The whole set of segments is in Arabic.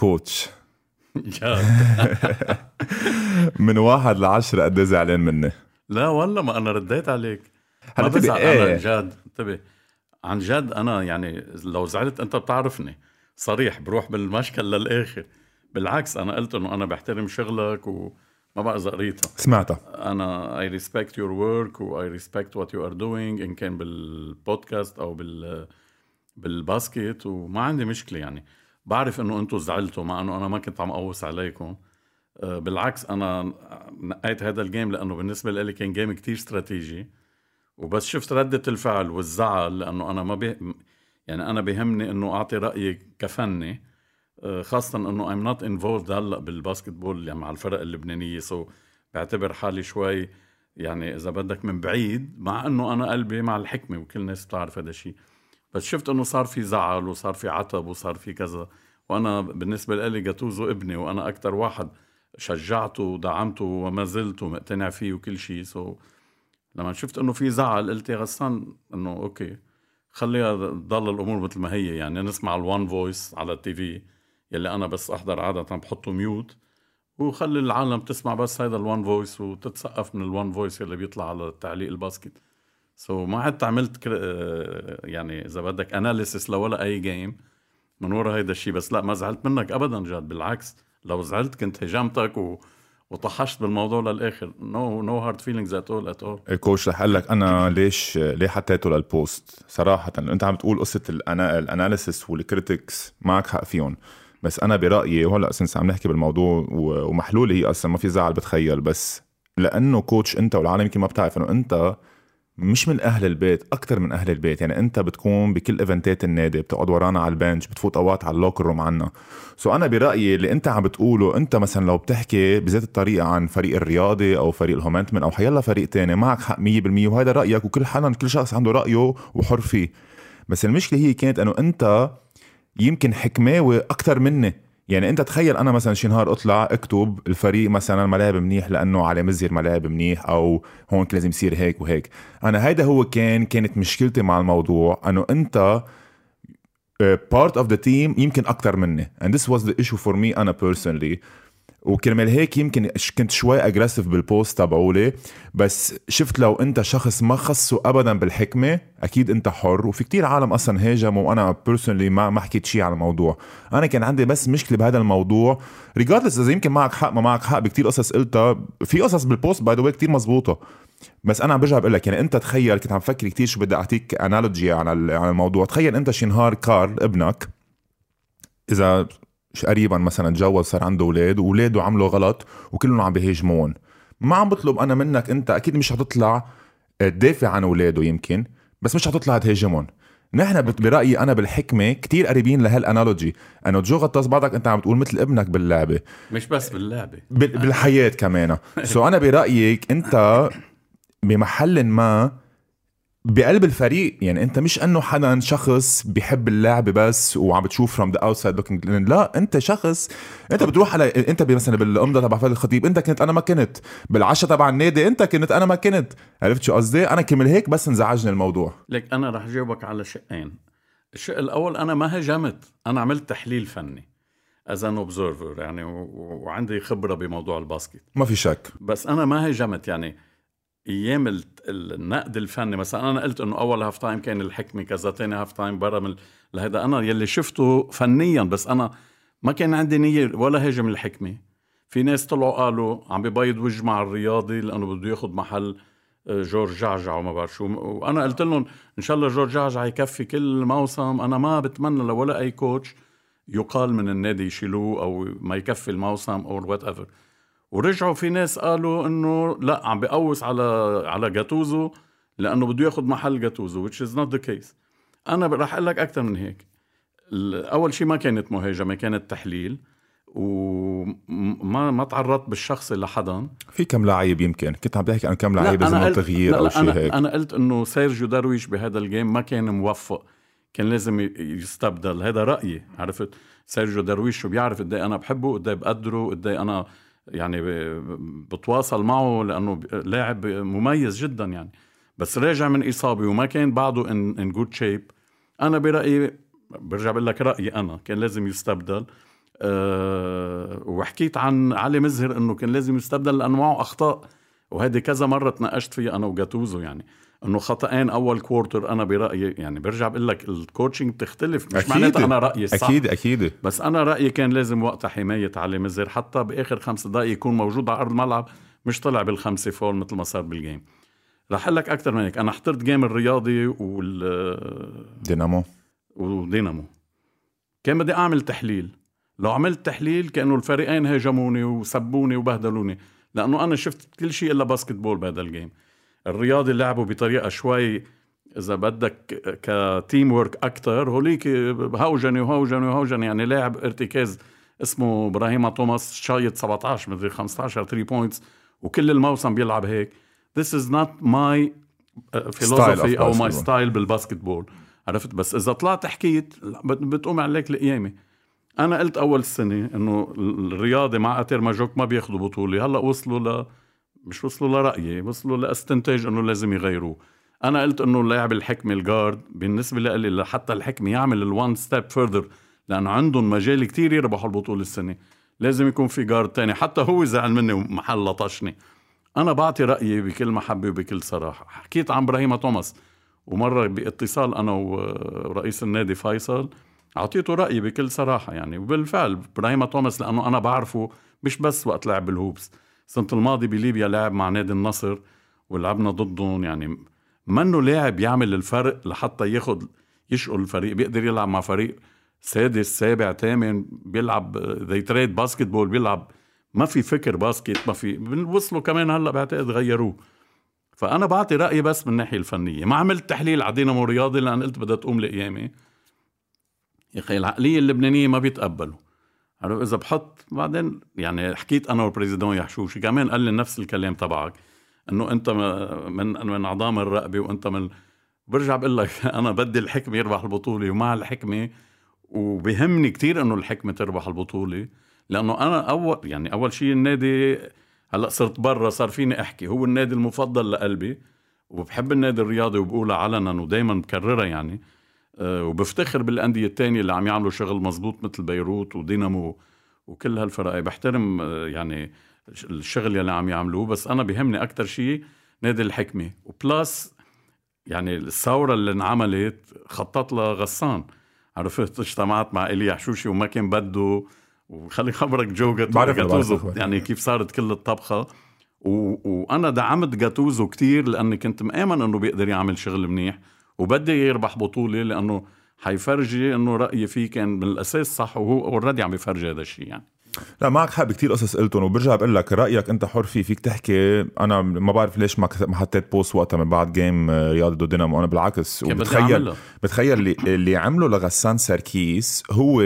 كوتش. من واحد لعشرة قد إيه زعلان مني؟ لا والله ما أنا رديت عليك. هلا بزعل إيه؟ أنا جد. انتبه عن جد أنا يعني لو زعلت أنت بتعرفني. صريح بروح بالمشكل للآخر. بالعكس أنا قلت إنه أنا بحترم شغلك وما بقى اذا قريتها سمعتها. أنا I respect your work و I respect what you are doing إن كان بالبودكاست أو بال بالباسكت وما عندي مشكلة يعني. بعرف إنه أنتم زعلتوا مع إنه أنا ما كنت عم اقوس عليكم. آه، بالعكس أنا نقيت هذا ال game لأنه بالنسبة لي كان game كتير استراتيجي وبس شفت ردة الفعل والزعل لأنه أنا ما بي يعني أنا بيهمني إنه أعطي رأيي كفني. آه، خاصة إنه I'm not involved هلأ بال basketball يعني مع الفرق اللبنانية. so بعتبر حالي شوي يعني إذا بدك من بعيد مع إنه أنا قلبي مع الحكمة وكل الناس بتعرف هذا الشيء بس شفت إنه صار في زعل وصار في عتب وصار في كذا. وأنا بالنسبة لي جاتوزو ابني وأنا أكثر واحد شجعته ودعمته وما زلت ومقتنع فيه وكل شيء so لما شفت إنه في زعل قلت يا غسان إنه okay خليها تضل الأمور مثل ما هي. يعني نسمع ال one voice على التي في يلي أنا بس أحضر عادة بحطه mute وخلي العالم تسمع بس هذا ال one voice وتتسقف من ال one voice اللي بيطلع على تعليق الباسكت. so so ما عدت عملت كر... آه، يعني إذا بدك analysis لولا أي game من ورا هيدا الشيء بس لا ما زعلت منك ابدا جد بالعكس. لو زعلت كنت هجمتك و... وطحشت بالموضوع للآخر. no no hard feelings at all at all ال coach رح أقول لك أنا ليش ليه حطيته لل post صراحة أنت عم تقول قصة الأنا... ال analysis وال critics معك حق فيهم. بس أنا برأيي وهلأ since عم نحكي بالموضوع و... ومحلوله هي أصلا ما في زعل بتخيل. بس لأنه coach أنت والعالم يمكن ما بتعرف إنه أنت مش من أهل البيت أكثر من أهل البيت. يعني أنت بتكون بكل event ات النادي بتقعد ورانا على ال bench بتفوت أوقات على ال locker room عنا. so أنا برأيي اللي أنت عم بتقوله أنت مثلا لو بتحكي بذات الطريقة عن فريق الرياضي أو فريق الهومنتمن أو حيلا فريق تاني معك حق 100% وهذا رأيك وكل حدا كل شخص عنده رأيه وحر فيه. بس المشكلة هي كانت إنه أنت يمكن حكماوي أكثر مني. يعني انت تخيل أنا مثلا شي نهار اطلع اكتب الفريق مثلا ملاعب منيح لأنه علي مزهر ملاعب منيح أو هون لازم يصير هيك وهيك. أنا هيدا هو كان كانت مشكلتي مع الموضوع إنه أنت part of the team يمكن أكثر مني. And this was the issue for me أنا personally. وكرمال هيك يمكن كنت شوي aggressive بال post تبعولي بس شفت لو انت شخص ما خصه ابدا بالحكمة أكيد انت حر. وفي كتير عالم أصلا هاجموا وأنا personally ما ما حكيت شيء على الموضوع. أنا كان عندي بس مشكلة بهذا الموضوع. regardless إذا يمكن معك حق ما معك حق بكتير قصص قلتها. في قصص بال post by the way كتير مزبوطة. بس أنا عم برجع بقول لك يعني أنت تخيل كنت عم بفكر كتير شو بدي أعطيك analogy على على الموضوع. تخيل أنت شي نهار كارل ابنك إذا قريبا مثلا تجوز صار عنده أولاد وأولاده عملوا غلط وكلهم عم بيهاجمون ما عم بطلب أنا منك أنت أكيد مش حتطلع تدافع عن أولاده يمكن بس مش حتطلع تهاجمهم. نحن برأيي أنا بالحكمة كتير قريبين لهالأنالوجي. انه جو غطاس بعضك أنت عم تقول مثل ابنك باللعبة. مش بس باللعبة. بالحياة كمان. سو أنا برأيك أنت بمحل ما بقلب الفريق يعني انت مش انه حدا شخص بيحب اللعبه بس وعم بتشوف فروم ذا اوتسايد لوكينج لا انت شخص انت بتروح على انت مثلا بالقمضه تبع فادي الخطيب انت كنت أنا ما كنت. بالعشاء تبع النادي انت كنت أنا ما كنت. عرفت شو قصدي؟ أنا كرمال هيك بس انزعجني الموضوع. لك أنا رح جاوبك على شقين. الشق الأول أنا ما هجمت أنا عملت تحليل فني as an observer يعني وعندي خبرة بموضوع الباسكت. ما في شك. بس أنا ما هجمت يعني أيام النقد الفني. مثلا أنا قلت إنه أول half time كان الحكمة كذا ثاني half time برا من لهذا أنا يلي شفته فنيا بس أنا ما كان عندي نية ولا هاجم الحكمة. في ناس طلعوا قالوا عم ببيض وجه مع الرياضي لأنه بده ياخذ محل آه، جورج جعجع وما بعرف شو. وأنا قلت لهم إن شاء الله جورج جعجع يكفي كل موسم. أنا ما بتمنى لولا أي coach يقال من النادي يشيلوه أو ما يكفي الموسم أو whatever ورجعوا في ناس قالوا إنه لا عم بقوس على على جاتوزو لأنه بده ياخذ محل جاتوزو which is not the case. أنا رح أقول لك أكثر من هيك. أول شيء ما كانت مهاجمة كانت تحليل وما ما تعرضت بالشخص لحدا في كم لعيب يمكن؟ كنت عم بحكي عن كم لعيب لازم تغيير أو شيء هيك. أنا قلت إنه سيرجيو درويش بهذا ال game ما كان موفق. كان لازم يستبدل. هذا رأيي عرفت؟ سيرجيو درويش شو بيعرف قد إيه أنا بحبه قد إيه بقدره قد إيه أنا يعني بتواصل معه لأنه لاعب مميز جدا يعني. بس راجع من إصابة وما كان بعده in in good shape أنا برأيي برجع بقول لك رأيي أنا كان لازم يستبدل. أه وحكيت عن علي مزهر إنه كان لازم يستبدل لأنه معه أخطاء. وهذه كذا مرة تناقشت فيها أنا وجاتوزو يعني. إنه خطأين أول quarter أنا برأيي يعني برجع بقول لك ال coaching بتختلف مش معناتها أنا رأيي الصح أكيد أكيد. بس أنا رأيي كان لازم وقتها حماية علي مزهر حتى بآخر خمس دقائق يكون موجود على أرض الملعب مش طلع بال خمسة فول مثل ما صار بال game رح أقول لك أكثر من هيك أنا حضرت game الرياضي وال دينامو. ودينامو. كان بدي أعمل تحليل. لو عملت تحليل كأنه الفريقين هاجموني وسبوني وبهدلوني لأنه أنا شفت كل شيء إلا basketball بهذا ال game الرياضي لعبوا بطريقة شوي إذا بدك ك teamwork أكثر هوليك هوجني وهوجني وهوجني يعني لاعب إرتكاز اسمه إبراهيم توماس شايط 17 مدري 15 3 points وكل الموسم بيلعب هيك. This is not my philosophy أو my style بال basketball عرفت؟ بس إذا طلعت حكيت بتقوم عليك القيامة. أنا قلت أول السنة إنه الرياضي مع أتير ماجوك ما بياخذوا بطولة. هلأ وصلوا ل مش وصلوا لرأيي وصلوا لاستنتاج إنه لازم يغيروه. أنا قلت إنه اللاعب الحكمي ال guard بالنسبة لي لحتى الحكمي يعمل ال one step further لأنه عندهم مجال كتير يربحوا البطولة السنة. لازم يكون في جارد تاني حتى هو زعل مني ومحل لطشني. أنا بعطي رأيي بكل محبة وبكل صراحة. حكيت عن إبراهيم توماس ومرة باتصال أنا ورئيس النادي فيصل أعطيته رأيي بكل صراحة يعني. وبالفعل إبراهيم توماس لأنه أنا بعرفه مش بس وقت لعب بالهوبس السنة الماضي بليبيا لعب مع نادي النصر ولعبنا ضدهم يعني منه لاعب يعمل الفرق لحتى ياخد يشقل الفريق بيقدر يلعب مع فريق سادس سابع ثامن بيلعب ذي تريد باسكت بول بيلعب. ما في فكر باسكت ما في وصلوا كمان هلأ بعتقد غيروه. فأنا بعطي رأيي بس من الناحية الفنية. ما عملت تحليل على دينامو رياضي لأن قلت بدها تقوم لقيامي يا أخي العقلية اللبنانية ما بيتقبلوا. عرف إذا بحط بعدين يعني حكيت أنا والبريزيدون يحشوشي كمان قال لي نفس الكلام تبعك إنه أنت من من عظام الرقبة وأنت من برجع بقول لك أنا بدي الحكمة يربح البطولة ومع الحكمة وبهمني كتير إنه الحكمة تربح البطولة لأنه أنا اول يعني أول شيء النادي هلأ صرت برا صار فيني أحكي هو النادي المفضل لقلبي وبحب النادي الرياضي وبقولها علنا ودائما بكررها يعني وبفتخر بالأندية الثانية اللي عم يعملوا شغل مزبوط مثل بيروت ودينامو وكل هالفرق بحترم أه يعني الشغل اللي عم يعملوه بس أنا بهمني أكثر شيء نادي الحكمة. وبلس يعني الثورة اللي انعملت خطط لها غسان عرفت؟ اجتمعت مع ايليا حشوشي وما كان بده. وخليني خبرك جو جاتوزو. يعني كيف صارت كل الطبخة. و... وأنا دعمت جاتوزو كتير لأني كنت مآمن إنه بيقدر يعمل شغل منيح. وبدي يربح بطولة لأنه حيفرجي إنه رأيي فيه كان من الاساس صح وهو already عم بيفرجي هذا الشيء يعني. لا معك حق بكثير قصص قلتهم وبرجع بقول لك رأيك أنت حر فيه فيك تحكي. أنا ما بعرف ليش ما حطيت post وقتها من بعد game آه، رياضي ضد دينامو. أنا بالعكس وبتخيل بتخيل اللي, اللي عمله لغسان ساركيس هو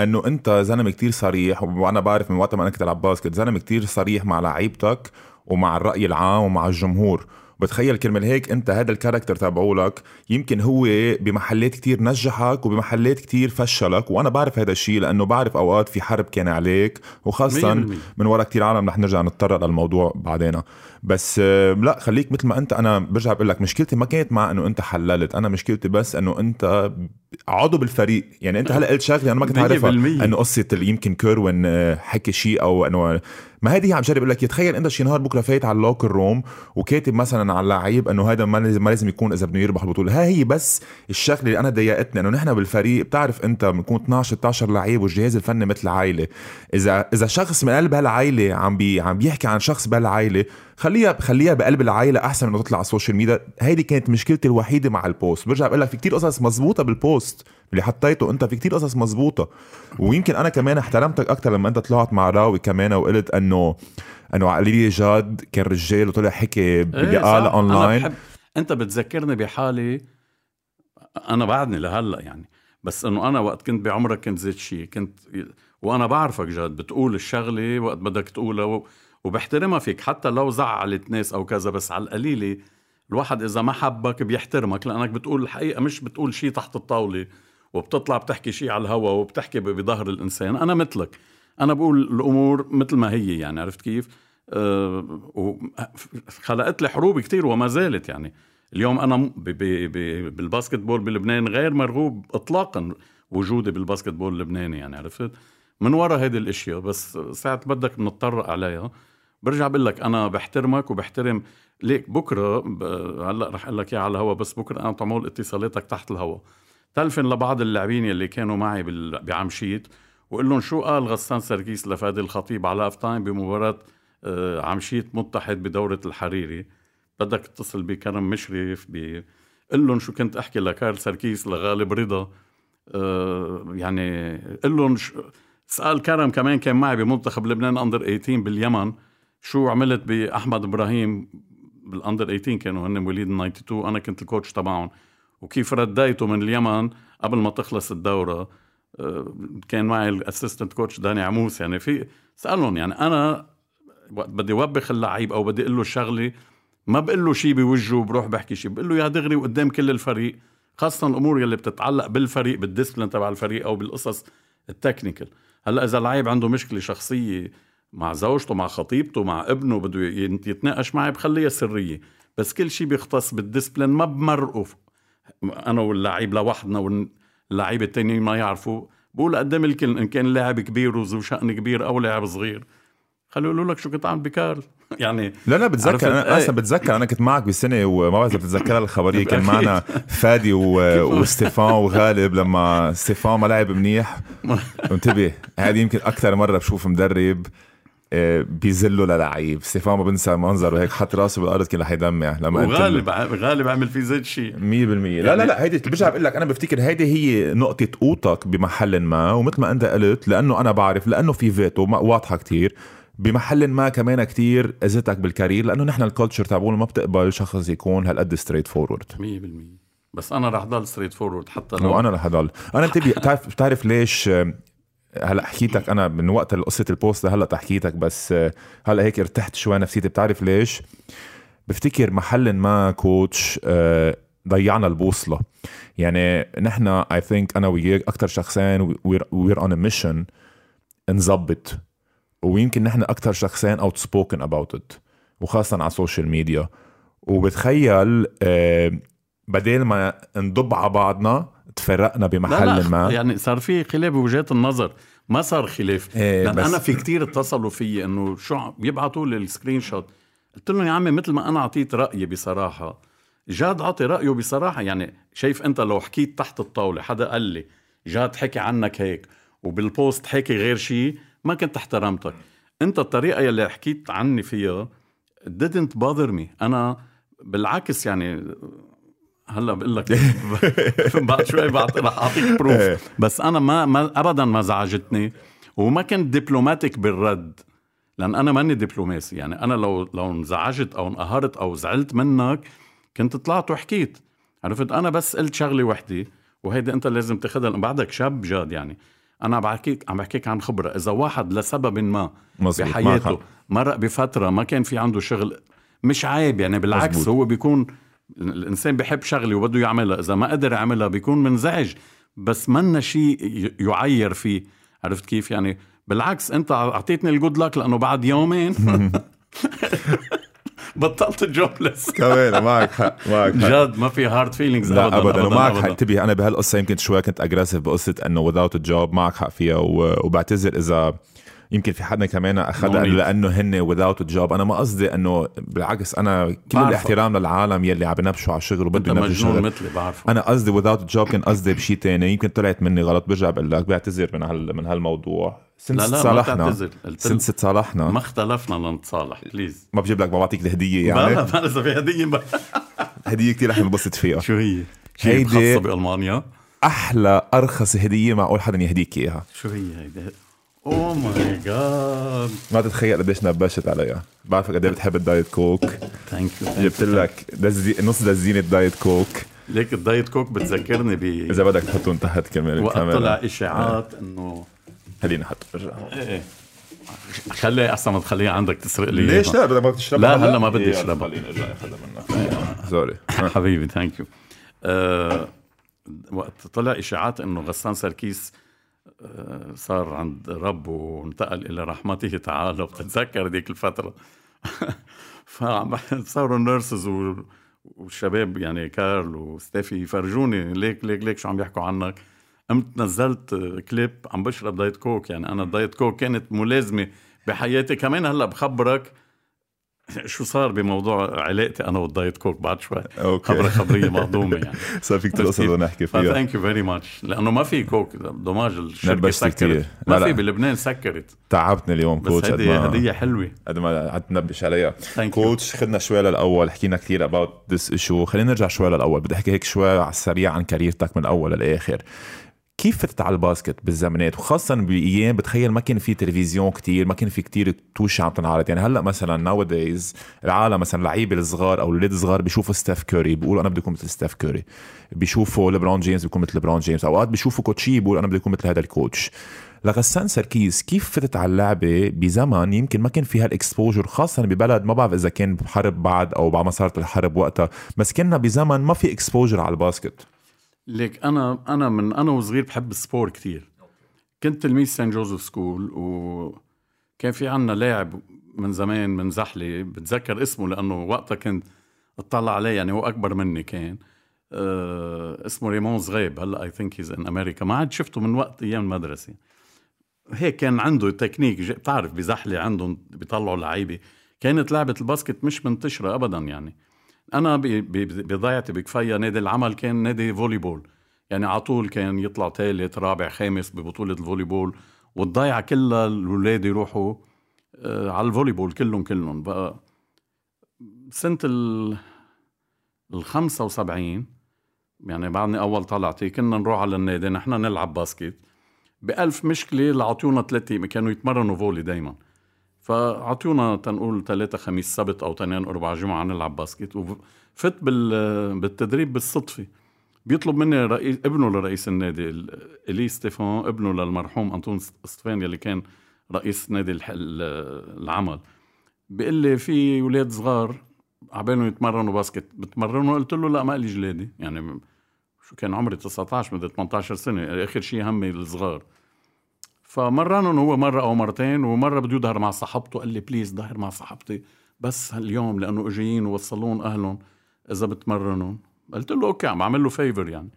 إنه أنت زلمة كتير صريح وأنا بعرف من وقت ما أنا كنت العب basket زلمة كتير صريح مع لعيبتك ومع الرأي العام ومع الجمهور. بتخيل كرمال هيك أنت هذا ال character تبعولك يمكن هو بمحلات كتير نجحك وبمحلات كتير فشلك وأنا بعرف هذا الشيء لأنه بعرف أوقات في حرب كانت عليك وخاصه من ورا كتير عالم رح نرجع نتطرق للموضوع بعدين. بس لا خليك مثل ما انت. أنا برجع بقول لك مشكلتي ما كانت مع انه انت حللت. أنا مشكلتي بس انه انت عضو بالفريق. يعني انت هلا قلت شغلة أنا ما كنت عارفها انه قصة اللي يمكن كيروين آه، حكي شيء أو إنه ما هذه عم جرب. أقول لك تخيل إنت شي نهار بكرة فايت على ال locker room وكاتب مثلا على اللعيب إنه هذا ما لازم ما لازم يكون إذا بده يربح البطولة. ها هي بس الشغلة اللي أنا ضايقتني إنه نحن بالفريق بتعرف إنت بنكون 12 16 لعيب والجهاز الفني مثل عائلة. اذا إذا شخص من قلب هالعائلة عم بي عم بيحكي عن شخص بهالعائلة خليها خليها بقلب العائله أحسن من تطلع على ال social media. هيدي كانت مشكلتي الوحيدة مع ال post. برجع بقول لك في كتير قصص مزبوطه بال post. اللي حطيته أنت في كتير قصص مزبوطه ويمكن أنا كمان احترمتك أكثر لما أنت طلعت مع راوي كمان وقلت انه إنه علي جاد كان رجال وطلع حكي إيه، بقال اونلاين أنت بتذكرني بحالي. أنا بعدني لهلأ يعني. بس إنه أنا وقت كنت بعمرك كنت زيت شيء كنت وأنا بعرفك جاد. بتقول الشغلة وقت بدك تقولها وبحترمها فيك حتى لو زعلت ناس أو كذا بس على القليلة الواحد إذا ما حبك بيحترمك لأنك بتقول الحقيقة مش بتقول شيء تحت الطاولة وبتطلع بتحكي شيء على الهوا وبتحكي بظهر الإنسان. أنا مثلك. أنا بقول الأمور مثل ما هي يعني عرفت كيف؟ أه خلقت لي حروب كتير وما زالت يعني. اليوم أنا بالباسكت بول بلبنان غير مرغوب اطلاقا وجودي بالباسكت بول اللبناني يعني عرفت؟ من ورا هيدي الأشياء بس ساعة بدك بنتطرق عليها برجع بقول لك أنا بحترمك وبحترم ليك. بكرة هلأ رح أقول لك إياها على الهوا بس بكرة أنا تعمل اتصالاتك تحت الهوا. تلفن لبعض اللاعبين اللي كانوا معي بعمشيت وقول لهم شو قال غسان سركيس لفادي الخطيب على half time بمباراة آه، عمشيت متحد بدورة الحريري. بدك تتصل بكرم مشرف ب قل لهم شو كنت أحكي لكارل سركيس لغالب رضا. أه يعني قل لهم سأل كرم كمان كان معي بمنتخب لبنان under 18 باليمن. شو عملت بأحمد إبراهيم بال under 18 كانوا هن مواليد 92 أنا كنت ال coach تبعهم. وكيف رديته من اليمن قبل ما تخلص الدورة أه كان معي ال assistant coach داني عموس. يعني في سألهم يعني أنا بدي وبخ اللعيب أو بدي أقول له شغلة ما بقول له شيء بوجهه بروح بحكي شيء بقول له يا دغري وقدام كل الفريق خاصة الأمور يلي بتتعلق بالفريق بال discipline تبع الفريق أو بالقصص ال technical هلأ إذا لعيب عنده مشكلة شخصية مع زوجته مع خطيبته مع ابنه بده يتناقش معي بخليها سرية. بس كل شيء بيختص بال discipline ما بمرقه أنا واللعيب لوحدنا واللعيبة التانيين ما يعرفوا. بقول قدام الكل إن كان لاعب كبير وذو شأن كبير أو لاعب صغير. خلوا يقولوا لك شو كنت عامل بكارل. يعني لا لا بتذكر. أنا أصلا بتذكر. أنا كنت معك بسنه وما بعرف بتتذكرها الخبرية. كان معنا فادي و... وستيفان وغالب. لما ستيفان ما لعب منيح. انتبه هذه يمكن أكثر مرة بشوف مدرب. بيزلوا للعيب. ستيفان ما بنسى منظره هيك حط راسه بالأرض كان رح يدمع لما وغالب غالب عمل فيه زي الشيء 100% يعني لا لا لا هيدي برجع بقول لك أنا بفتكر هيدي هي نقطة قوتك بمحل ما ومثل ما أنت قلت لأنه أنا بعرف لأنه في فيتو واضحة كتير. بمحل ما كمان كتير أذتك بال career لأنه نحن ال culture تبعونا ما بتقبل شخص يكون هالقد straightforward 100% بس أنا رح ضل straightforward حتى لو وأنا رح ضل أنا انتبه بتعرف بتعرف ليش هلا حكيتك أنا من وقت قصة ال post هلا تحكيتك بس هلا هيك ارتحت شوي نفسيتي. بتعرف ليش؟ بفتكر محل ما coach آه، ضيعنا البوصلة. يعني نحن I think أنا وياك أكثر شخصين we're on a mission نظبط ويمكن نحن أكثر شخصين outspoken about it وخاصه على ال social media وبتخيل آه، بدل ما نضب على بعضنا تفرقنا بمحل لا لا ما. يعني صار في خلاف بوجهات النظر. ما صار خلاف. إيه لأن أنا في كتير اتصلوا في إنه شو بيبعتوا لي ال screenshot. قلت لهم يا عمي مثل ما أنا أعطيت رأيي بصراحة. جاد عطي رأيه بصراحة. يعني شايف أنت لو حكيت تحت الطاولة حدا قال لي جاد حكي عنك هيك وبال post حكي غير شيء ما كنت احترمتك. أنت الطريقة يلي حكيت عني فيها didn't bother me. أنا بالعكس يعني هلا بقول لك بعد شوي بعد رح أعطيك بروف إيه. بس أنا ما, ما ابدا ما زعجتني وما كنت دبلوماتيك بالرد لأن أنا ماني دبلوماسي يعني أنا لو لو انزعجت أو انقهرت أو زعلت منك كنت طلعت وحكيت عرفت أنا بس قلت شغلة وحدة وهيدي أنت لازم تاخذها بعدك شاب جاد يعني أنا بحكيك عم بحكيك عن خبرة إذا واحد لسبب ما مزبوط. بحياته مرق بفترة ما كان في عنده شغل مش عيب يعني بالعكس مزبوط. هو بيكون الإنسان بحب شغله وبده يعملها إذا ما قدر يعملها بيكون منزعج بس منا شيء يعير فيه. عرفت كيف؟ يعني بالعكس أنت أعطيتني ال good luck لأنه بعد يومين بطلت jobless كمان معك حق معك حق. جد ما في hard feelings لا ابدا, أبداً ومعك حق. انتبه أنا بهالقصة يمكن شوي كنت aggressive بقصة إنه without a job معك حق فيها وبعتذر إذا يمكن في حدا كمان اخذها لأنه هن without job أنا ما قصدي إنه بالعكس أنا كل بعرفه. الاحترام للعالم يلي عم بنبشوا على الشغل وبده ينبشوا الشغل مثلي بعرفه. أنا قصدي without job كان قصدي بشيء تاني. يمكن طلعت مني غلط برجع بقول لك بعتذر من هال من هالموضوع. sens لا لا تصالحنا sens تصالحنا ما اختلفنا لنتصالح please ما بجيب لك ما بعطيك الهدية يعني. ما ما اذا في هدية. هدية كثير رح ننبسط فيها. شو هي؟ هيدي خاصة بألمانيا؟ أحلى أرخص هدية معقول حدا يهديك إياها. شو هي هيدي؟ oh my God ما تتخيل قديش نبشت عليها. بعرفك قد إيه بتحب ال Diet Coke. thank you جبت لك دزي... نص دزينة Diet Coke. ليك ال Diet Coke بتذكرني ب إذا بدك تحطهم تحت كمان وقت طلع إشاعات انه خلينا نحط برجع إيه. خلي أحسن ما تخليها عندك تسرق لي ليش لا؟ بدك ما تشربها؟ لا هلا ما بدي أشربها. خليني ارجع اخذها منك sorry حبيبي thank you أه وقت طلع إشاعات إنه غسان سركيس آه، صار عند رب وانتقل إلى رحمته تعالى بتتذكر ديك الفترة. فصاروا ال nurses والشباب يعني كارل وستيفي يفرجوني ليك ليك ليك شو عم يحكوا عنك؟ قمت نزلت كليب عم بشرب Diet Coke يعني أنا ال Diet Coke كانت ملازمة بحياتي. كمان هلأ بخبرك شو صار بموضوع علاقتي أنا وال Diet Coke بعد شوي؟ okay. خبرة خبرية مهضومة يعني. صار في كثير قصص بدنا نحكي فيها. thank you very much لأنه ما في Coke dommage الشركة. سكرت. ما. في بلبنان سكرت. تعبتني اليوم بس coach ما هدية حلوة. قد ما قعدت نبش عليها. coach خدنا شوي للأول. حكينا كثير about this issue خلينا نرجع شوي للأول. بدي أحكي هيك شوي على السريع عن career تك من الأول للآخر. كيف فتت على ال basket بالزمانات وخاصة بأيام بتخيل ما كان في تلفزيون كتير ما كان في كتير توشة عم تنعرض. يعني هلأ مثلا nowadays العالم مثلا لعيبة الصغار أو الاولاد الصغار بيشوفوا ستيف كوري بيقولوا أنا بدي أكون مثل ستيف كوري بيشوفوا ليبرون جيمس بيكون مثل ليبرون جيمس أوقات بيشوفوا coach بيقول أنا بدي أكون مثل هذا ال coach لغسان سركيس كيف فتت على اللعبة بزمن يمكن ما كان فيها ال exposure خاصة ببلد ما بعرف إذا كان بحرب بعد أو بعد ما صارت الحرب وقتها بس كنا بزمن ما في exposure على ال basket. ليك أنا أنا من أنا وصغير بحب ال sport كتير. كنت تلميذ Saint Joseph School وكان في عنا لاعب من زمان من زحلي بتذكر اسمه لأنه وقتها كنت أطلع عليه يعني هو أكبر مني كان. آه اسمه ريمون زغيب. هلأ I think he's in America ما عاد شفته من وقت أيام المدرسة. هيك كان عنده تكنيك بتعرف بزحلي عندهم بيطلعوا لعيبة. كانت لعبة ال basket مش منتشرة ابدا يعني. أنا بضيعتي بكفيا نادي العمل كان نادي volleyball يعني على طول كان يطلع ثالث رابع خامس ببطولة ال volleyball والضيعة كلها الاولاد يروحوا آه، على ال volleyball كلهم كلهم. بقى سنة ال ال 75 يعني بعدني أول طلعتي كنا نروح على النادي نحن نلعب basket. بألف مشكلة لعطيونا ثلاثة كانوا يتمرنوا volley دايما. فعطيونا تنقول ثلاثة خميس سبت أو تنين أربع جمعة نلعب basket وفت بال بالتدريب بالصدفة. بيطلب مني رئيس ابنه لرئيس النادي ال- إلي ستيفان ابنه للمرحوم أنطون ستيفان يلي كان رئيس نادي العمل. بيقول لي في أولاد صغار عبالهم يتمرنوا basket. بتمرنوا؟ قلت له لا ما لي جلادي. يعني شو كان عمري 19 مدة 18 سنة. آخر شيء همي الصغار. فمرنهم هو مرة أو مرتين ومرة بده يظهر مع صاحبته قال لي please ظهر مع صاحبتي بس اليوم لأنه إجايين ووصلون أهلهم إذا بتمرنون. قلت له okay عم بعمل له favor يعني.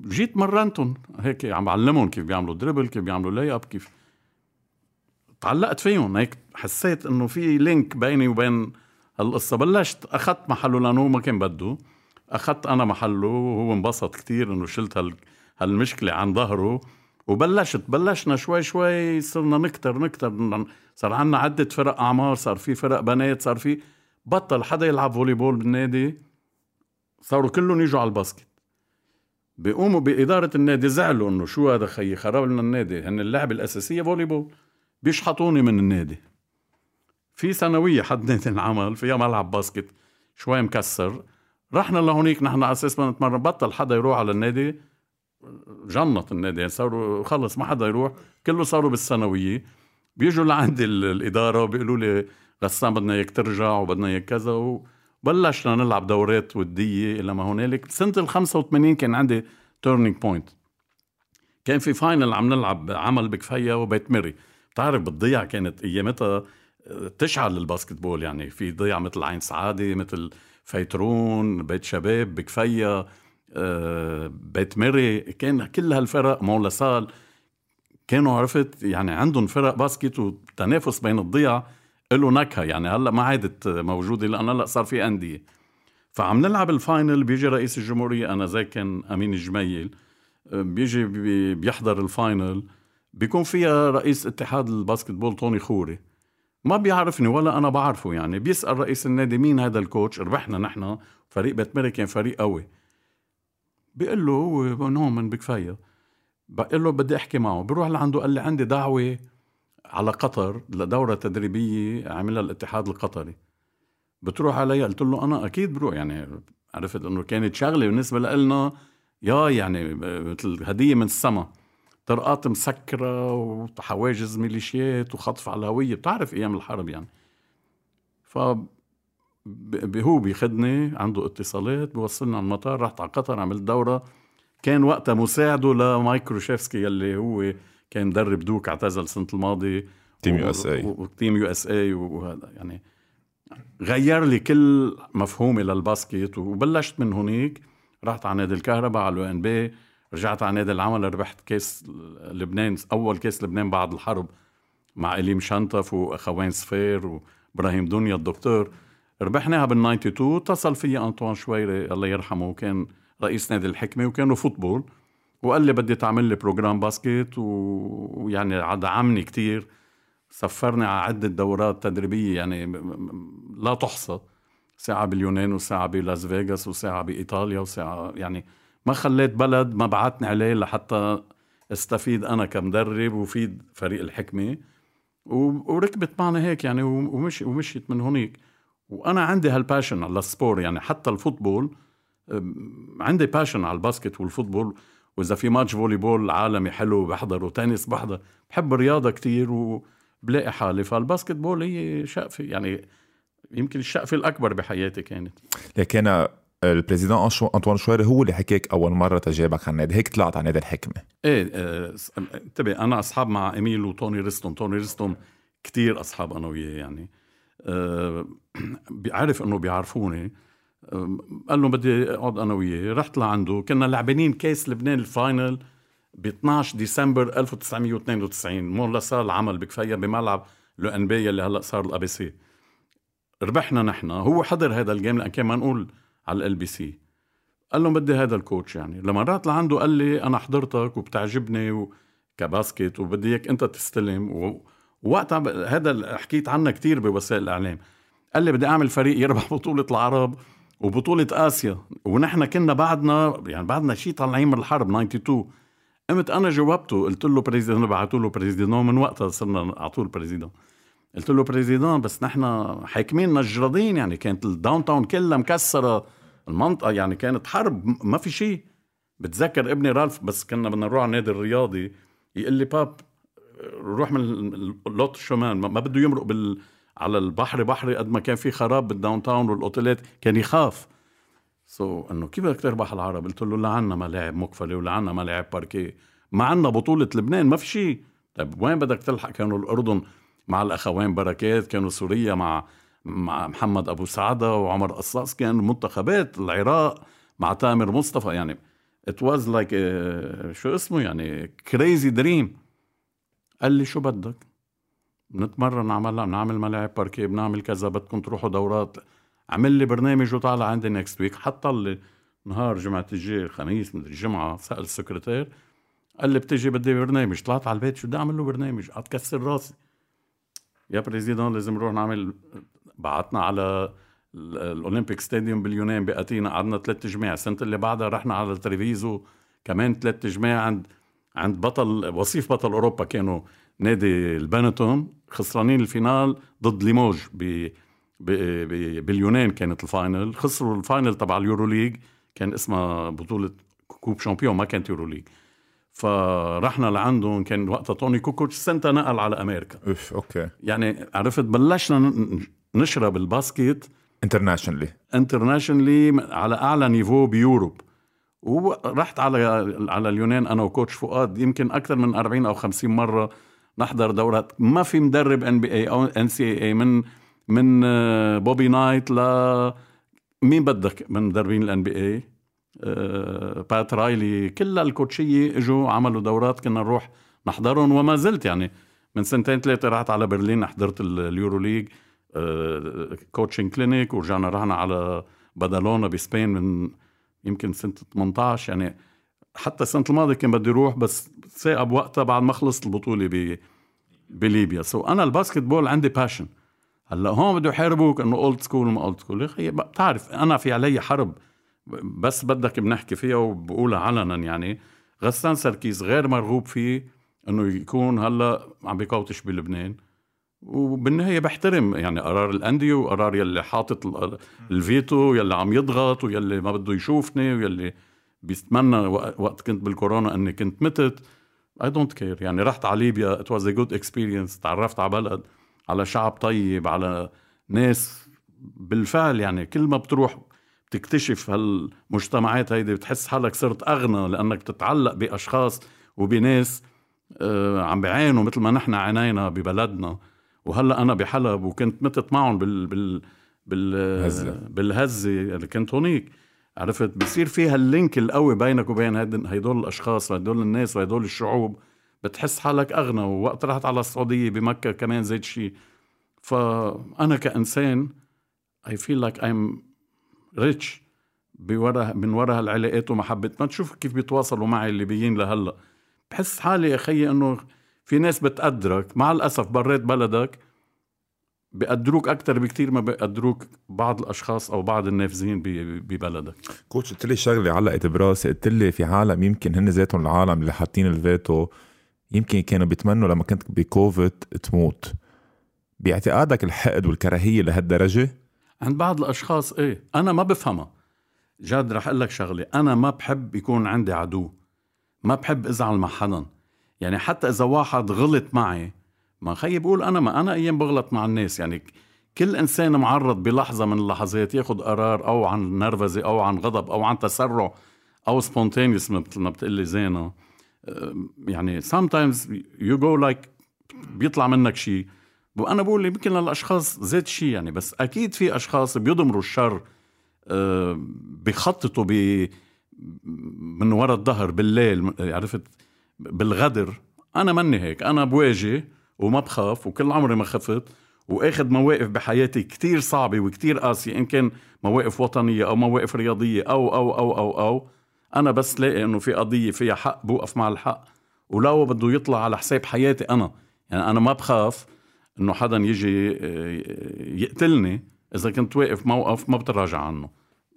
جيت مرنتهم هيك عم بعلمهم كيف بيعملوا dribble كيف بيعملوا layup كيف تعلقت فيهم هيك حسيت إنه في link بيني وبين هالقصة. بلشت أخذت محله لأنه ما كان بده أخذت أنا محله وهو انبسط كتير إنه شلت هال هالمشكلة عن ظهره. وبلشت بلشنا شوي شوي صرنا نكتر نكتر. صار عنا عدة فرق أعمار صار في فرق بنات صار في بطل حدا يلعب volleyball بالنادي. صاروا كلهم يجوا على ال basket. بيقوموا بإدارة النادي زعلوا إنه شو هذا خيي خرب لنا النادي. هن اللعبة الأساسية volleyball. بيشحطوني من النادي. في ثانوية حد نادي انعمل فيها ملعب basket شوي مكسر. رحنا لهونيك نحن على أساس ما نتمرن. بطل حدا يروح على النادي. جنط النادي. صاروا خلص ما حدا يروح. كله صاروا بالثانوية. بيجوا لعندي ال- الإدارة وبيقولوا لي غسان بدنا إياك ترجع وبدنا إياك كذا وبلشنا نلعب دورات ودية إلى ما هنالك. سنة ال 85 كان عندي turning point كان في final عم نلعب عمل بكفيا وبيت مري. بتعرف بالضيعة كانت ايامتها تشعل ال basketball يعني. في ضيعة مثل عين سعادة مثل فيطرون بيت شباب بكفيا آه، بيت مري كان كل هالفرق مون لاسال كانوا عرفت يعني عندهم فرق basket والتنافس بين الضيع له نكهة. يعني هلأ ما عادت موجودة لأن هلأ صار في أندية. فعم نلعب ال final بيجي رئيس الجمهورية آنذاك كان أمين الجميل آه، بيجي بي- بيحضر ال final بيكون فيها رئيس اتحاد ال basketball توني خوري. ما بيعرفني ولا أنا بعرفه يعني. بيسأل رئيس النادي مين هذا ال coach؟ ربحنا نحن فريق بيت كان فريق قوي. بيقول له هو هون من بكفيا. بقول له بدي أحكي معه. بروح لعنده قال لي عندي دعوة على قطر لدورة تدريبية عملها الاتحاد القطري. بتروح عليها قلت له أنا أكيد بروح. يعني عرفت إنه كانت شغلة بالنسبة لنا يا يعني مثل هدية من السما. طرقات مسكرة وحواجز ميليشيات وخطف على الهويه بتعرف أيام الحرب يعني. ف هو بيخدني عنده اتصالات بيوصلنا على المطار رحت على قطر عملت دورة. كان وقتها مساعده ل Mike Krzyzewski يلي هو كان مدرب Duke اعتزل السنة الماضية. team و- USA. و- و team USA وهذا يعني غير لي كل مفهومي لل basket وبلشت من هونيك رحت على نادي الكهرباء على ال ONB رجعت على نادي العمل ربحت كاس لبنان أول كاس لبنان بعد الحرب مع إيلي مشنتف وأخوان صفير وإبراهيم دنيا الدكتور. ربحناها بال 92 اتصل في أنطوان شويري الله يرحمه كان رئيس نادي الحكمة وكانوا football. وقال لي بدي تعمل لي program basket ويعني دعمني كتير. سفرني على عدة دورات تدريبية يعني لا تحصى. ساعة باليونان وساعة بلاس فيغاس وساعة بإيطاليا وساعة يعني ما خليت بلد ما بعتني عليه لحتى استفيد أنا كمدرب وفيد فريق الحكمة. وركبت معنا هيك يعني ومشي ومشيت من هونيك. وأنا عندي هال passion على ال sport يعني حتى ال football عندي passion على ال basket وال football. وإذا في match volleyball عالمي حلو بحضر وتنس بحضر بحب الرياضة كتير وبلاقي حالي. فال basketball هي شقفه يعني يمكن الشقفه الأكبر بحياتي كانت. لكن ال président أنطوان شويري هو اللي حكيك أول مرة تجابك عن النادي. هيك طلعت على نادي الحكمة. إيه أه انتبه أنا أصحاب مع إيميل وتوني ريستون. توني ريستون كتير أصحاب أنا وياه يعني. أه بيعرف إنه بيعرفوني. أه قال له بدي أقعد أنا وياه. رحت لعنده. كنا لعبانين كاس لبنان ال final ب 12 ديسمبر 1992 مو صار العمل بكفيا بملعب ال ONB اللي هلأ صار ال ABC. ربحنا نحن. هو حضر هذا ال game لأن كان منقول على ال LBC. قال لهم بدي هذا ال coach يعني. لما رحت لعنده قال لي أنا حضرتك وبتعجبني ك basket وبدي إياك أنت تستلم ووقتها هذا حكيت عنه كتير بوسائل الإعلام. قال لي بدي أعمل فريق يربح بطولة العرب وبطولة آسيا. ونحن كنا بعدنا يعني بعدنا شيء طالعين من الحرب 92 قمت أنا جاوبته قلت له président بعثوا له président من وقتها صرنا على طول président قلت له président بس نحن حاكمينا الجرادين يعني كانت ال downtown كلها مكسرة. المنطقة يعني كانت حرب ما في شيء بتذكر ابني رالف بس كنا بدنا نروح على النادي الرياضي يقول لي باب روح من اللوت الشمال ما بده يمرق بال على البحر بحري قد ما كان في خراب بال downtown والأوتيلات. كان يخاف. so so, إنه كيف بدك تربح العرب؟ قلت له لا عنا ملاعب مقفلة ولا عنا ملاعب باركيه ما عنا بطولة لبنان ما في شيء طيب وين بدك تلحق؟ كانوا الأردن مع الأخوين بركات كانوا سوريا مع مع محمد أبو سعدة وعمر قصاص. كان منتخبات العراق مع تامر مصطفى. يعني it was like شو اسمه؟ يعني crazy dream قال لي شو بدك؟ بنتمرن نعمل نعمل ملاعب باركيه بنعمل كذا بدكم تروحوا دورات. عمل لي برنامج وطالع عندي next week حط لي نهار جمعة الجاي الخميس مدري الجمعة سأل السكرتير قال لي بتيجي بدي برنامج. طلعت على البيت شو بدي أعمل له برنامج؟ قعدت كسر راسي. يا président لازم نروح نعمل بعتنا على ال Olympic stadium باليونان بأثينا قعدنا ثلاث جماع السنة اللي بعدها رحنا على التريفيزو كمان ثلاث جماع عند عند بطل وصيف بطل أوروبا كانوا نادي ال Benetton خسرانين ال finale ضد Limoges ب باليونان كانت ال final. خسروا ال final تبع ال Euroleague كان اسمها بطولة coupe champion ما كانت Euroleague. فرحنا لعندهم كان وقتها توني كوكوتش سنتها نقل على أمريكا. أوف okay. يعني عرفت بلشنا نشرب ال basket internationally internationally على أعلى niveau ب Europe. ورحت على على اليونان أنا و coach فؤاد يمكن أكثر من 40 أو 50 مرة نحضر دورات. ما في مدرب NBA أو NCAA من من بوبي نايت ل مين بدك من مدربين ال NBA بات رايلي كل ال coachي‍ة إجوا عملوا دورات كنا نروح نحضرهم وما زلت يعني من سنتين ثلاثة رحت على برلين حضرت ال EuroLeague coaching clinic ورجعنا رحنا على بدالونا بسبين من يمكن سنة 18 يعني حتى السنة الماضية كان بدي أروح بس ثاقب وقتها بعد ما خلصت البطولة ب بليبيا. so أنا ال basketball عندي passion هلأ هون بده يحاربوك إنه old school وما old school يا أخي بتعرف أنا في علي حرب بس بدك بنحكي فيها وبقولها علنا يعني. غسان سركيز غير مرغوب فيه إنه يكون هلأ عم بي coach بلبنان. وبالنهاية بحترم يعني قرار الأندية وقرار يلي حاطط الفيتو يلي عم يضغط ويلي ما بده يشوفني ويلي بيتمنى وقت كنت بالكورونا أني كنت متت. I don't care يعني رحت على ليبيا. it was a good experience تعرفت على بلد على شعب طيب على ناس بالفعل يعني كل ما بتروح بتكتشف هالمجتمعات هيدي بتحس حالك صرت أغنى لأنك بتتعلق بأشخاص وبناس آه عم بيعانوا مثل ما نحن عانينا ببلدنا. وهلأ أنا بحلب وكنت متت معهم بال بال بال بالهزة. اللي كنت هونيك. عرفت؟ بصير فيها ال link القوي بينك وبين هدول الأشخاص وهدول الناس وهدول الشعوب. بتحس حالك أغنى ووقت رحت على السعودية بمكة كمان زيت شيء فأنا كإنسان I feel like I'm rich بورا من ورا هالعلاقات ومحبة. ما تشوف كيف بيتواصلوا معي الليبيين لهلأ. بحس حالي يا خيي إنه في ناس بتقدرك مع الأسف بريت بلدك بيقدروك أكثر بكثير ما بيقدروك بعض الأشخاص أو بعض النافذين ببلدك. coach قلت لي شغلة علقت براسي قلت لي في عالم يمكن هن ذاتهم العالم اللي حاطين الفيتو يمكن كانوا بيتمنوا لما كنت بكوفيد تموت. باعتقادك الحقد والكراهية لهالدرجة؟ عند بعض الأشخاص إيه أنا ما بفهمها. جاد رح أقول لك شغلة أنا ما بحب يكون عندي عدو. ما بحب أزعل مع حدا. يعني حتى إذا واحد غلط معي ما خيي بقول أنا ما أنا أيام بغلط مع الناس. يعني كل إنسان معرض بلحظة من اللحظات ياخذ قرار أو عن نرفزة أو عن غضب أو عن تسرع أو سبونتينيوس مثل ما بتقلي زينه يعني sometimes you go like بيطلع منك شيء وأنا بقول يمكن للأشخاص زيت شيء يعني بس أكيد في أشخاص بيضمروا الشر بيخططوا ب من وراء الظهر بالليل. عرفت؟ بالغدر. أنا مني هيك أنا بواجه وما بخاف وكل عمري ما خفت وآخذ مواقف بحياتي كتير صعبة وكتير قاسية إن كان مواقف وطنية أو مواقف رياضية أو أو أو أو أو. أنا بس لاقي إنه في قضية فيها حق بوقف مع الحق ولو بده يطلع على حساب حياتي أنا. يعني أنا ما بخاف إنه حدا يجي آه، يقتلني إذا كنت واقف موقف ما بتراجع عنه.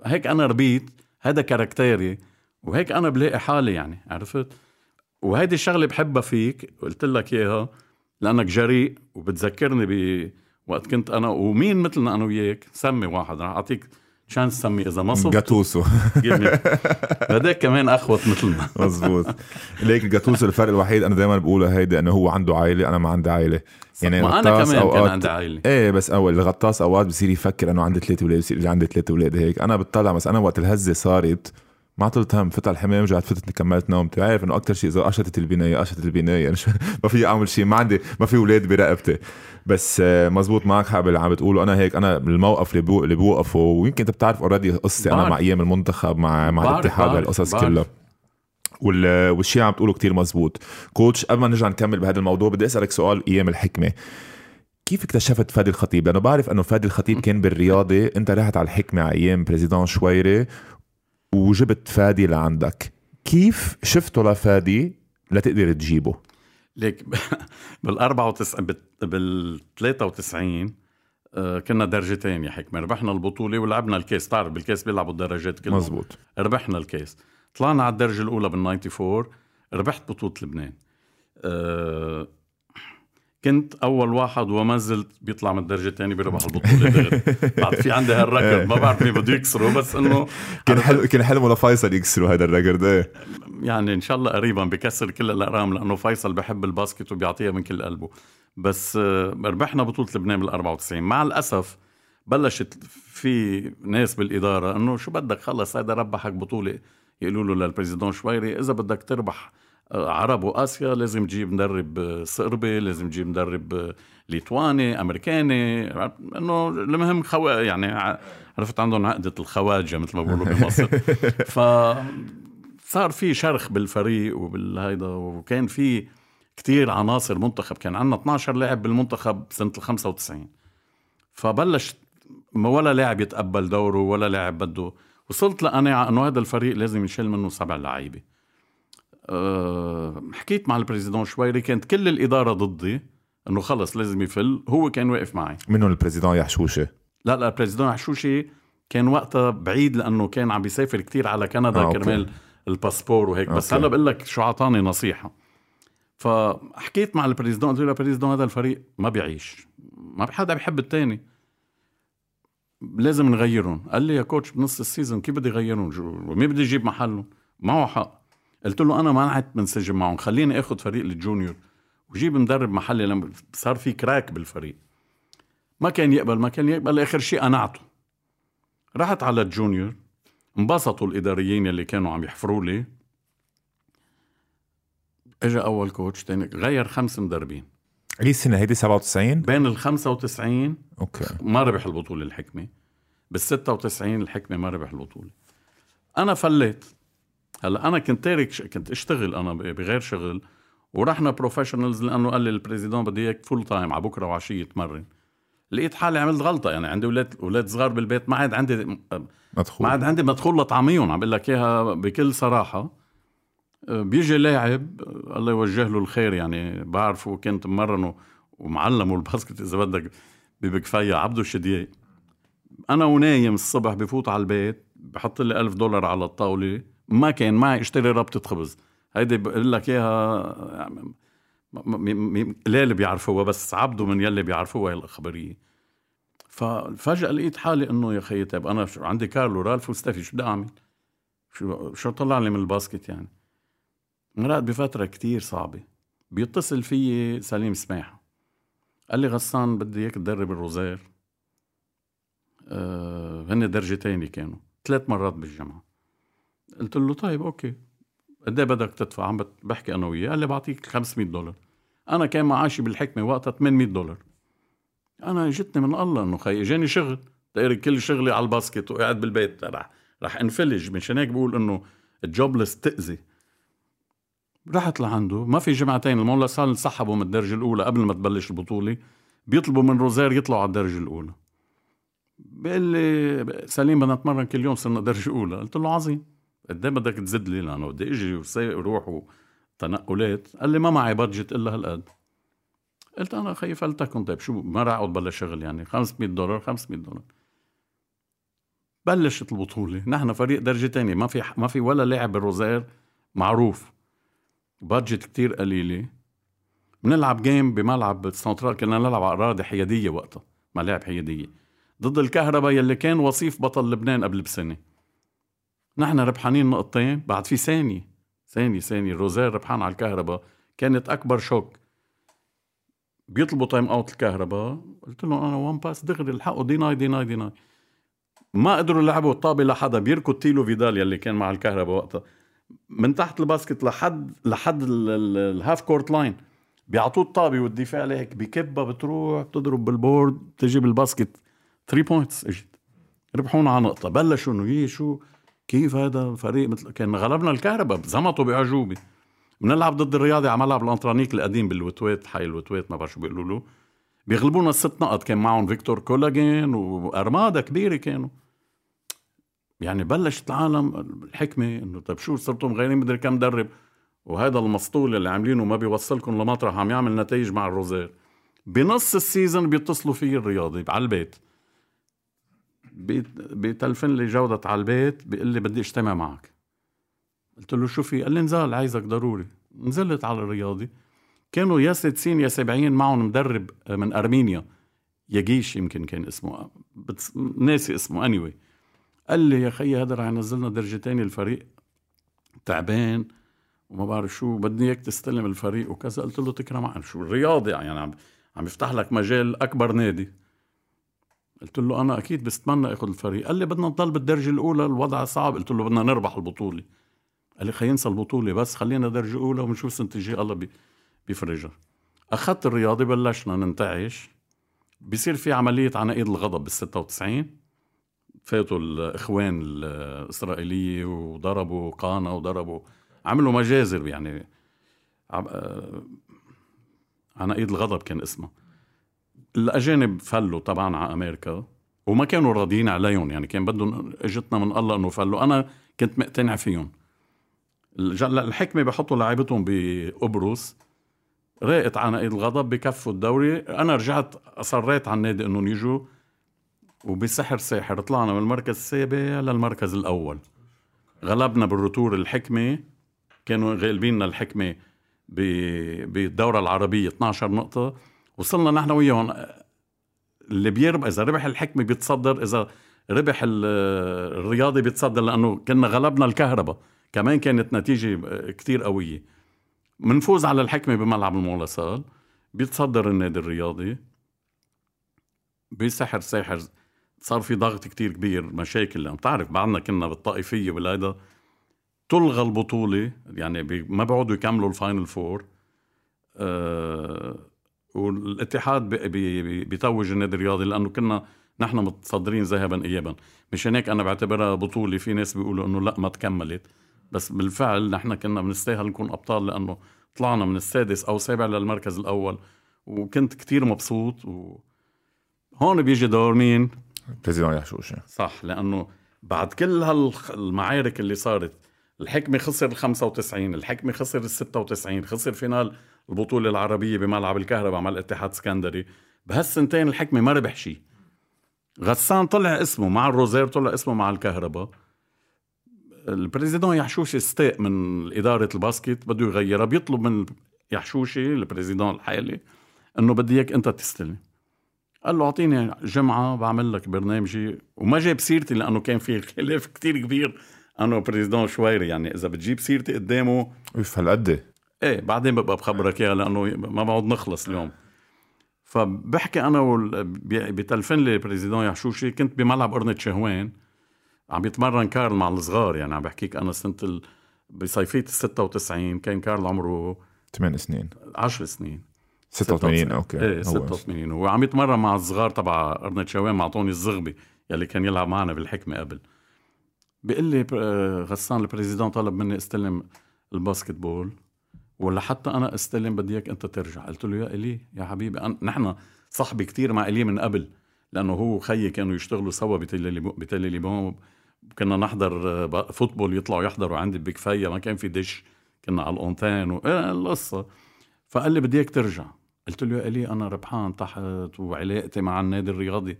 هيك أنا ربيت هذا caractère ي وهيك أنا بلاقي حالي يعني عرفت؟ وهيدي الشغله بحبها فيك قلت لك إياها لأنك جريء وبتذكرني بوقت كنت أنا ومين مثلنا أنا وياك؟ سمي واحد رح أعطيك chance سمي إذا ما صرت. Gattuso. هذاك كمان اخوت مثلنا. مزبوط ليك ال Gattuso الفرق الوحيد أنا دائما بقولها هيدي إنه هو عنده عائلة أنا ما عندي عائلة. يعني ما أنا كمان أوقات... كان عندي عائلة. إيه بس أول الغطاس أوقات بصير يفكر إنه عندي ثلاث أولاد بصير عندي ثلاث أولاد هيك. أنا بتطلع بس أنا وقت الهزة صارت ما عطلت هم فتح الحمام رجعت فتت كملت نومتي عارف إنه أكثر شيء إذا قشطت البناية قشطت البناية. ما في أعمل شيء ما عندي ما في أولاد برقبتي. بس آه، مزبوط معك حق اللي عم بتقوله. أنا هيك أنا بالموقف اللي بو اللي بوقفه ويمكن أنت بتعرف already قصتي أنا مع أيام المنتخب مع مع الاتحاد هالقصص كلها. والشيء عم تقوله كتير مزبوط. كوتش قبل ما نرجع نكمل بهذا الموضوع بدي أسألك سؤال أيام الحكمة. كيف اكتشفت فادي الخطيب؟ لأنه بعرف إنه فادي الخطيب كان بالرياضة، أنت رحت على الحكمة على أيام بريزيدون شويري وجبت فادي لعندك، كيف شفته لفادي لتقدر تجيبه؟ ليك بال 94 بال 93 آه، كنا درجتين يا حكمة. ربحنا البطولة ولعبنا الكاس تعرف بالكاس بيلعبوا الدرجات كلهم. مزبوط. ربحنا الكاس طلعنا على الدرجة الأولى بال 94 ربحت بطولة لبنان. أه كنت أول واحد وما زلت بيطلع من الدرجة الثانية بيربح البطولة دغري. بعد في عندي هالركض ما بعرف مين بده يكسره بس إنه كان حلم كان حلمه لفيصل يكسروا هذا الركض إيه. يعني إن شاء الله قريبا بكسر كل الارقام لأنه فيصل بحب الباسكت وبيعطيها من كل قلبه. بس آه، ربحنا بطولة لبنان بال 94 مع الأسف بلشت في ناس بالإدارة إنه شو بدك خلص هذا ربحك بطولة. يقولوا له للبريزيدون شويري إذا بدك تربح عرب وآسيا لازم تجيب مدرب صربي لازم تجيب مدرب ليتواني أمريكاني إنه المهم خو... يعني عرفت؟ عندهم عقدة الخواجة مثل ما بيقولوا بمصر. ف صار في شرخ بالفريق وبالهيدا وكان في كتير عناصر منتخب. كان عندنا 12 لاعب بالمنتخب سنة ال 95 فبلش ما ولا لاعب يتقبل دوره ولا لاعب بده. وصلت لقناعة إنه هذا الفريق لازم يشيل منه سبع لعيبة. أه حكيت مع ال président شويري كانت كل الإدارة ضدي إنه خلص لازم يفل هو كان واقف معي. منهم ال président يحشوشة؟ لا لا ال président يحشوشة كان وقتها بعيد لأنه كان عم بيسافر كتير على كندا آه كرمال ال passeport وهيك. okay. بس هلا بقول لك شو أعطاني نصيحة. فحكيت مع ال président قلت له ال président هذا الفريق ما بيعيش. ما حدا بيحب الثاني لازم نغيرهم. قال لي يا coach بنص ال saison كيف بدي اغيرهم ومين بدي أجيب محلهم معه حق. قلت له أنا ما قعدت منسجم معهم خليني اخذ فريق ال junior. وجيب مدرب محلي لما صار في crack بالفريق. ما كان يقبل ما كان يقبل آخر شيء قنعته. رحت على ال junior انبسطوا الإداريين اللي كانوا عم يحفروا لي. اجى أول coach تاني غير خمس مدربين. اي السنة هيدي 97 بين ال 95 okay. ما ربح البطولة الحكمة. بال 96 الحكمة ما ربح البطولة. أنا فليت هلا أنا كنت تارك ش... كنت أشتغل أنا بغير شغل ورحنا professionals لأنه قال لي ال président بدي إياك full time على بكرة وعشية تمرن. لقيت حالي عملت غلطة يعني عندي أولاد أولاد صغار بالبيت ما عاد عندي مدخول. ما عاد عندي مدخول لطعميهم عم بقول لك إياها بكل صراحة. بيجي لاعب الله يوجه له الخير يعني بعرفه كنت ممرنه ومعلمه الباسكت إذا بدك ببكفية عبده الشديق أنا ونايم الصبح بفوت على البيت بحط لي ألف دولار على الطاولة. ما كان معي اشتري ربطه خبز. هيدي بقول لك إياها قليل بيعرفوها بس عبده من يلي بيعرفوها الخبريه ففجأة لقيت حالي إنه يا خيي طيب أنا عندي كارلو رالف وستافي شو بدي أعمل؟ شو شو طلع لي من ال basket يعني؟ مرقت بفترة كتير صعبة. بيتصل فيي سليم سماح قال لي غسان بدي إياك تدرب ال Rosaire. آه هن درجتين كانوا. ثلاث مرات بالجامعة قلت له طيب okay. قد إيه بدك تدفع؟ عم بحكي أنا وياه. قال لي بعطيك 500 دولار. أنا كان معاشي بالحكمة وقتها 800 دولار. أنا جتني من الله إنه خي إجاني شغل. تقريبا كل شغلي على ال basket وقاعد بالبيت. رح رح انفلج. مشان هيك بقول إنه ال jobless تأذي. رحت لعنده. ما في جمعتين. المولا صار انسحبوا من الدرجة الأولى قبل ما تبلش البطولة. بيطلبوا من Rosaire يطلعوا على الدرجة الأولى. بيقول لي سليم بدنا نتمرن كل يوم صرنا درجة أولى قلت له عظيم. قد إيه بدك تزيد لي لأنه بدي أجي وسايق وروح وتنقلات قال لي ما معي budget إلا هالقد. قلت أنا خيي فلتكن طيب شو ما راح أقعد بلا شغل يعني؟ 500 دولار 500 دولار. بلشت البطولة. نحن فريق درجة تانية. ما في ما في ولا لاعب بال Rosaire معروف. budget كتير قليلة. بنلعب game بملعب سنترال كنا نلعب على أراضي حيادية وقتها ملاعب حيادية. ضد الكهرباء يلي كان وصيف بطل لبنان قبل بسنة. نحن ربحانين نقطتين بعد في ثانية ثانية ثانية روزير ربحان على الكهرباء. كانت أكبر choc. بيطلبوا time out الكهرباء. قلت له أنا one pass دغري الحقوا deny deny deny ما قدروا يلعبوا الطابة لحدا. بيركض تيلو فيدال يلي كان مع الكهرباء وقتها. من تحت ال basket لحد لحد ال half court line بيعطوه الطابة والدفاع عليه هيك بكبها بتروح بتضرب بال board تجي بال basket 3 points إجت. ربحونا على نقطة. بلشوا إنه شو؟ كيف هذا فريق مثل كان غلبنا الكهرباء زمطوا بعجوبه بنلعب ضد الرياضي على ملعب الانطرانيك القديم بالوتوات حي الوتوات ما بعرف شو بيقولوا له. بيغلبونا الست نقط كان معهم فيكتور كولاجين وأرمادا كبيرة كانوا. يعني بلشت العالم الحكمة إنه طيب شو صرتوا مغيرين؟ مدري كم مدرب. وهذا المسطول اللي عاملينه ما بيوصلكم لمطرح عم يعمل نتائج مع الروزير. بنص ال season بيتصلوا فيه الرياضي على البيت. بيتلفن لي جودة على البيت بيقول لي بدي اجتمع معك. قلت له شو في؟ قال لي نزال عايزك ضروري. نزلت على الرياضي. كانوا يا 60 يا 70 معهم مدرب من أرمينيا. يجيش يمكن كان اسمه بس ناسي اسمه اني anyway. قال لي يا خيي هذا رح ينزلنا درجتين الفريق. تعبان وما بعرف شو بدي اياك تستلم الفريق وكذا. قلت له تكرم شو الرياضي يعني؟ عم عم يفتح لك مجال أكبر نادي. قلت له أنا أكيد بستمنى اخذ الفريق. قال لي بدنا نضل بالدرجة الأولى الوضع صعب. قلت له بدنا نربح البطولة. قال لي خلينا البطولة بس خلينا درجة أولى ونشوف سنه الجاي الله بيفرجها. أخذت الرياضي بلشنا ننتعش. بصير في عملية عناقيد الغضب بال 96 فاتوا الإخوان الإسرائيلية وضربوا قانا وضربوا عملوا مجازر يعني. عناقيد الغضب كان اسمها. الأجانب فلوا طبعا على أمريكا وما كانوا راضيين عليهم يعني كان بدهم اجتنا من الله إنه فلوا. أنا كنت مقتنع فيهم. الحكمة بحطوا لعيبتهم بقبرص راقت عناقيد الغضب بكفوا الدوري. أنا رجعت اصريت على النادي إنهم يجوا وبسحر ساحر. طلعنا من المركز السابع للمركز الأول. غلبنا بالرتور الحكمة. كانوا غالبيننا الحكمة بالدورة العربية. 12 نقطة. وصلنا نحن وياهم. اللي بيربح إذا ربح الحكمة بيتصدر إذا ربح الرياضي بيتصدر لأنه كنا غلبنا الكهرباء. كمان كانت نتيجة كتير قوية. منفوز على الحكمة بملعب المولاصال. بيتصدر النادي الرياضي. بسحر ساحر صار في ضغط كتير كبير مشاكل. لأن بتعرف بعدنا كنا بالطائفية والهيدا. تلغى البطولة يعني ما بيقعدوا يكملوا ال final four آه والاتحاد بي بي بيتوج النادي الرياضي لأنه كنا نحن متصدرين ذهبا ايابا. مشان هيك أنا بعتبرها بطولة في ناس بيقولوا إنه لا ما تكملت. بس بالفعل نحن كنا بنستاهل نكون أبطال لأنه طلعنا من السادس أو السابع للمركز الأول. وكنت كتير مبسوط و هون بيجي دور مين؟ président يحشوشي صح لأنه بعد كل هالمعارك اللي صارت الحكمة خسر ال 95 الحكمة خسر ال 96 خسر finale البطولة العربية بملعب الكهرباء مع الاتحاد السكندري. بهالسنتين الحكمة ما ربح شيء غسان طلع اسمه مع الروزير طلع اسمه مع الكهرباء. ال président يحشوشي استاء من إدارة ال basket بده يغيرها بيطلب من يحشوشي ال président الحالي إنه بدي إياك أنت تستلم قال له أعطيني جمعة بعمل لك برنامجي. وما جاب سيرتي لأنه كان في خلاف كتير كبير. أنا و président شويري يعني إذا بتجيب سيرتي قدامه اوف هالقد إيه بعدين ببقى بخبرك إياها لأنه ما بعود نخلص اليوم. فبحكي أنا وال... بتلفن لي président يحشوشي كنت بملعب قرنة شهوان عم يتمرن كارل مع الصغار يعني عم بحكيك أنا سنة ال... بصيفية ال 96 كان كارل عمره 8 سنين. 10 سنين. 86 okay. إيه 86 هو عم يتمرن مع الصغار تبع قرنة شهوان مع طوني الزغبي يلي كان يلعب معنا بالحكمة قبل. بيقول لي غسان ال président طلب مني استلم ال basketball. ولا حتى أنا استلم بدي اياك أنت ترجع. قلت له يا إلي يا حبيبي أنا نحن صحبي كتير مع إلي من قبل لأنه هو وخيي كانوا يشتغلوا سوا ب Télé Liban. كنا نحضر football يطلعوا يحضروا عندي بكفاية ما كان في دش. كنا على ال antenne و... إيه القصة. فقال لي بدي اياك ترجع. قلت له يا إلي أنا ربحان تحت وعلاقتي مع النادي الرياضي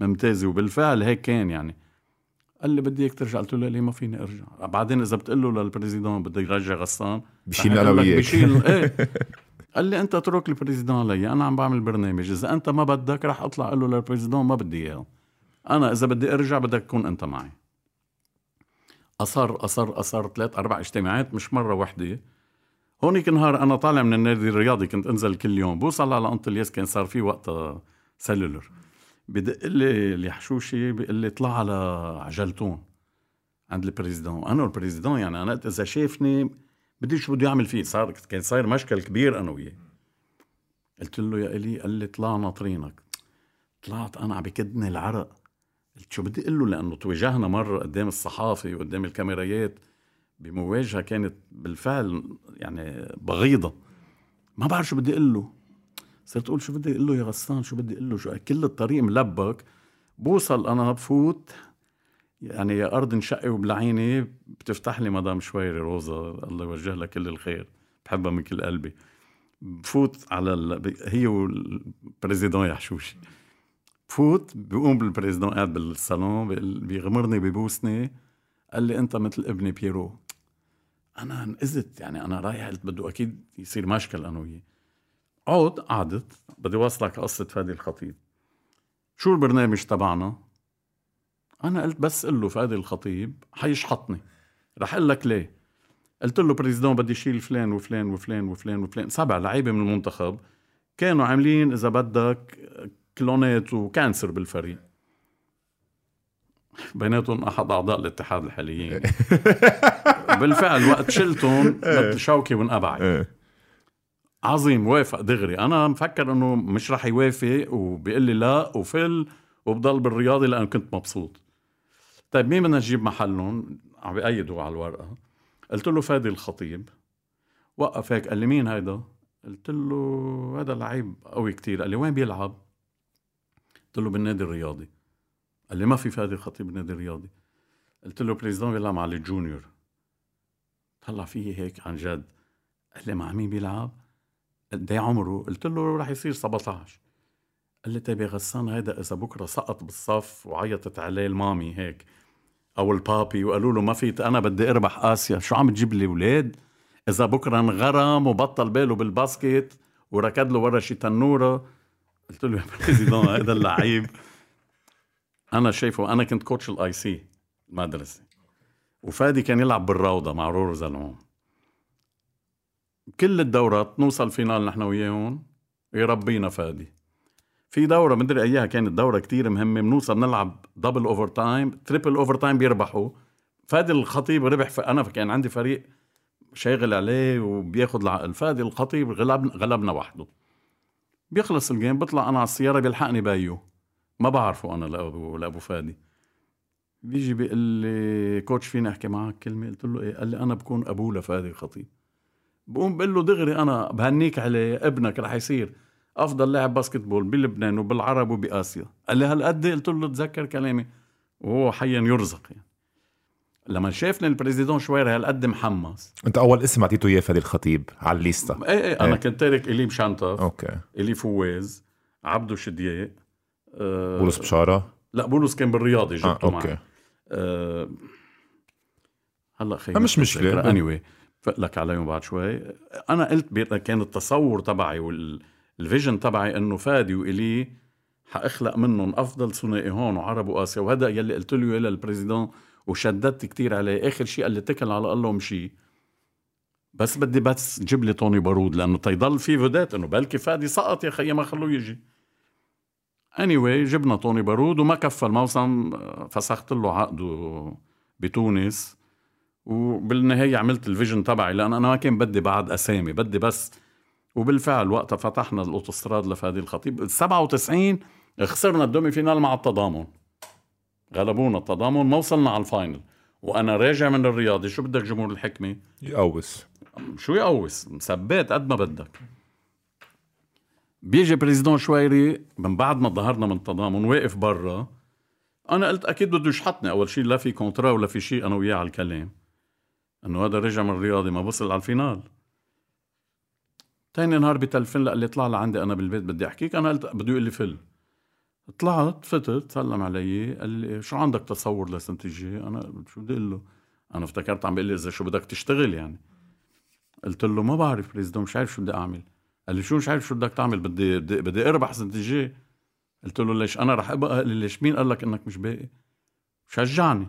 ممتازة وبالفعل هيك كان يعني. قال لي بدي إياك ترجع. قلت له ليه ما فيني أرجع؟ بعدين إذا بتقول له لل président بدي يرجع غسان. بشيل أنا وياك بشيل إيه. قال لي أنت اترك ال président لي أنا عم بعمل برنامج. إذا أنت ما بدك رح أطلع أقول له لل président ما بدي إياه. أنا إذا بدي أرجع بدك تكون أنت معي. اصر اصر أصر ثلاث أربع اجتماعات مش مرة واحدة هونيك نهار أنا طالع من النادي الرياضي كنت أنزل كل يوم. بوصل على أنطلياس كان صار في وقتها سلولر بدق لي اليحشوشي بيقول لي اطلع على عجلتون عند البريزيدون أنا والبريزيدون يعني أنا إذا شافني بدي شو بده يعمل فيه. صار كان صاير مشكل كبير أنا وياه. قلت له يا إلي قال لي طلع ناطرينك. طلعت أنا عم بكدني العرق. قلت شو بدي أقول له؟ لأنه تواجهنا مرة قدام الصحافة وقدام الكاميرايات بمواجهة كانت بالفعل يعني بغيضة. ما بعرف شو بدي أقول له. صرت أقول شو بدي أقول له يا غسان شو بدي أقول له؟ شو كل الطريق ملبك. بوصل أنا بفوت. يعني يا أرض انشقي وبلعيني. بتفتح لي مدام شويري روزا. الله يوجه لها كل الخير. بحبها من كل قلبي. بفوت على ال... هي والبريزيدون يحشوشي. بفوت بقوم بالبريزيدون قاعد بالصالون بيغمرني ببوسني قال لي أنت مثل ابني بيرو. أنا انقذت يعني أنا رايح قلت بده أكيد يصير مشكل أنا وياه. عود قعدت بدي وصلك قصة فادي الخطيب. شو البرنامج تبعنا؟ أنا قلت بس قل له فادي الخطيب حيشحطني. رح أقول لك ليه. قلت له بريزيدون بدي شيل فلان وفلان وفلان وفلان وفلان. سبع لعيبة من المنتخب كانوا عاملين إذا بدك كلونات وكانسر بالفريق. بيناتهم أحد أعضاء الاتحاد الحاليين. بالفعل وقت شلتهم بدي شوكي وانقبعي عظيم وافق دغري. أنا مفكر إنه مش رح يوافق وبيقول لي لا وفل وبضل بالرياضي لأنه كنت مبسوط. طيب مين بدنا نجيب محلهم؟ عم بيأيدوا على الورقة. قلت له فادي الخطيب. وقف هيك قال لي مين هيدا؟ قلت له هذا لعيب قوي كتير. قال لي وين بيلعب؟ قلت له بالنادي الرياضي. قال لي ما في فادي الخطيب بالنادي الرياضي. قلت له بريزدون بيلعب مع الجونيور طلع فيي هيك عن جد. قال لي مع مين بيلعب؟ قد إيه عمره؟ قلت له رح يصير 17 قال لي طيب يا غسان هيدا إذا بكرة سقط بالصف وعيطت عليه المامي هيك أو البابي وقالوا له ما في أنا بدي أربح آسيا شو عم تجيب لي أولاد؟ إذا بكرة انغرم وبطل باله بال basket وركض له ورا شي تنورة. قلت له يا président هيدا اللعيب. أنا شايفه أنا كنت كوتش الاي سي المدرسة. وفادي كان يلعب بالروضة مع رورو زلمون. كل الدورات نوصل finale نحن وياهم يربحنا فادي. في دورة مدري إياها كانت دورة كتير مهمة بنوصل نلعب double overtime triple overtime بيربحوا. فادي الخطيب ربح أنا كان عندي فريق شاغل عليه وبياخد العقل فادي الخطيب غلب غلبنا وحده. بيخلص ال game بطلع أنا على السيارة بيلحقني بيو. ما بعرفه أنا لابو لأبو فادي. بيجي بيقول لي coach فيني أحكي معك كلمة؟ قلت له إيه؟ قال لي أنا بكون أبوه لفادي الخطيب. بقوم بقول له دغري أنا بهنيك عليه ابنك رح يصير. أفضل لاعب basketball بلبنان وبالعرب وبآسيا. قال لي هالقد قلت له تذكر كلامي. وهو حيا يرزق يعني. لما شافني ال président شويري هالقد محمس أنت أول اسم أعطيته إياه فادي الخطيب على الليستا إيه إيه أنا إيه. كنت تارك إيلي مشنتف okay. الي فواز عبدو شدياق أه بولس بشارة. لا بولس كان بالرياضي جبته آه معي okay أه هلأ خير. مش مشكلة. anyway. فقلك عليهم بعد شوي. أنا قلت كان التصور تبعي وال vision تبعي إنه فادي والي حأخلق منهم أفضل ثنائي هون وعرب وآسيا. وهذا يلي قلت له إياه لل président وشددت كتير عليه. آخر شيء قال لي اتكل على الله ومشي بس بدي بس جيب لي توني بارود لأنه تيضل في فيدات إنه بلكي فادي سقط يا خيي ما خلوه يجي. anyway, جبنا توني بارود وما كفى الموسم فسخت له عقده بتونس. وبالنهاية عملت ال vision تبعي لأن أنا ما كان بدي بعد أسامي بدي بس وبالفعل وقتها فتحنا الأوتوستراد لفادي الخطيب. 97 خسرنا ال demi-finale مع التضامن. غلبونا التضامن ما وصلنا على ال final. وأنا راجع من الرياضي شو بدك جمهور الحكمة؟ يقوس. شو يقوس؟ مسبات قد ما بدك. بيجي président شويري من بعد ما ظهرنا من التضامن واقف برا. أنا قلت أكيد بده يشحطني أول شيء لا في contrat ولا في شيء أنا وياه على الكلام. إنه هذا رجع من الرياضي ما وصل على ال finale. تاني نهار بتلفن قال لي اطلع لعندي أنا بالبيت بدي أحكيك. أنا قلت بده يقول لي فل طلعت فتت سلم علي قال لي شو عندك تصور لسنة الجاي؟ أنا شو بدي أقول له؟ أنا افتكرت عم بيقول لي إذا شو بدك تشتغل يعني. قلت له ما بعرف président مش عارف شو بدي أعمل. قال لي شو مش عارف شو بدك تعمل؟ بدي بدي, بدي أربح سنة الجاي. قلت له ليش؟ أنا رح أبقى قال لي ليش؟ مين قال لك إنك مش باقي؟ شجعني.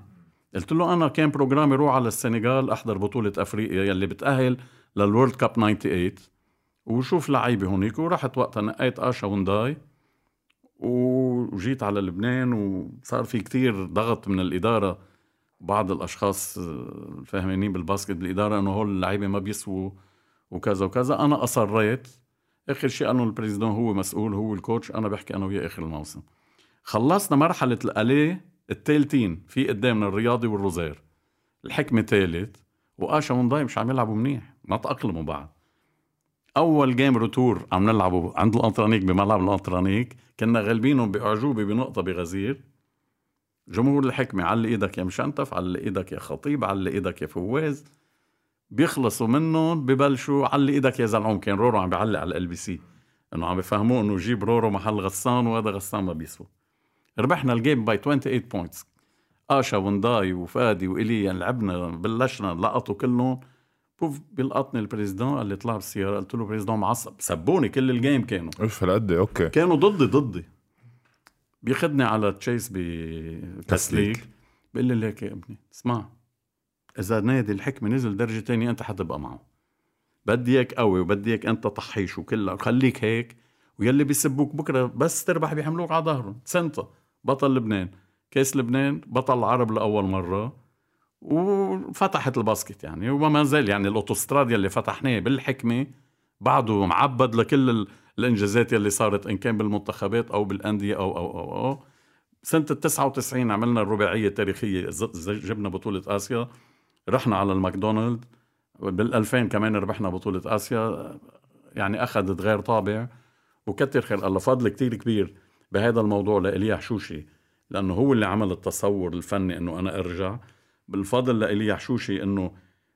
قلت له أنا كان programme ي روح على السنغال أحضر بطولة أفريقيا يلي بتأهل لل World Cup 98 وشوف لعيبة هونيك ورحت وقتها نقيت آشا ونداي وجيت على لبنان وصار في كتير ضغط من الإدارة بعض الأشخاص آه، الفاهمين بال basket بالإدارة إنه هول اللعيبة ما بيسووا وكذا وكذا. أنا أصريت. آخر شيء قالوا ال président هو مسؤول هو ال coach أنا بحكي أنا وياه آخر الموسم. خلصنا مرحلة ال aller. التالتين في قدامنا الرياضي والروزير الحكمة ثالث واشا ونداي مش عم يلعبوا منيح ما تأقلموا بعض أول game retour عم نلعبه عند الانطرانيك بملعب الانطرانيك كنا غالبينهم بأعجوبة بنقطة بغزير. جمهور الحكمة علي إيدك يا مشنتف علي إيدك يا خطيب علي إيدك يا فواز. بيخلصوا منهم ببلشوا علي إيدك يا زلعوم كان رورو عم بيعلق على LBC إنه عم بيفهموه إنه جيب رورو محل غسان وهذا غسان ما بيسوى. ربحنا ال game by 28 points آشا ونداي وفادي والي يعني لعبنا بلشنا لقطوا كلهم. بوف بيلقطني ال président قال لي اطلع بالسيارة قلت له président معصب. سبوني كل ال game كانوا. اوف هالقد okay. كانوا ضدي ضدي. بياخدني على Chase بكسليك بيقول لي ليك يا ابني؟ اسمع إذا نادي الحكمة نزل درجة تانية أنت حتبقى معه. بدي إياك قوي وبدي إياك أنت طحيش وكلها خليك هيك ويلي بيسبوك بكرة بس تربح بيحملوك على ظهرهم. سنتا بطل لبنان. كاس لبنان بطل العرب لأول مرة وفتحت ال basket يعني. وما زال يعني الاوتوستراد يلي فتحناه بالحكمة بعده معبد لكل ال- الإنجازات يلي صارت إن كان بالمنتخبات أو بالأندية أو أو أو, أو. سنة ال 99 عملنا الرباعية التاريخية جبنا بطولة آسيا. رحنا على الماكدونالد. بال 2000 كمان ربحنا بطولة آسيا. يعني أخذت غير طابع. وكتر خير الله فضل كتير كبير. بهذا الموضوع لإليا حشوشي لأنه هو اللي عمل التصور الفني إنه أنا أرجع. بالفضل لإليا حشوشي إنه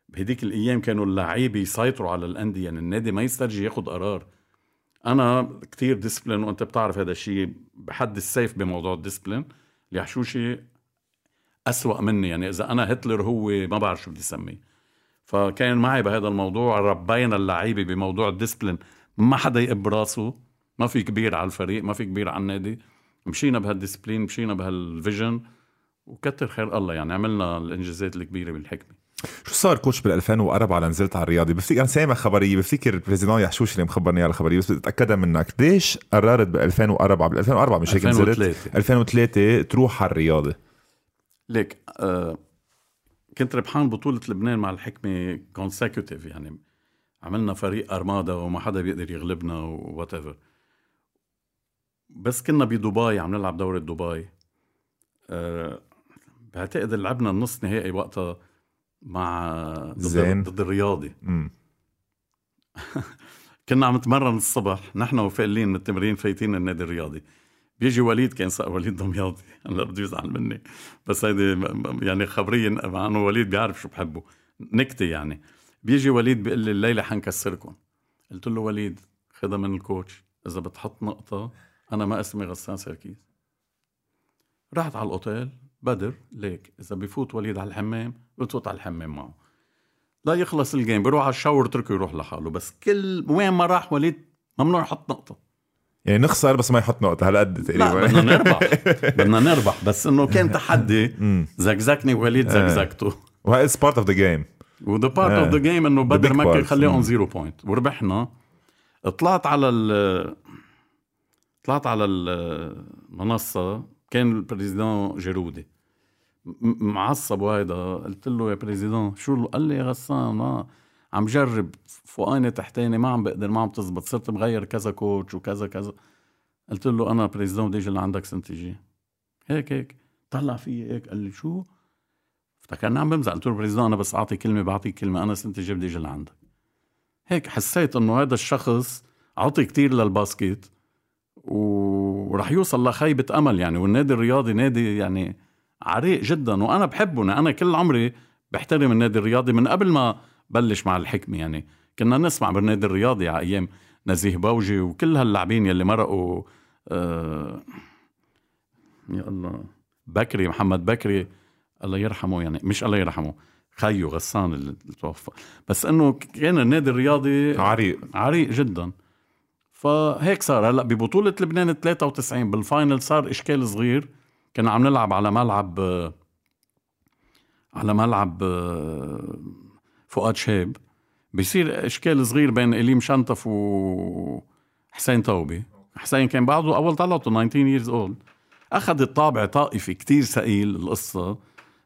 بهديك الأيام كانوا اللعيبه يسيطروا على الأندية يعني النادي ما يسترجي ياخذ قرار. أنا كتير discipline وأنت بتعرف هذا الشيء بحد السيف بموضوع ال discipline إيلي يحشوشي أسوأ مني يعني إذا أنا هتلر هو ما بعرف شو بدي أسميه. فكان معي بهذا الموضوع ربينا اللعيبة بموضوع ال discipline ما حدا يقب راسه. ما في كبير على الفريق ما في كبير على النادي. مشينا بهال discipline مشينا بهال vision وكتر خير الله يعني. عملنا الإنجازات الكبيرة بالحكمة. شو صار coach بال 2004 لنزلت على الرياضي؟ بفتكر أنا سامع خبرية بفتكر ال président يحشوشي اللي مخبرني على الخبرية بس بدي أتأكدها منك. ليش قررت ب 2004 بال 2004 مش هيك نزلت؟ 2003 2003 تروح على الرياضي. ليك آه كنت ربحان بطولة لبنان مع الحكمة consecutive يعني. عملنا فريق armada وما حدا بيقدر يغلبنا whatever بس كنا بدبي عم نلعب دورة دبي. أه بعتقد لعبنا النص نهائي وقتها مع ضد, زين. ضد الرياضي. كنا عم نتمرن الصبح نحن وفالين من التمرين فايتين النادي الرياضي. بيجي وليد كان سأ وليد دمياطي هلا بده يزعل مني. بس هيدي يعني خبرية مع إنه وليد بيعرف شو بحبه. نكتة يعني. بيجي وليد بيقول لي الليلة حنكسركم. قلت له وليد خدها من ال coach. إذا بتحط نقطة أنا ما أسمي غسان سركيز رحت على الأوتيل بدر ليك إذا بفوت وليد على الحمام بتفوت على الحمام معه لا يخلص ال game بيروح على ال shower تركه يروح لحاله بس كل وين ما راح وليد ممنوع يحط نقطة يعني نخسر بس ما يحط نقطة هالقد تقريبا بدنا نربح بدنا نربح بس إنه كان تحدي مم. زقزقني وليد آه. زقزقته وهي اتس بارت اوف ذا جيم وذا بارت. اوف ذا جيم إنه بدر مكة part. يخليه اون. زيرو بوينت وربحنا طلعت على ال طلعت على المنصة كان البريزيدون جيرودي معصب وهيدا قلت له يا بريزيدون شو قال لي يا غسان ما عم جرب فوقاني تحتاني ما عم بقدر ما عم تزبط صرت مغير كذا كوتش وكذا كذا. قلت له أنا بريزيدون بدي أجي لعندك سنه الجاي هيك هيك. طلع في هيك قال لي شو؟ افتكرني عم بمزح. قلت له بريزيدون أنا بس أعطي كلمة بعطيك كلمة. أنا سنه الجاي بدي أجي لعندك. هيك حسيت إنه هذا الشخص عطي كتير للباسكت. ورح يوصل لخيبة أمل يعني والنادي الرياضي نادي يعني عريق جدا وأنا بحبه. أنا كل عمري بحترم النادي الرياضي من قبل ما بلش مع الحكمة يعني. كنا نسمع بالنادي الرياضي على أيام نزيه بوجي وكل هاللاعبين يلي مرقوا آه يا الله. بكري محمد بكري الله يرحمه يعني. مش الله يرحمه خيو غسان اللي توفى. بس إنه كان النادي الرياضي عريق. عريق جدا. فهيك صار. هلأ ببطولة لبنان 93 بال final صار إشكال صغير. كنا عم نلعب على ملعب على ملعب فؤاد شاب بيصير إشكال صغير بين إليم شنطف وحسين توبي حسين كان بعده أول طلعته 19 years old. أخذ الطابع طائفي كتير ثقيل القصة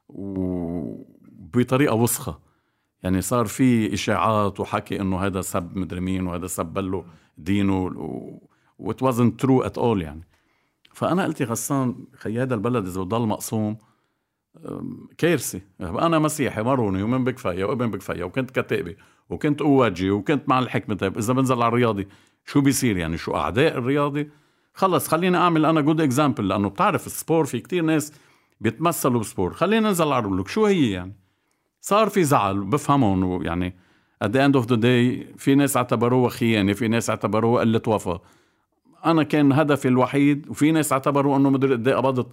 وبطريقه وسخة. يعني صار في إشاعات وحكي إنه هذا سب مدري مين وهذا سب له دينه what wasn't true at all يعني. فأنا قلت غسان خي هذا البلد إذا بضل مقسوم كارثه أنا مسيحي ماروني ومن بكفيا وابن بكفيا وكنت كتائبي وكنت قواتجي وكنت مع الحكمة. طيب إذا بنزل على الرياضي شو بيصير يعني؟ شو أعداء الرياضي؟ خلص خليني أعمل أنا good example لأنه بتعرف ال sport في كتير ناس بيتمثلوا ب sport. خلينا ننزل على شو هي يعني؟ صار في زعل بفهمهم ويعني at the end of the day في ناس اعتبروها خيانة في ناس اعتبروها قلة وفاء أنا كان هدفي الوحيد وفي ناس اعتبروا إنه مدري قد إيه قبضت.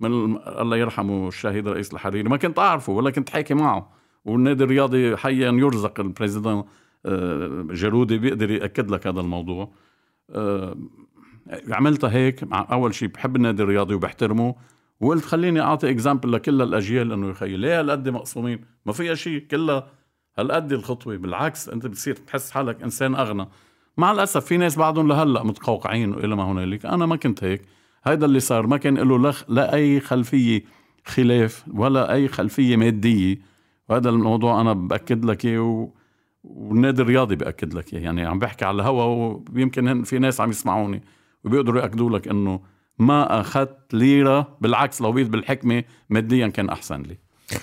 من الله يرحمه الشهيد رئيس الحريري. ما كنت أعرفه ولا كنت حاكي معه. والنادي الرياضي حي يرزق ال président آه، جرودي بيقدر يأكد لك هذا الموضوع. آه، عملتها هيك. أول شيء بحب النادي الرياضي وبحترمه. وقلت خليني أعطي example لكل الأجيال إنه يخيي ليه هالقد مقسومين؟ ما فيها شيء كلها هالقد الخطوة. بالعكس أنت بتصير تحس حالك إنسان أغنى. مع الأسف في ناس بعدهم لهلأ متقوقعين وإلى ما هنالك. أنا ما كنت هيك. هيدا اللي صار ما كان له لخ... لا أي خلفية خلاف ولا أي خلفية مادية. وهذا الموضوع أنا بأكد لك إياه. والنادي الرياضي بأكد لك إياه. يعني عم بحكي على الهوا ويمكن في ناس عم يسمعوني وبيقدروا يأكدوا لك إنه ما أخذت ليرة بالعكس لو بيت بالحكمة ماديا كان أحسن لي.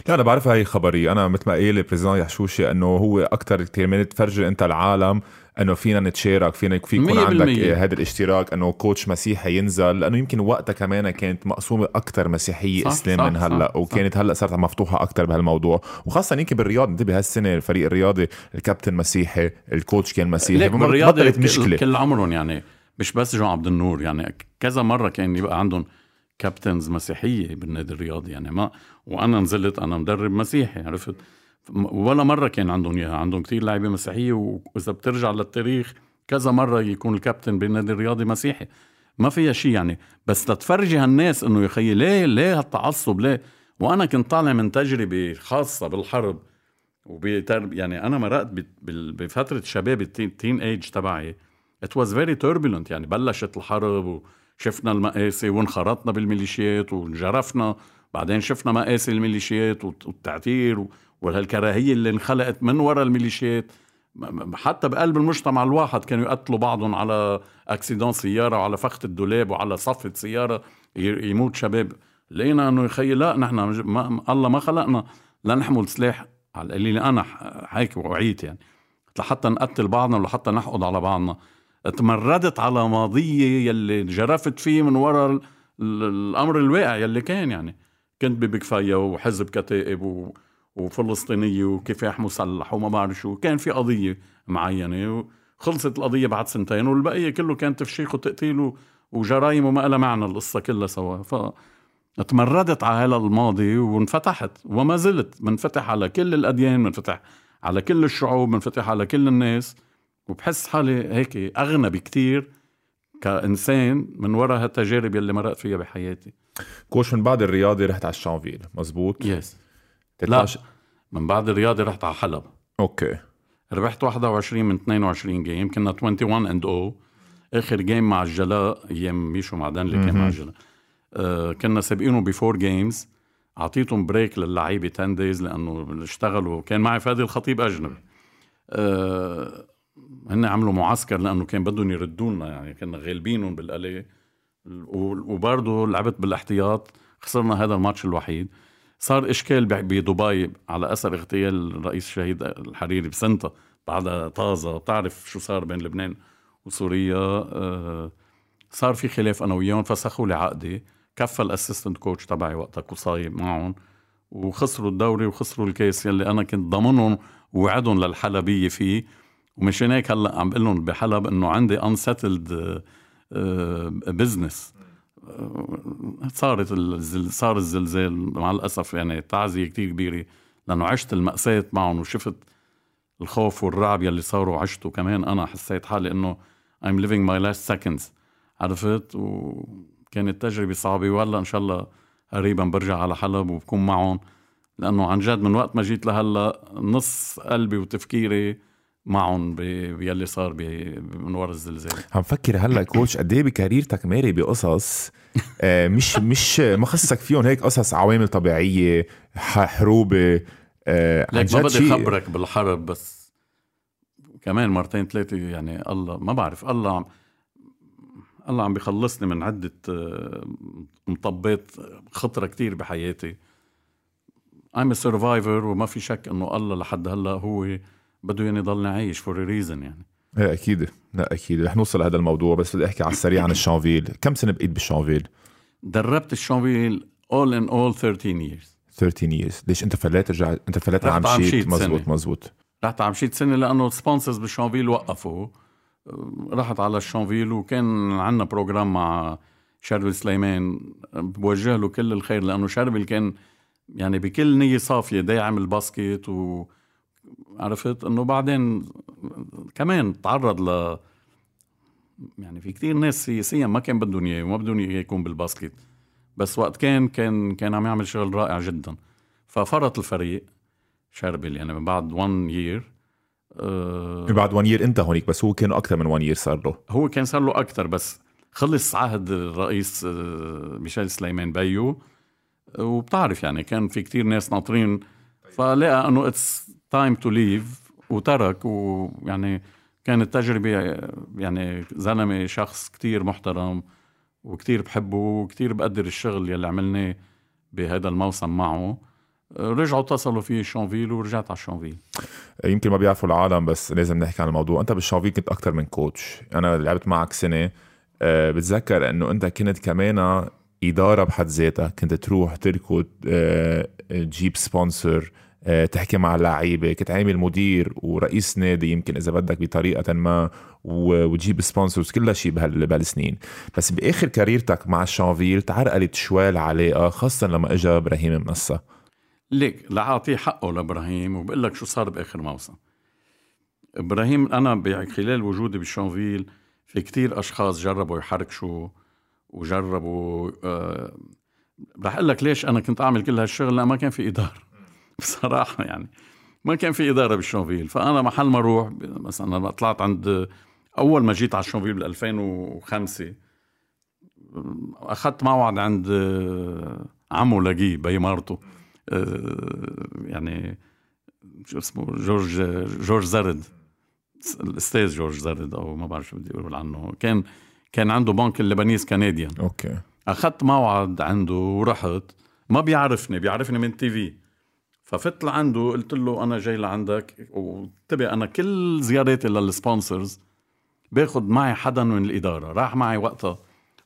لا أنا بعرفها هي خبريه أنا مثل ما قال ال président يحشوشي إنه هو أكثر من تفرجي أنت العالم إنه فينا نتشارك فينا في يكون عندك. هذا الاشتراك إنه coach مسيحي ينزل لأنه يمكن وقتها كمان كانت مقسومة أكثر مسيحية صح، إسلام صح، من هلأ صح، وكانت هلأ صارت مفتوحة أكثر بهالموضوع. وخاصة يمكن بالرياض انتبه هالسنة الفريق الرياضي الكابتن مسيحي ال coach كان مسيحي. بالرياضة بطلت كل, مشكله كل عمرهم يعني. مش بس جو عبد النور يعني كذا مرة كان يبقى عندهم كابتنز مسيحية بالنادي الرياضي يعني ما وأنا نزلت أنا مدرب مسيحي عرفت؟ ولا مرة كان عندهم إياها عندهم كتير لاعبين مسيحية وإذا بترجع للتاريخ كذا مرة يكون الكابتن بالنادي الرياضي مسيحي. ما فيها شيء يعني بس لتفرجي هالناس إنه يا خيي ليه ليه هالتعصب ليه؟ وأنا كنت طالع من تجربة خاصة بالحرب وبترب يعني أنا مرقت بفترة شباب التين تين ايج تبعي it was very turbulent يعني بلشت الحرب وشفنا المقاسي وانخرطنا بالميليشيات وانجرفنا. بعدين شفنا مقاسي الميليشيات والت- والتعتير و- وهالكراهيه اللي انخلقت من وراء الميليشيات. حتى بقلب المجتمع الواحد كانوا يقتلوا بعضهم على accident سيارة وعلى فخت الدولاب وعلى صفة سيارة يموت شباب. لقينا إنه يخي لا نحن ما الله ما خلقنا. لنحمل سلاح. على القليل أنا هيك وعيت يعني. لحتى نقتل بعضنا ولحتى نحقد على بعضنا. تمردت على ماضية يلي جرفت فيه من وراء الأمر الواقع يلي كان يعني. كنت ببكفاية وحزب كتائب و... وفلسطينية وكفاح مسلح وما بعرف شو. كان في قضية معينة وخلصت القضية بعد سنتين والبقية كله كان تفشيخ وتقتيل وجرايم وما لها معنى القصة كلها سوا. ف تمردت على هذا الماضي وانفتحت وما زلت منفتح على كل الأديان منفتح على كل الشعوب منفتح على كل الناس. وبحس حالي هيك أغنى بكتير كإنسان من وراء هالتجارب يلي مرقت فيها بحياتي. coach من بعد الرياضة رحت على الشانفيل مزبوط؟ yes لا من بعد الرياضة رحت على حلب okay. ربحت 21 من 22 game كنا 21 and O آخر جيم مع الجلاء أيام ميشو معدن اللي كان مع الجلاء آه كنا سابقينه ب four games أعطيتهم break للعيبة 10 days لأنه اشتغلوا كان معي فادي الخطيب أجنبي. آه هن عملوا معسكر لأنه كان بدهم يردوا لنا يعني كنا غالبينهم بالقلي وبرضه لعبت بالإحتياط. خسرنا هذا الماتش الوحيد. صار إشكال بدبي على أثر اغتيال الرئيس الشهيد الحريري بسنتا بعدها طازة. بتعرف شو صار بين لبنان وسوريا؟ آه، صار في خلاف أنا وياهم فسخوا لي عقدي. كفى ال assistant coach تبعي وقتها قصاي معهم. وخسروا الدوري وخسروا الكاس يلي أنا كنت ضمنهم ووعدهم للحلبية فيه. ومشان هيك هلا عم بقول لهم بحلب إنه عندي unsettled business صارت صار الزلزال مع الأسف يعني تعزية كتير كبيرة لأنه عشت المأساة معهم وشفت الخوف والرعب يلي صاروا عشته كمان أنا حسيت حالي إنه I'm living my last seconds. عرفت؟ وكانت تجربة صعبة وهلا إن شاء الله قريبا برجع على حلب وبكون معهم. لأنه عن جد من وقت ما جيت لهلا نص قلبي وتفكيري معهم بيلي صار من ورا الزلزال. عم فكر هلا كوتش قد إيه بكاريرتك ماري بقصص آه مش مش ما خصك فيهم هيك قصص عوامل طبيعية حروبة آه ليك ما بدي خبرك بالحرب بس كمان مرتين ثلاثة يعني الله ما بعرف الله عم الله عم بيخلصني من عدة آه، مطبات خطرة كتير بحياتي. I'm a survivor وما في شك إنه الله لحد هلا هو بده يعني يضلني عايش for reason يعني. إيه أكيد. لا أكيد. رح نوصل لهذا الموضوع بس بدي أحكي على السريع عن الشانفيل. كم سنة بقيت بالشانفيل؟ دربت الشانفيل all in all 13 years. 13 years. ليش أنت فليت رجع أنت فليت على عمشيت مزبوط مزبوط. رحت على عمشيت سنة لأنه ال sponsors بالشانفيل وقفوا. رحت على الشانفيل وكان عندنا program مع شربل سليمان. بوجه له كل الخير لأنه شربل كان يعني بكل نية صافية. داعم ال basket و عرفت إنه بعدين كمان تعرض ل يعني في كتير ناس سياسيا ما كان بدهم إياه وما بدهم إياه يكون بال basket. بس وقت كان كان كان عم يعمل شغل رائع جدا. ففرط الفريق شربل يعني من بعد 1 year أه بعد 1 year انت هونيك بس هو كان أكثر من 1 year صار له. هو كان صار له أكثر بس خلص عهد الرئيس آه، ميشيل سليمان بيو وبتعرف يعني كان في كتير ناس ناطرين. فلقى إنه it's time to leave وترك ويعني كانت تجربة يعني زلمة شخص كتير محترم وكتير بحبه وكتير بقدر الشغل يلي عملناه بهذا الموسم معه. رجعوا اتصلوا في شانفيل ورجعت على شانفيل. يمكن ما بيعرفوا العالم بس لازم نحكي عن الموضوع. أنت بالشانفيل كنت أكثر من coach أنا لعبت معك سنة. آه، بتذكر إنه أنت كنت كمان إدارة بحد ذاتها. كنت تروح تركض آه، تجيب sponsor تحكي مع اللعيبة كنت عامل مدير ورئيس نادي يمكن إذا بدك بطريقة ما وتجيب sponsors كل شيء بهالسنين. بس بآخر career تك مع الشانفيل تعرقلت شوي العلاقه خاصة لما اجى إبراهيم منسى. ليك لاعطيه حقه لإبراهيم وبقول لك شو صار بآخر موسم. إبراهيم أنا خلال وجودي بالشانفيل في كتير أشخاص جربوا يحركشوا وجربوا آه رح أقول لك ليش أنا كنت أعمل كل هالشغل لا ما كان في إدارة. بصراحة يعني. ما كان في إدارة بالشونفيل فأنا محل ما أروح مثلا أنا طلعت عند أول ما جيت على الشونفيل بال 2005 أخذت موعد عند عمو لاقيه بيمارته يعني شو اسمه جورج جورج زرد الأستاذ جورج زرد أو ما بعرف شو بدي أقول عنه. كان كان عنده بنك ال Lebanese Canadian okay. أخذت موعد عنده ورحت ما بيعرفني بيعرفني من TV. ففت لعنده قلت له أنا جاي لعندك وانتبه أنا كل زياراتي لل sponsors باخذ معي حدا من الإدارة. راح معي وقتها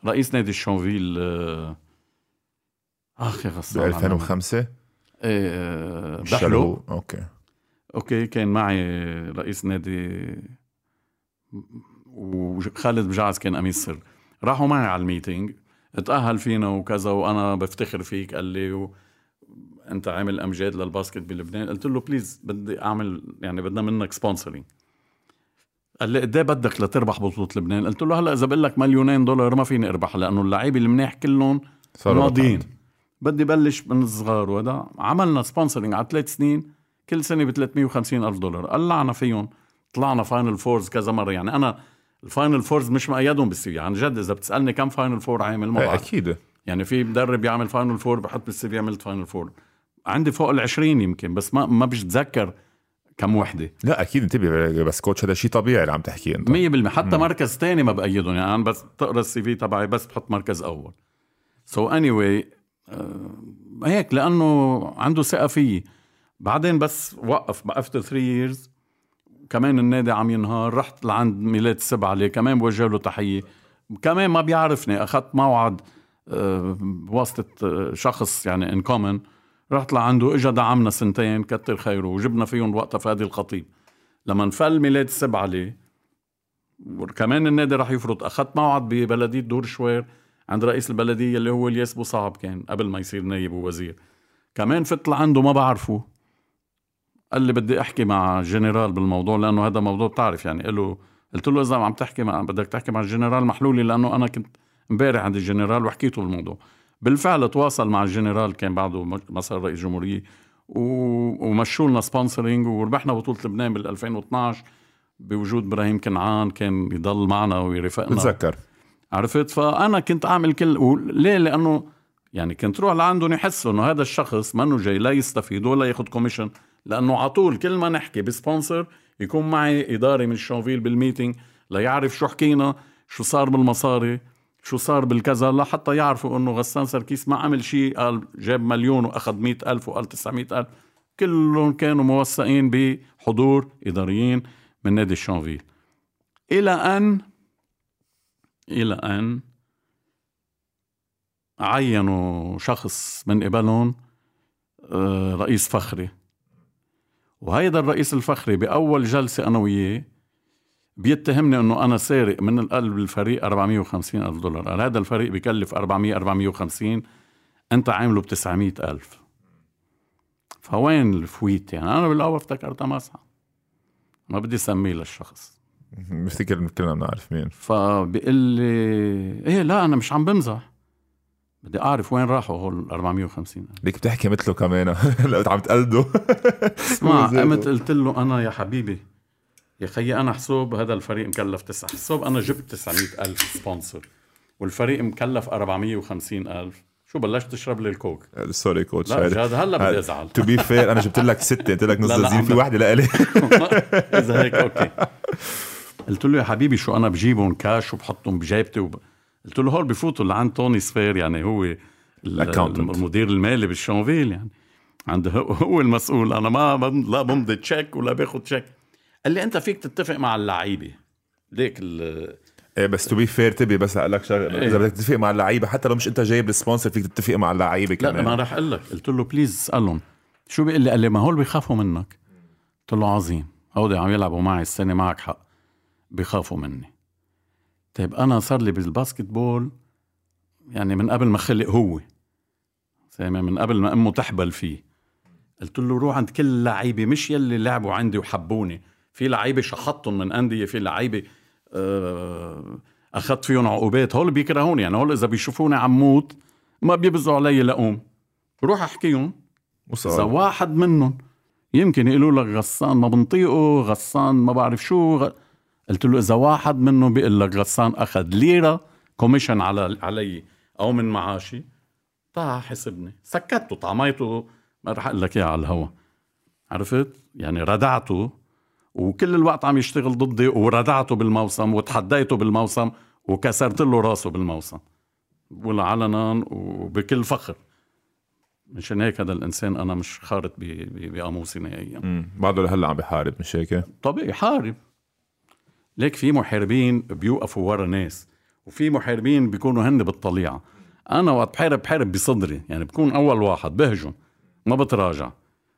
رئيس نادي الشونفيل آه، اخ يا ب غسان 2005 إيه بحلو. شالوه. okay. okay كان معي رئيس نادي وخالد بجعز كان امين سر. راحوا معي على ال meeting اتأهل فينا وكذا وأنا بفتخر فيك قال لي و... انت عامل امجاد للباسكت بلبنان قلت له please بدي اعمل يعني بدنا منك sponsoring قال لي قد إيه بدك لتربح بطولة لبنان؟ قلت له هلا إذا بقول لك مليونين دولار ما فيني أربح لأنه اللعيبة المناح كلهم ماضيين. بدي بلش من الصغار وهذا. عملنا sponsoring على ثلاث سنين كل سنة ب 350 ألف دولار. طلعنا فيهم طلعنا final fours كذا مرة. يعني أنا ال final fours مش مقيدهم بال CV عن جد إذا بتسألني كم final four عامل ما بعرف. أكيد. يعني في مدرب يعمل final four بحط بال CV عملت final four عندي فوق ال 20 يمكن بس ما ما بتذكر كم وحدة. لا أكيد انتبه بس coach هذا شيء طبيعي اللي عم تحكيه أنت. 100% حتى مركز تاني ما بقيدهم يعني أنا بس تقرا ال CV تبعي بس بحط مركز أول. so so anyway anyway, آه هيك لأنه عنده ثقة فيي. بعدين بس وقف after 3 years كمان النادي عم ينهار. رحت لعند ميلاد السبعلي كمان بوجه له تحية. كمان ما بيعرفني. أخذت موعد آه، بواسطة آه، شخص يعني in common رحت لعنده اجى دعمنا سنتين كتر خيره وجبنا فيهم وقتها فادي الخطيب. لما انفل ميلاد السبعلي وكمان النادي راح يفرض أخذت موعد ببلدية ضهور الشوير عند رئيس البلدية اللي هو الياس بو صعب كان قبل ما يصير نايب ووزير. كمان فت لعنده ما بعرفه. قال لي بدي أحكي مع الجنرال بالموضوع لأنه هذا موضوع بتعرف يعني. له قلت له إذا عم تحكي مع بدك تحكي مع الجنرال محلولي لأنه أنا كنت امبارح عند الجنرال وحكيته بالموضوع بالفعل تواصل مع الجنرال كان بعده ما صار رئيس جمهورية و- ومشوا لنا sponsoring وربحنا بطولة لبنان بال 2012 بوجود إبراهيم كنعان كان يضل معنا ويرافقنا بتذكر. عرفت؟ فأنا كنت أعمل كل وليه؟ لأنه يعني كنت روح لعندهم يحسوا إنه هذا الشخص منه جاي لا يستفيد ولا ياخذ commission لأنه على طول كل ما نحكي ب sponsor يكون معي إداري من الشونفيل بال meeting ليعرف شو حكينا شو صار بالمصاري. شو صار بالكذا لحتى يعرفوا إنه غسان سركيس ما عمل شيء قال جاب مليون وأخذ مئة ألف وقال 900 ألف. كلهم كانوا موثقين بحضور إداريين من نادي الشونفيل إلى أن إلى أن عينوا شخص من قبلهم آه، رئيس فخري. وهيدا الرئيس الفخري بأول جلسة أنا وياه بيتهمني إنه أنا سارق من القلب الفريق 450 ألف دولار. قال هذا الفريق بكلف 400 450 أنت عامله ب 900 ألف. فوين الفويت يعني؟ أنا بالأول افتكرتها مسحه ما بدي أسميه للشخص. بفتكر كلنا بنعرف مين. فبيقول لي إيه لا أنا مش عم بمزح بدي أعرف وين راحوا هول 450 ألف. ليك بتحكي مثله كمان. لو عم تقلده. اسمع. قمت قلت له أنا يا حبيبي يا خيي أنا حسوب هذا الفريق مكلف تسع حسوب أنا جبت 900 ألف sponsor. والفريق مكلف 450 ألف. شو بلشت تشرب لي الكوك؟ sorry coach لا جاد هلا بدي أزعل. to be fair أنا جبت لك ستة قلت لك نص عم في واحدة لإلي. إذا هيك أوكي. قلت له يا حبيبي شو أنا بجيبهم كاش وبحطهم بجيبتي وب... قلت له هول بفوتوا لعند توني سفير يعني هو. المدير المالي بالشونفيل يعني. عند هو, المسؤول. أنا ما لا بمضي check ولا باخذ check قال لي انت فيك تتفق مع اللعيبة. ليك ال- إيه بس تو بي فير تبي بس أقول لك شغلة. إيه. إذا بدك تتفق مع اللعيبة حتى لو مش أنت جايب ال sponsor فيك تتفق مع اللعيبة لا كمان. ما راح أقول لك قلت له please اسألهم. شو بيقول لي؟ قال لي ما هول بيخافوا منك. قلت له عظيم. هودي عم يلعبوا معي السنة معك حق. بيخافوا مني. طيب أنا صار لي بالباسكت بول يعني من قبل ما خلق هو. من قبل ما أمه تحبل فيه. قلت له روح عند كل اللعيبة مش يلي لعبوا عندي وحبوني. في لعيبة شحطهم من أندية في لعيبة آه، أخذت فيهم عقوبات. هول بيكرهوني يعني هول إذا بيشوفوني عم موت ما بيبزوا علي لقوم روح أحكيهم. إذا واحد منهم يمكن يقولوا لك غسان ما بنطيقه غسان ما بعرف شو غ... قلت له إذا واحد منهم بيقول لك غسان أخذ ليرة كوميشن على علي أو من معاشي تعا حسبني. سكته طعميته ما رح أقول لك اياها على الهوا. عرفت؟ يعني ردعته. وكل الوقت عم يشتغل ضدي وردعته بالموسم وتحديته بالموسم وكسرت له راسه بالموسم بقول علنا وبكل فخر. مشان هيك هذا الإنسان أنا مش خارط بقاموسي نهائيا. بعده لهلأ عم بحارب مش هيك؟ طبيعي حارب. ليك في محاربين بيوقفوا ورا ناس وفي محاربين بيكونوا هن بالطليعة. أنا وقت بحارب بحارب بصدري يعني بكون أول واحد بهجم ما بتراجع.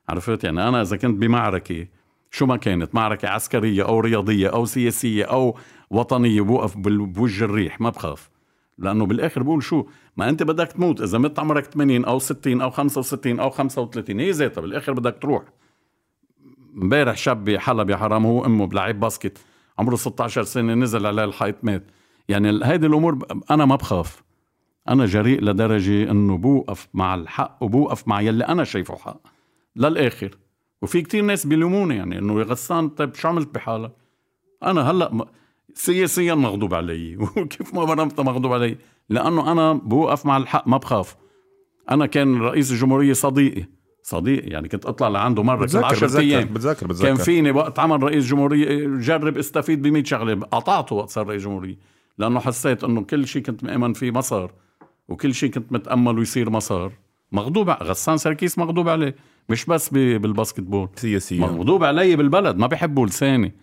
عرفت؟ يعني أنا إذا كنت بمعركة شو ما كانت معركة عسكرية أو رياضية أو سياسية أو وطنية بوقف بوجه الريح ما بخاف. لأنه بالآخر بقول شو ما أنت بدك تموت إذا مت عمرك 80 أو 60 أو 65 أو 35 هي ذاتها بالآخر بدك تروح. امبارح شاب بحلب يا حرام هو أمه بلعب باسكت عمره 16 سنة نزل عليه الحيط مات. يعني هيدي الأمور أنا ما بخاف. أنا جريء لدرجة إنه بوقف مع الحق وبوقف مع يلي أنا شايفه حق. للآخر. وفي كتير ناس بيلوموني يعني إنه يا غسان طيب شو عملت بحالك؟ أنا هلأ سياسيا مغضوب علي. وكيف ما برمت مغضوب علي؟ لأنه أنا بوقف مع الحق ما بخاف. أنا كان رئيس الجمهورية صديقي صديقي يعني كنت أطلع لعنده مرة كل 10 أيام. بتذكر بتذكر كان فيني وقت عمل رئيس جمهورية جرب استفيد ب 100 شغلة. قطعته وقت صار رئيس جمهورية لأنه حسيت إنه كل شيء كنت مأمن فيه مسار وكل شيء كنت متأمل يصير مسار مغضوب غسان سركيس مغضوب عليه. مش بس بالباسكت بول سياسيا مغضوب علي بالبلد ما بيحبوا لساني.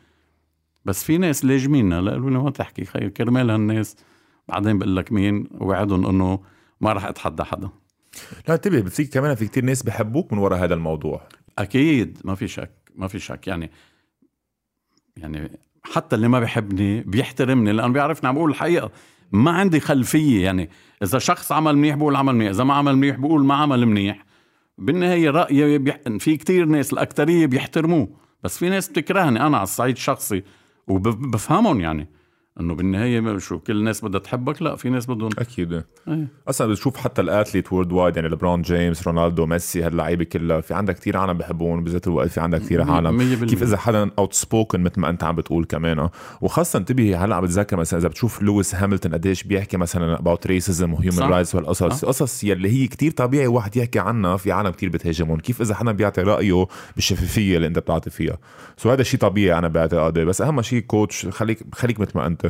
بس في ناس لاجمينا قالوا لي ما تحكي خي كرمال هالناس. بعدين بقول لك مين؟ وعدهم إنه ما راح أتحدى حدا. لا انتبه بفيك كمان في كتير ناس بحبوك من وراء هذا الموضوع. أكيد ما في شك ما في شك. يعني يعني حتى اللي ما بيحبني بيحترمني لأنه بيعرفني عم بقول الحقيقة. ما عندي خلفية يعني إذا شخص عمل منيح بقول عمل منيح إذا ما عمل منيح بقول ما عمل منيح. بالنهاية رايي بيح... في كتير ناس الأكثرية بيحترموه بس في ناس بتكرهني أنا على الصعيد الشخصي وبفهمهم يعني. إنه بالنهاية شو كل الناس بدها تحبك لا في ناس بدهم. أكيد. إيه. أصلا بتشوف حتى ال athletes worldwide يعني لبرون جيمس رونالدو ميسي هاللعيبة كلها في عندك كثير عالم بحبون بذات الوقت في عندك كثير عالم. كيف إذا حدا outspoken مثل ما أنت عم بتقول كمان وخاصة انتبهي هلأ عم بتذكر مثلا إذا بتشوف لويس هاملتون قديش بيحكي مثلا about racism و human rights والقصص. قصص يلي هي كثير طبيعي واحد يحكي عنها في عالم كثير بتهاجمهم. كيف إذا حدا بيعطي رأيه بالشفافية اللي أنت بتعطي فيها؟ so هذا شيء طبيعي أنا باعتقادي بس أهم شيء coach خليك خليك مثل ما أنت.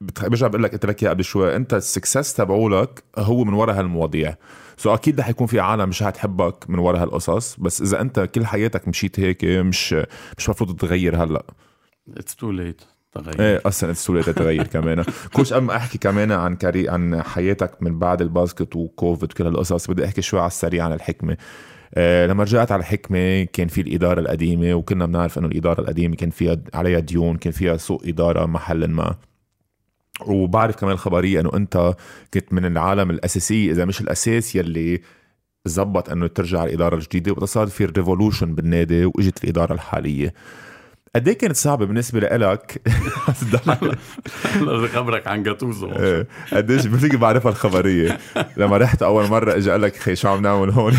برجع بقول لك قلت لك قبل شوي انت ال success تبعولك هو من وراء هالمواضيع. so أكيد رح يكون في عالم مش حتحبك من وراء هالقصص بس إذا أنت كل حياتك مشيت هيك مش مش مفروض تغير هلأ. it's too late تغير. إيه أصلا it's too late تغير كمان. coach أما أحكي كمان عن career عن حياتك من بعد الباسكت وكوفيد وكل هالقصص بدي أحكي شوي على السريع عن الحكمة. أه لما رجعت على الحكمة كان في الإدارة القديمة وكنا بنعرف إنه الإدارة القديمة كان فيها عليها ديون كان فيها سوء إدارة محل ما. وبعرف كمان الخبريه إنه أنت كنت من العالم الاساسيه إذا مش الأساس يلي زبط إنه ترجع الإدارة الجديدة وصار في ريفولوشن بالنادي وإجت الإدارة الحالية. قد إيه كانت صعبة بالنسبة لإلك؟ خبرك عن جاتوزو. إيه. قد إيش بفيك بعرفها الخبرية؟ لما رحت أول مرة اجى قال لك خي شو عم نعمل هون؟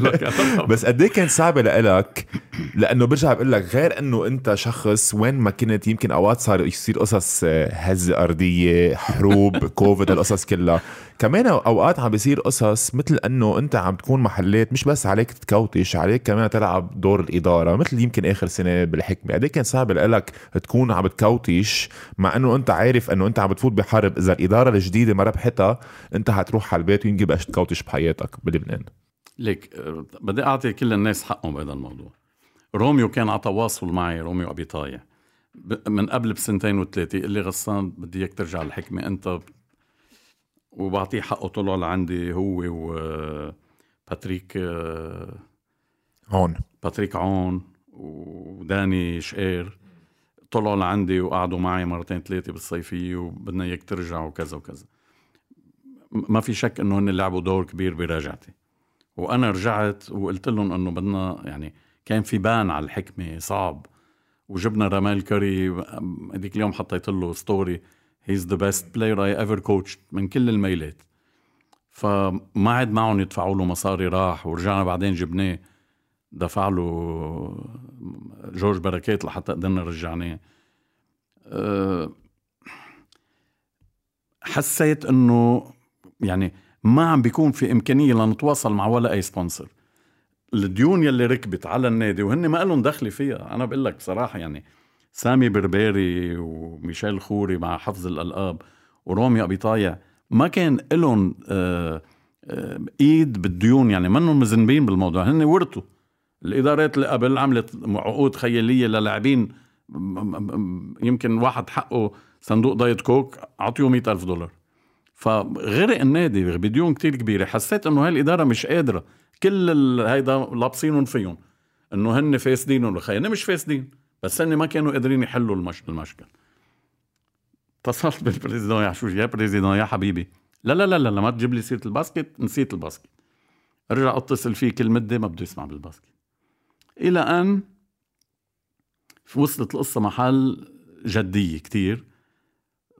بس قد إيه كانت صعبة لإلك لأنه برجع بقول لك غير إنه أنت شخص وين ما كنت يمكن أوقات صار يصير قصص آه، هزه أرضية حروب كوفيد القصص كلها. كمان أوقات عم بيصير قصص مثل إنه أنت عم تكون محلات مش بس عليك تكوتش عليك كمان تلعب دور الإدارة مثل يمكن آخر سنة بالحكمة. قد كان صعب لك تكون عم تكوتش مع إنه أنت عارف إنه أنت عم بتفوت بحرب. إذا الإدارة الجديدة ما ربحتها أنت حتروح على البيت ويمكن بقاش ت coach بحياتك بلبنان. ليك بدي أعطي كل الناس حقهم بهذا الموضوع. روميو كان على تواصل معي روميو أبي طايع من قبل بسنتين وثلاثة قال لي غسان بدي إياك ترجع الحكمة أنت. وبعطيه حقه طلع لعندي هو و باتريك عون باتريك عون وداني شقير. طلعوا لعندي وقعدوا معي مرتين ثلاثة بالصيفية وبدنا إياك ترجع وكذا وكذا. ما في شك إنه هن لعبوا دور كبير برجعتي وأنا رجعت وقلت لهم إنه بدنا يعني كان في ban على الحكمة صعب. وجبنا رمل كوري هذيك اليوم حطيت له story he's the best player I ever coached من كل الميلات. فما عاد معهم يدفعوا له مصاري راح ورجعنا بعدين جبناه. دفع له جورج بركات لحتى قدرنا رجعناه أه، حسيت إنه يعني ما عم بيكون في إمكانية لنتواصل مع ولا أي sponsor الديون يلي ركبت على النادي وهن ما لهم دخل فيها. أنا بقول لك بصراحه يعني سامي برباري وميشيل خوري مع حفظ الألقاب ورامي أبي طايع ما كان لهم آه، آه، إيد بالديون يعني منهم مذنبين بالموضوع. هن ورثوا الإدارات اللي قبل عملت عقود خيالية للاعبين. يمكن واحد حقه صندوق دايت كوك مئة ألف دولار. فغرق النادي بديون كتير كبيرة. حسيت إنه هاي الإدارة مش قادرة. كل هيدا لابسينهم فيهم. إنه هن فاسدين والخيانة مش فاسدين. بس هن ما كانوا قادرين يحلوا المش... المشكل. اتصلت بال président. يا حشوش يا président يا حبيبي. لا لا لا لا ما تجيب لي سيرة ال basket. نسيت ال basket. ارجع اتصل فيه كل مدة ما بده يسمع بال basket. إلى أن وصلت القصة محل جدية كتير.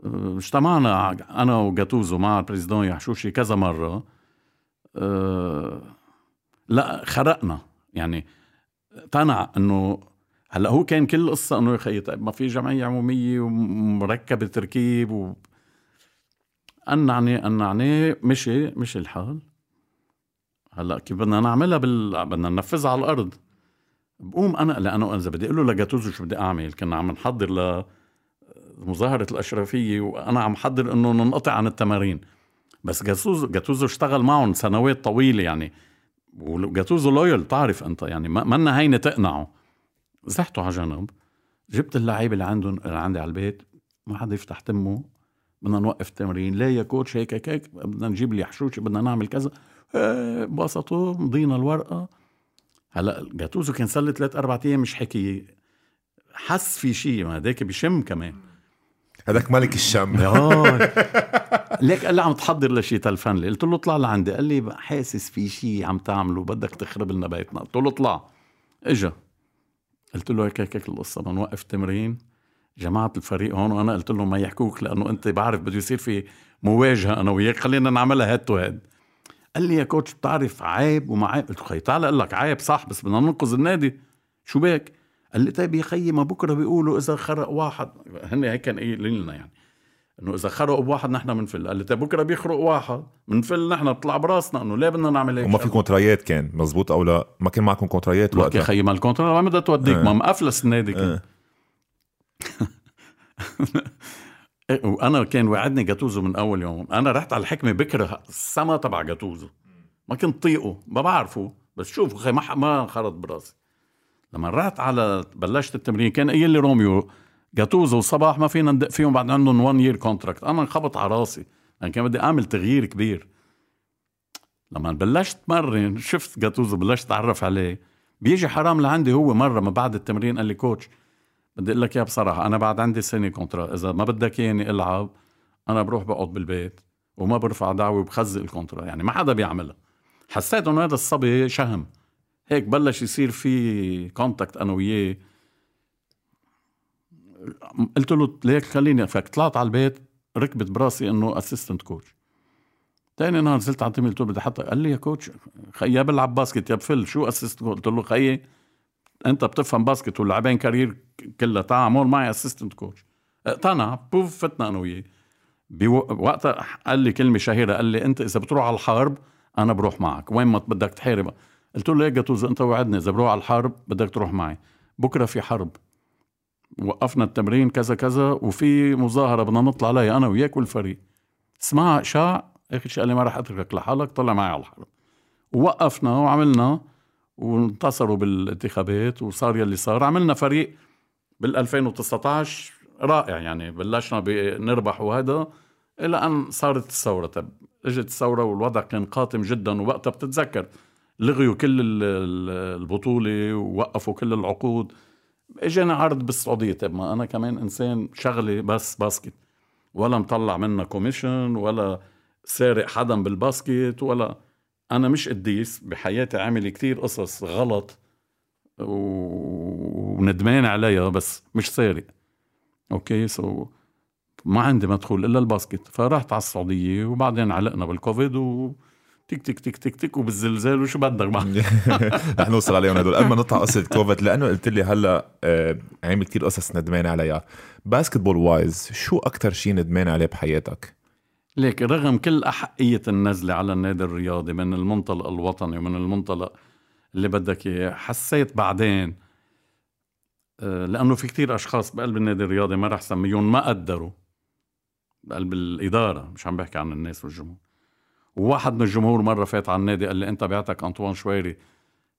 اجتمعنا أنا وجاتوزو مع ال président يحشوشي كذا مرة أه لا خرقنا. يعني اقتنع إنه هلأ هو كان كل القصة إنه يا خيي طيب ما في جمعية عمومية ومركبة تركيب و أنعني أنعني مشي مشي الحال. هلأ كيف بدنا نعملها بال... بدنا ننفذها على الأرض. بقوم أنا لأنه إذا بدي أقول له لجاتوزو شو بدي أعمل كنا عم نحضر ل مظاهرة الأشرفية وأنا عم حضر إنه ننقطع عن التمارين. بس جاتوزو جاتوزو اشتغل معهم سنوات طويلة يعني. وجاتوزو لويل تعرف أنت يعني منا هينة تقنعه. زحته على جنب. جبت اللعيبة اللي عندهم اللي عندي على البيت. ما حدا يفتح تمه. بدنا نوقف التمرين. لا يا كوتش هيك هيك هيك. بدنا نجيب لي حشوش بدنا نعمل كذا. بسطوا مضينا الورقة. هلا جاتوزو كان صار لي ثلاث أربع أيام مش حكي. حس في شيء ما هداك بشم كمان. هذاك ملك الشم ليك قال لي عم تحضر لشيء تلفن لي قلت له اطلع لعندي. قال لي حاسس في شيء عم تعمله بدك تخرب لنا بيتنا. قلت له اطلع. إجا. قلت له هيك هيك القصة. بدنا نوقف تمرين. جماعة الفريق هون وأنا قلت لهم ما يحكوك لأنه أنت بعرف بده يصير في مواجهة أنا وياك. خلينا نعملها head to head قال لي يا coach بتعرف عيب وما عيب؟ قلت له خي تعال أقول لك عيب صح بس بدنا ننقذ النادي. شو بك قال لي طيب يا خيي ما بكرة بيقولوا إذا خرق واحد. هن هيك كان قايلين لنا يعني. إنه إذا خرقوا بواحد نحن بنفل قال لي طيب بكرة بيخرق واحد. بنفل نحن بطلع براسنا. إنه ليه بدنا نعمل هيك وما في كونترايات كان مزبوط أو لا؟ ما كان معكم كونترايات وقتها؟ يا خيي ما ال contrat ما بدها توديك. ما مقفلس النادي كان. وأنا كان وعدني جاتوزو من أول يوم. أنا رحت على الحكمة بكرة السما تبع جاتوزو. ما كنت طيقه ما بعرفه. بس شوف خي ما ما خرط براسي. لما رحت على بلشت التمرين كان قايل لي روميو جاتوزو وصباح ما فينا ندق فيهم بعد عندهم 1 year contract أنا انخبط على راسي يعني كان بدي أعمل تغيير كبير. لما بلشت مرن شفت جاتوزو بلشت اتعرف عليه. بيجي حرام لعندي هو مرة ما بعد التمرين قال لي coach بدي أقول لك اياها بصراحة أنا بعد عندي سنة contrat إذا ما بدك إياني ألعب أنا بروح بقعد بالبيت وما برفع دعوة وبخزق ال contrat يعني ما حدا بيعملها. حسيت إنه هذا الصبي شهم. هيك بلش يصير في contact أنا وياه. قلت له ليك خليني أفك. طلعت على البيت ركبت براسي إنه assistant coach تاني نهار نزلت على ال team قلت له بدي أحط قال لي يا coach يا بلعب basket يا بفل شو assistant قلت له خيي أنت بتفهم basket واللاعبين career كلها تعال عمول معي assistant coach اقتنع بوف فتنا أنا وياه. بوقتها قال لي كلمة شهيرة قال لي أنت إذا بتروح على الحرب أنا بروح معك. وين ما بدك تحارب. قلت له ليه جاتوزو انت وعدني إذا بروح على الحرب بدك تروح معي. بكرة في حرب. وقفنا التمرين كذا كذا وفي مظاهرة بدنا نطلع عليها أنا وياك والفريق. اسمعها شاع أخي شيء قال لي ما راح أتركك لحالك طلع معي على الحرب. ووقفنا وعملنا وانتصروا بالانتخابات وصار يلي صار. عملنا فريق بال 2019 رائع يعني بلشنا بنربح وهذا إلى أن صارت الثورة. طب إجت الثورة والوضع كان قاتم جدا ووقتها بتتذكر. لغيوا كل البطولة ووقفوا كل العقود. إجاني عرض بالسعودية. طب ما أنا كمان إنسان شغلي بس basket. ولا مطلع منها commission ولا سارق حدا بال basket ولا أنا مش قديس. بحياتي عامل كتير قصص غلط وندمان عليها بس مش سارق. okay؟ so ما عندي مدخول إلا ال basket. فرحت على السعودية وبعدين علقنا بالكوفيد و تك تك تك تك تك وبالزلزال وشو بدك بعد؟ رح نوصل عليهم هدول. قبل ما نطلع قصة كوفيد لأنه قلت لي هلأ آه، عامل كتير قصص ندمان عليها. basketball wise شو أكثر شيء ندمان عليه بحياتك؟ ليك رغم كل أحقية النزلة على النادي الرياضي من المنطلق الوطني ومن المنطلق اللي بدك إياه حسيت بعدين آه، لأنه في كتير أشخاص بقلب النادي الرياضي ما رح سميهم ما قدروا بقلب الإدارة مش عم بحكي عن الناس والجمهور. وواحد من الجمهور مرة فات على النادي قال لي أنت بعتك أنطوان شويري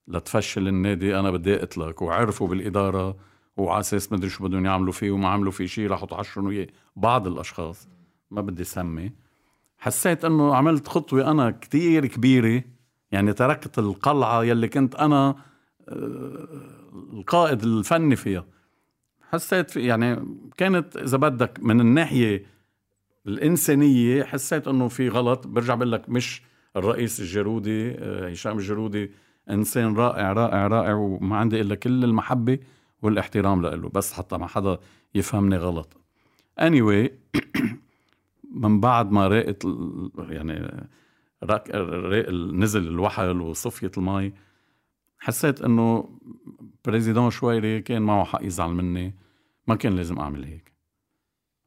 لتفشل النادي أنا بدي أقتلك. وعرفوا بالإدارة وعلى أساس مدري شو بدهم يعملوا فيه وما عملوا فيه شيء راحوا تعشروا وياه بعض الأشخاص ما بدي سمي. حسيت إنه عملت خطوة أنا كتير كبيرة. يعني تركت القلعة يلي كنت أنا آه، القائد الفني فيها. حسيت في يعني كانت إذا بدك من الناحية الإنسانية حسيت إنه في غلط. برجع بقول لك مش الرئيس الجرودي آه، هشام الجرودي إنسان رائع رائع رائع وما عندي إلا كل المحبة والاحترام له بس حتى ما حدا يفهمني غلط. Anyway من بعد ما راقت يعني راق نزل الوحل وصفية المي حسيت إنه بريزيدون شويري كان معه حق يزعل مني. ما كان لازم أعمل هيك.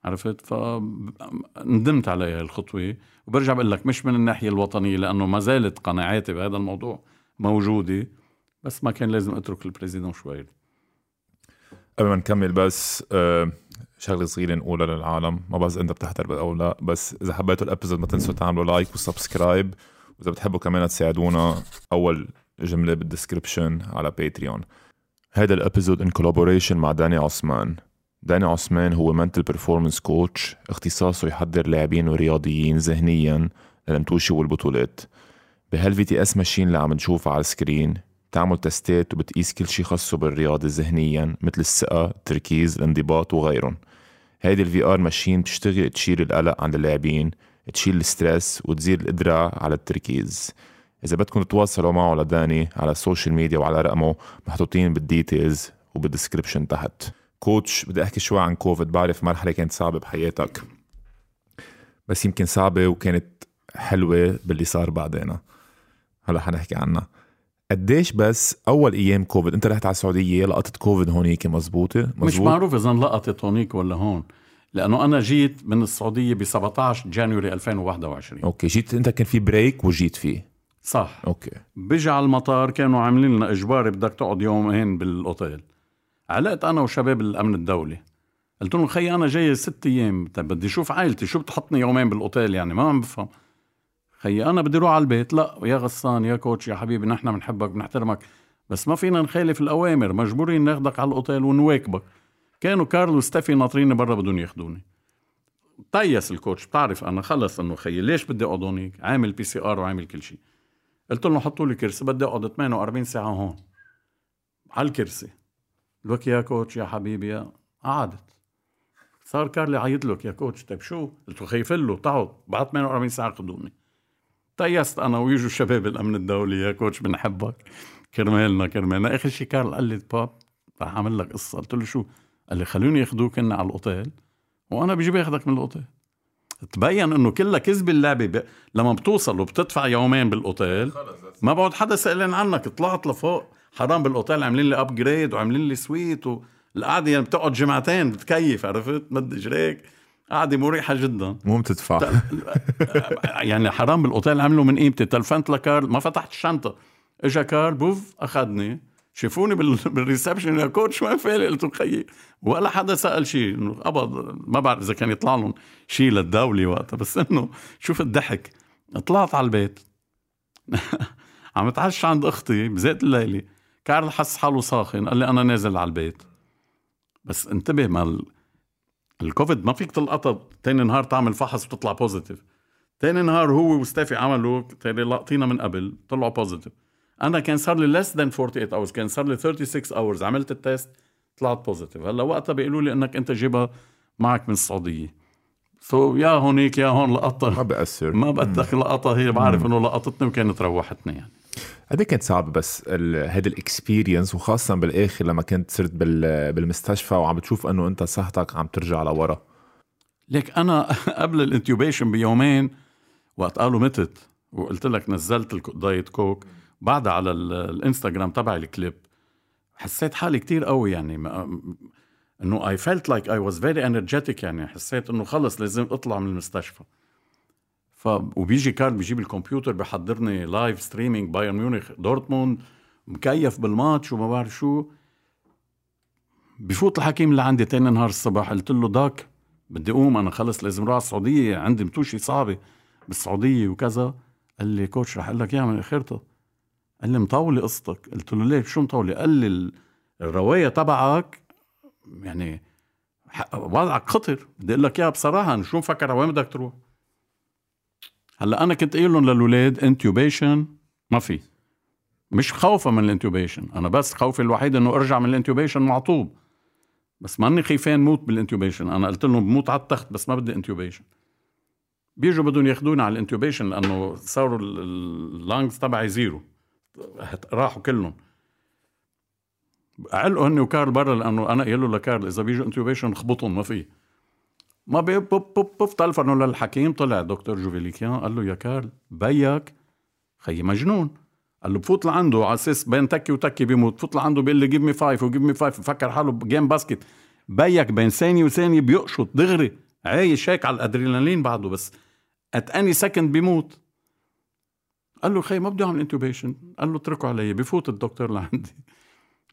عرفت؟ فندمت على هاي الخطوة. وبرجع بقول لك مش من الناحية الوطنية لأنه ما زالت قناعاتي بهذا الموضوع موجودة بس ما كان لازم أترك البريزيدون شويري قبل ما نكمل بس آه شغلة صغيرة نقولها للعالم. ما بعرف أنت بتحضر أو لا بس إذا حبيتوا ال episode ما تنسوا تعملوا like و subscribe. وإذا بتحبوا كمان تساعدونا أول جملة بال description على Patreon هذا ال episode in collaboration مع داني عثمان. داني عثمان هو mental performance coach اختصاصه يحضر لاعبين ورياضيين ذهنيا للمتوشي والبطولات بهال VTS machine اللي عم نشوفها على ال screen. بتعمل تستات وبتقيس كل شي خاصه بالرياضة ذهنيا مثل الثقة، التركيز، الانضباط وغيرهم. هيدي ال VR machine بتشتغل تشيل القلق عند اللاعبين تشيل ال stress وتزيد القدرة على التركيز. إذا بدكم تتواصلوا معه لداني على ال social media وعلى رقمه محطوطين بال details وبال description تحت. coach بدي أحكي شوي عن كوفيد بعرف مرحلة كانت صعبة بحياتك. بس يمكن صعبة وكانت حلوة باللي صار بعدين هلا حنحكي عنها. قديش بس أول أيام كوفيد أنت رحت على السعودية لقطت كوفيد هونيك مزبوطة؟ مزبوط؟ مش معروف إذا لقطت هونيك ولا هون. لأنه أنا جيت من السعودية ب 17 January 2021 okay جيت أنت كان في break وجيت فيه. صح. okay. بيجي على المطار كانوا عاملين لنا إجباري بدك تقعد يومين بالأوتيل. علقت أنا وشباب الأمن الدولي. قلت لهم خي أنا جاي ست أيام. طيب بدي أشوف عائلتي. شو بتحطني يومين بالأوتيل يعني؟ ما عم بفهم. خيي أنا بدي أروح على البيت. لا يا غسان يا coach يا حبيبي نحن بنحبك بنحترمك. بس ما فينا نخالف الأوامر. مجبورين ناخدك على الأوتيل ونواكبك. كانوا كارل وستيفي ناطريني برا بدهم ياخذوني تيس ال coach. بتعرف أنا خلص إنه خيي ليش بدي أقعد هونيك عامل PCR وعامل كل شيء. قلت له حطوا لي كرسي. بدي أقعد 48 ساعة هون. على الكرسي. لك يا coach يا حبيبي يا قعدت. صار كارل يعيط لك يا coach طيب شو؟ قلت له خيف له تعال بعد 48 ساعة خذوني تيست أنا ويجوا شباب الأمن الدولي يا coach بنحبك. كرمالنا كرمالنا. آخر شيء كارل قال لي باب رح أعمل لك قصة. قلت له شو؟ قال لي خلوني ياخذوك على الأوتيل. وأنا بيجي باخذك من الأوتيل. تبين إنه كلها كذب اللعبة ب... لما بتوصل وبتدفع يومين بالأوتيل ما بعد حدا سألان عنك طلعت لفوق. حرام بالأوتيل عاملين لي upgrade وعاملين لي suite والقعده يعني بتقعد جمعتين بتكيف عرفت؟ مد اجريك قعدة مريحة جدا. مو بتدفع. يعني حرام بالأوتيل عملوا من قيمتي. تلفنت لكارل ما فتحت الشنطة. إجا كارل بوف أخذني. شافوني بال reception يا coach وين فالل قلت خيي. ولا حدا سأل شيء. إنه قبض ما بعرف إذا كان يطلع لهم شيء للدولة وقتها. بس إنه شوف الضحك. طلعت على البيت. عم اتعشى عند أختي بزيت الليلة. كارل حس حاله ساخن قال لي أنا نازل على البيت. بس انتبه ما الكوفيد ما فيك تلقطها تاني نهار تعمل فحص وتطلع positive تاني نهار هو وستافي عملوا تاني لاقطينا من قبل طلعوا positive أنا كان صار لي less than 48 hours كان صار لي 36 hours عملت ال test طلعت positive هلأ وقتها بيقولوا لي إنك أنت جيبها معك من السعودية. so يا هونيك يا هون لقطها. ما بأثر. ما بدك لقطها هي بعرف إنه لقطتني وكانت روحتني يعني. قد كانت صعبة بس هيدي ال experience وخاصة بالآخر لما كنت صرت بالمستشفى وعم بتشوف إنه أنت صحتك عم ترجع لورا. ليك أنا قبل ال intubation بيومين وقت قالوا متت وقلت لك نزلت ال Diet Coke. بعدها على الإنستغرام تبعي الكليب حسيت حالي كتير قوي يعني إنه I felt like I was very energetic يعني حسيت إنه خلص لازم أطلع من المستشفى. ف وبيجي كارل بيجيب الكمبيوتر بحضرني live streaming بايرن ميونخ دورتموند مكيف بالماتش وما بعرف شو. بفوت الحكيم اللي عندي تاني نهار الصبح قلت له Doc بدي أقوم أنا خلص لازم أروح على السعودية عندي متوشي صعبه بالسعودية وكذا. قال لي coach رح أقول لك إياها من اخرتها قال لي مطولة قصتك. قلت له ليه شو مطولة؟ قال لي الرواية تبعك يعني وضعك خطر بدي أقول لك إياها بصراحة شو مفكر؟ وين بدك تروح؟ هلا أنا كنت قايل لهم للاولاد intubation ما في. مش خوفا من ال intubation أنا بس خوفي الوحيد إنه أرجع من ال intubation معطوب بس ماني خيفان موت بال intubation أنا قلت لهم بموت على التخت بس ما بدي intubation بيجوا بدهم ياخذوني على ال intubation لأنه صاروا ال lungs تبعي zero راحوا كلهم. علقوا هن وكارل برا لأنه أنا قايل له لكارل إذا بيجوا intubation خبطهم ما في. ما بوب بوب بوب تلفنوا للحكيم طلع دكتور جوفيليكيان قال له يا كارل بيك خيي مجنون. قال له بفوت لعنده على أساس بين تكي وتكي بيموت بفوت لعنده بيقول لي give me five و give me five بفكر حاله game basket. بيك بين ثانية وثانيه بيقشط دغري عايش هيك على الأدرينالين بعده بس at any second بيموت. قال له خي ما بدي أعمل intubation قال له اتركوا علي بفوت الدكتور لعندي.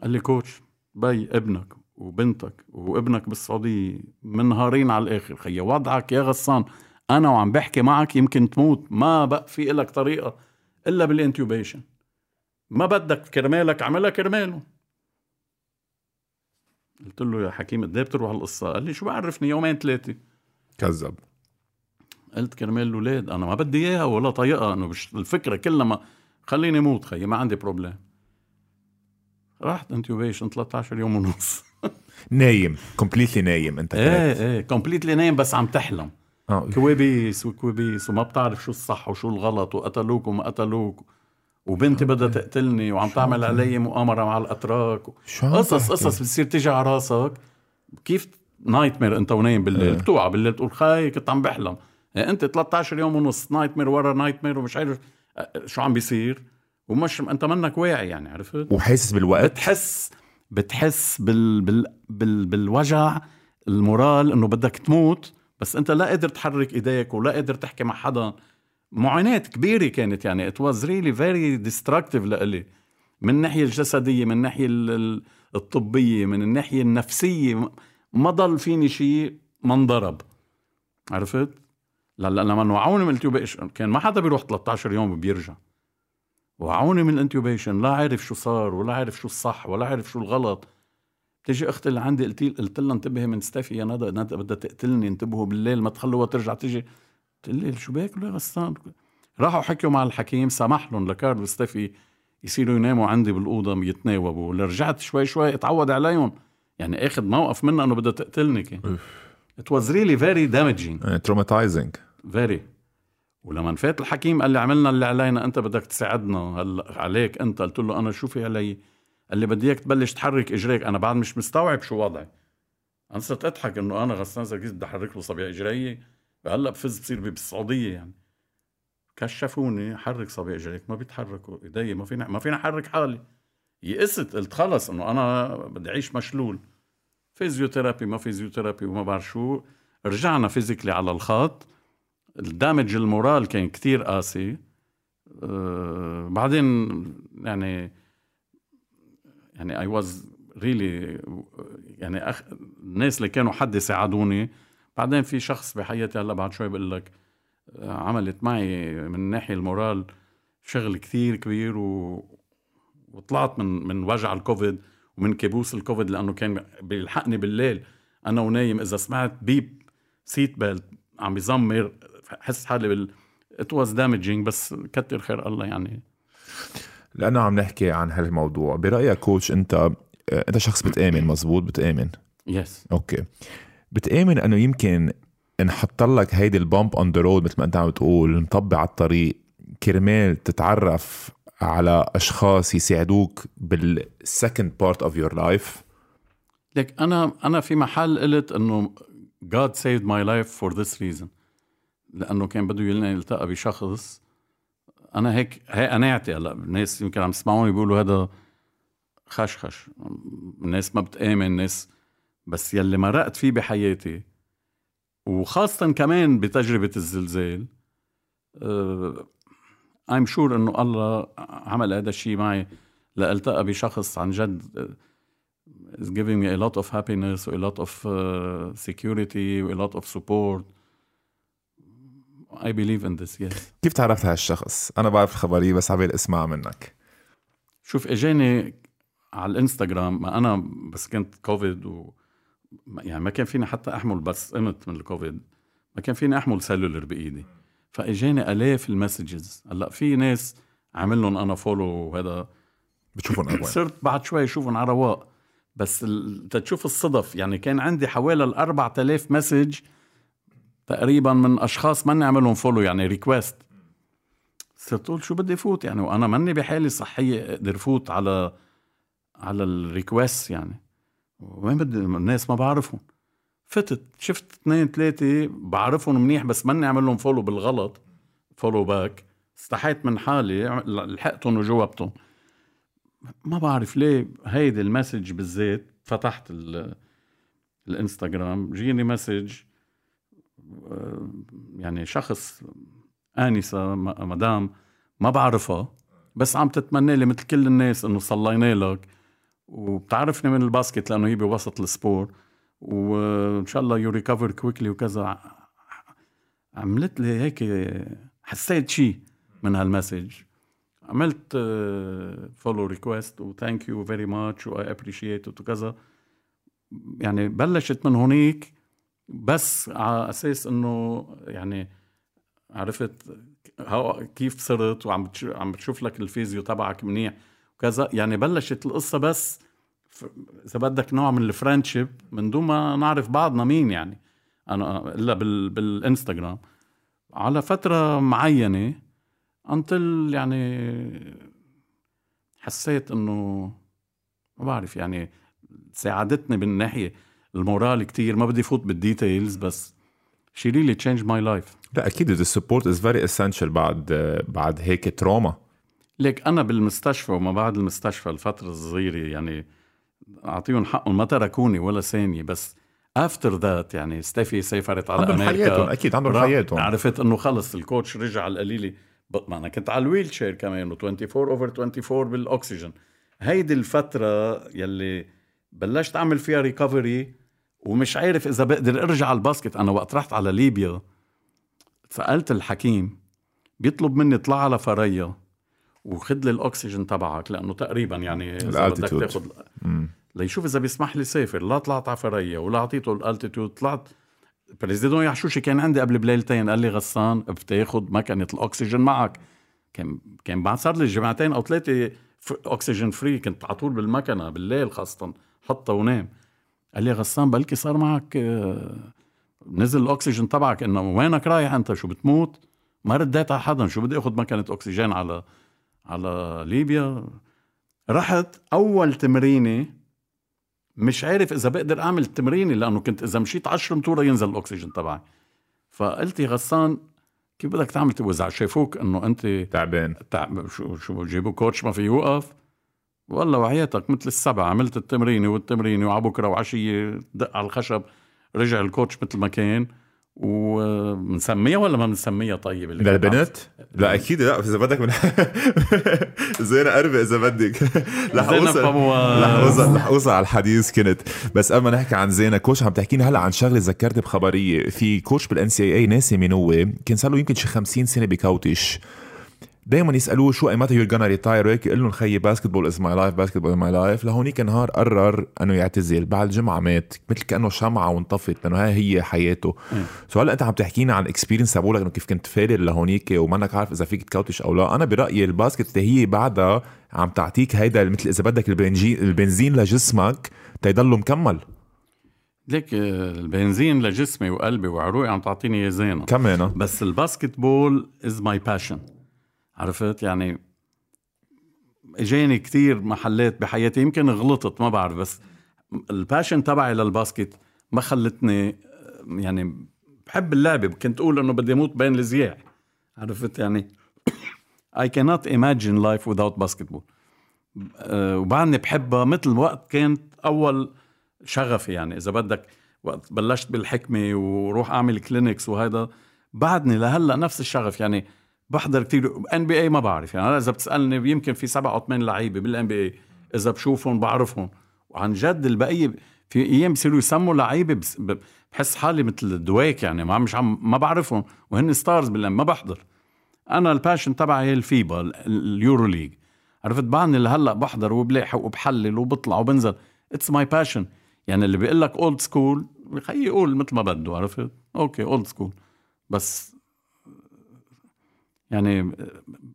قال لي coach بي ابنك. وبنتك وابنك بالسعودية منهارين على الآخر. خي وضعك يا غسان. أنا وعم بحكي معك يمكن تموت. ما بقى في إلك طريقة إلا بال intubation ما بدك كرمالك عملها كرماله. قلت له يا حكيم قد بتروح القصة؟ قال لي شو بعرفني؟ يومين ثلاثة. كذب. قلت كرمال الأولاد أنا ما بدي إياها ولا طايقها. انه مش الفكرة كلها ما خليني موت خيي ما عندي problem رحت intubation 13 يوم ونص. نايم completely نايم انت إيه إيه completely نايم بس عم تحلم. آه. كوابيس وكوابيس وما بتعرف شو الصح وشو الغلط وقتلوك وما قتلوك. وبنتي بدها تقتلني وعم تعمل علي مؤامرة مع الأتراك. قصص قصص بتصير تيجي على راسك. كيف nightmare أنت ونايم بالليل؟ إيه. بتوعى بالليل تقول خاي كنت عم بحلم. يعني أنت 13 يوم ونص nightmare ورا nightmare ومش عارف شو عم بيصير؟ ومش أنت منك واعي يعني عرفت؟ وحاسس بالوقت؟ بتحس بتحس بال بال بال بالوجع ال moral إنه بدك تموت بس أنت لا قادر تحرك إيديك ولا قادر تحكي مع حدا. معاناة كبيرة كانت يعني. It was really very destructive لإلي. من الناحية الجسدية من الناحية الطبية من الناحية النفسية ما ضل فيني شيء ما انضرب. عرفت؟ لما وعوني من ال intubation كان ما حدا بيروح 13 يوم وبيرجع وعوني من ال intubation لا عارف شو صار ولا عارف شو الصح ولا عارف شو الغلط. تيجي أختي اللي عندي قلت قلت لها انتبهي من ستافي يا ندى ندى بدها تقتلني انتبهوا بالليل ما تخلوها ترجع تيجي قلت لي شو بك يا غسان راحوا حكوا مع الحكيم سمح لهم لكارل وستافي يصيروا يناموا عندي بالأوضة يتناوبوا. رجعت شوي شوي اتعود عليهم. يعني أخذ موقف منها إنه بدها تقتلني كان It was really very damaging. traumatizing very ولما فات الحكيم قال لي عملنا اللي علينا أنت بدك تساعدنا هلا عليك أنت. قلت له أنا شو في علي؟ قال لي بدي إياك تبلش تحرك إجريك. أنا بعد مش مستوعب شو وضعي. أنا صرت أضحك إنه أنا غسان سركيس بدي أحرك له صبيع إجري؟ هلا بفز بصير بالسعودية يعني. كشفوني حرك صبيع إجريك ما بيتحركوا. إيدي ما فينا ما فينا أحرك حالي. يئست قلت خلص إنه أنا بدي أعيش مشلول. physiotherapy ما physiotherapy وما بعرف شو. رجعنا physically على الخط. ال damage ال moral كان كتير قاسي. أه بعدين يعني يعني I was really يعني أخ الناس اللي كانوا حد يساعدوني. بعدين في شخص بحياتي هلأ بعد شوي بقول لك آه، عملت معي من الناحيه ال moral شغل كثير كبير و... وطلعت من من وجع الكوفيد ومن كابوس الكوفيد لأنه كان بيلحقني بالليل. أنا ونايم إذا سمعت beep seat belt عم بيزمر. حس حالي بال it was damaging بس كتر خير الله يعني. لأنه عم نحكي عن هالموضوع. برأيك coach أنت آه، أنت شخص بتآمن مزبوط بتآمن؟ yes yes. okay. بتآمن إنه يمكن نحط لك هيدي ال bump on the road مثل ما أنت عم تقول نطبع على الطريق كرمال تتعرف على أشخاص يساعدوك بال second part of your life لك أنا أنا في محل قلت إنه God saved my life for this reason. لأنه كان بده يلنا يلتقى بشخص. أنا هيك هي قناعتي هلأ. الناس يمكن عم يسمعوني بيقولوا هذا خشخش. الناس ما بتآمن الناس بس يلي مرقت فيه بحياتي. وخاصة كمان بتجربة الزلزال ايم شور إنه الله عمل هذا الشيء معي لألتقى بشخص عن جد is giving me a lot of happiness a lot of uh, security a lot of support. I believe in this yes. كيف تعرفت على هالشخص؟ أنا بعرف الخبرية بس عبالي اسمع منك. شوف إجاني على الإنستغرام ما أنا بس كنت كوفيد و يعني ما كان فيني حتى أحمل بس قمت من الكوفيد. ما كان فيني أحمل cellular بإيدي. فإجاني ألاف ال messages هلأ في ناس عامل لهم أنا follow وهذا. بتشوفهم أول. صرت بعد شوي أشوفهم على رواق. بس ال- تشوف الصدف يعني كان عندي حوالي ال 4000 message تقريبا من أشخاص ماني عاملهم follow يعني request صرت أقول شو بدي فوت يعني وأنا ماني بحالي صحية أقدر فوت على على ال request يعني. وين بدي؟ الناس ما بعرفهم. فتت شفت اثنين ثلاثة بعرفهم منيح بس ماني عامل لهم follow بالغلط. follow back استحيت من حالي لحقتهم وجاوبتهم. ما بعرف ليه هيدي ال message بالذات فتحت ال- الإنستغرام جيني message يعني شخص م- مدام ما بعرفها بس عم تتمنى لي مثل كل الناس إنه صلينا لك. وبتعرفني من ال basket لأنه هي بوسط ال sport. وإن شاء الله you recover quickly وكذا. عملت لي هيك حسيت شيء من هال message عملت follow request و thank you very much و I appreciate وكذا. يعني بلشت من هونيك. بس على أساس إنه يعني عرفت كيف صرت وعم عم بتشوف لك ال physio تبعك منيح وكذا. يعني بلشت القصة بس إذا بدك نوع من ال friendship من دون ما نعرف بعضنا مين يعني. أنا إلا بال بالإنستغرام. على فترة معينة until يعني حسيت إنه ما بعرف يعني ساعدتني بالناحية. ال moral كتير. ما بدي فوت بال details بس she really changed my life. لا أكيد ال support is very essential بعد بعد هيك trauma ليك أنا بالمستشفى وما بعد المستشفى الفترة الصغيرة يعني أعطيهم حقهم. ما تركوني ولا ثانية بس after that يعني ستيفي سافرت على أمريكا حياتهم عندهم راح- حياتهم. عرفت إنه خلص ال coach رجع القليلي ب- ما أنا كنت على ال wheelchair كمان و 24 over 24 بالاكسجين هيدي الفترة يلي بلشت أعمل فيها recovery ومش عارف إذا بقدر أرجع على ال basket. أنا وقت رحت على ليبيا سألت الحكيم بيطلب مني اطلع على فريا وخد لي الأكسجين تبعك لأنه تقريبا يعني إذا بدك. تاخذ ليشوف إذا بيسمح لي سافر. لا طلعت على فريا ولا أعطيته ال altitude طلعت. président يحشوشي كان عندي قبل بليلتين. قال لي غسان بتاخذ مكنة الأكسجين معك. كان كان بعد صار لي جمعتين أو ثلاثة أكسجين free كنت على طول بالمكنة بالليل خاصة حطها ونام. قال لي غسان بلكي صار معك آه، نزل الأكسجين تبعك إنه وينك رايح أنت؟ شو بتموت؟ ما رديت على حدا شو بدي آخذ مكنة أكسجين على على ليبيا؟ رحت أول تمرينة مش عارف إذا بقدر أعمل التمرينة لأنه كنت إذا مشيت 10 امتوره ينزل الأكسجين تبعي. فقلت يا غسان كيف بدك تعمل توزع شافوك إنه أنت تعبان. تعب شو شو بجيبوا coach ما في يوقف. والله وحياتك مثل السبع. عملت التمرينه والتمرينه وعلى بكره وعشية دق على الخشب رجع ال coach مثل ما كان. ومنسميها ولا ما بنسميها طيب اللي للبنت؟ لا أكيد لا. إذا بدك من زينة قربة إذا بدك. رح اوصل. رح اوصل رح أوصل على الحديث كنت. بس قبل ما نحكي عن زينة كوش عم تحكينا هلا عن شغلة ذكرت بخبرية. في كوش بالان سي اي ناسي مين هو كان صار له يمكن شي 50 سنة بكوتش دائما يسألوه شو ايمتى you're gonna retire وهيك يقول لهم خيي basketball is my life basketball is my life لهونيك نهار قرر إنه يعتزل. بعد جمعة مات مثل كأنه شمعة وانطفت لأنه هاي هي حياته. so هلأ أنت عم تحكينا عن experience تبعولك إنه كيف كنت فارر لهونيك ومانك عارف إذا فيك تكوتش أو لا. أنا برأيي ال basket اللي هي بعدها عم تعطيك هيدا مثل إذا بدك البنزين البنزين لجسمك تيضله مكمل. ليك آه، البنزين لجسمي وقلبي وعروقي عم تعطيني زينة. كمان. بس ال basketball is my passion عرفت؟ يعني اجاني كتير محلات بحياتي يمكن غلطت ما بعرف بس ال passion تبعي لل basket ما خلتني يعني بحب اللعبة كنت أقول إنه بدي أموت بين الزياع عرفت؟ يعني I cannot imagine life without basketball. أه وبعدني بحبها مثل وقت كانت أول شغفي يعني إذا بدك وقت بلشت بالحكمة وروح أعمل clinics وهذا بعدني لهلأ نفس الشغف. يعني بحضر كثير NBA ما بعرف. يعني إذا بتسألني يمكن في سبع أو ثمان لعيبة بال NBA إذا بشوفهم بعرفهم. وعن جد البقية في أيام بصيروا يسموا لعيبة بحس حالي مثل دواك يعني ما مش عم ما بعرفهم. وهن stars بالله ما بحضر. أنا ال passion تبعي الفيبا ال EuroLeague عرفت؟ بعدني لهلأ بحضر وبلاحق وبحلل وبطلع وبنزل. it's my passion يعني اللي بيقول لك old school خليه يقول مثل ما بده عرفت؟ okay old school بس يعني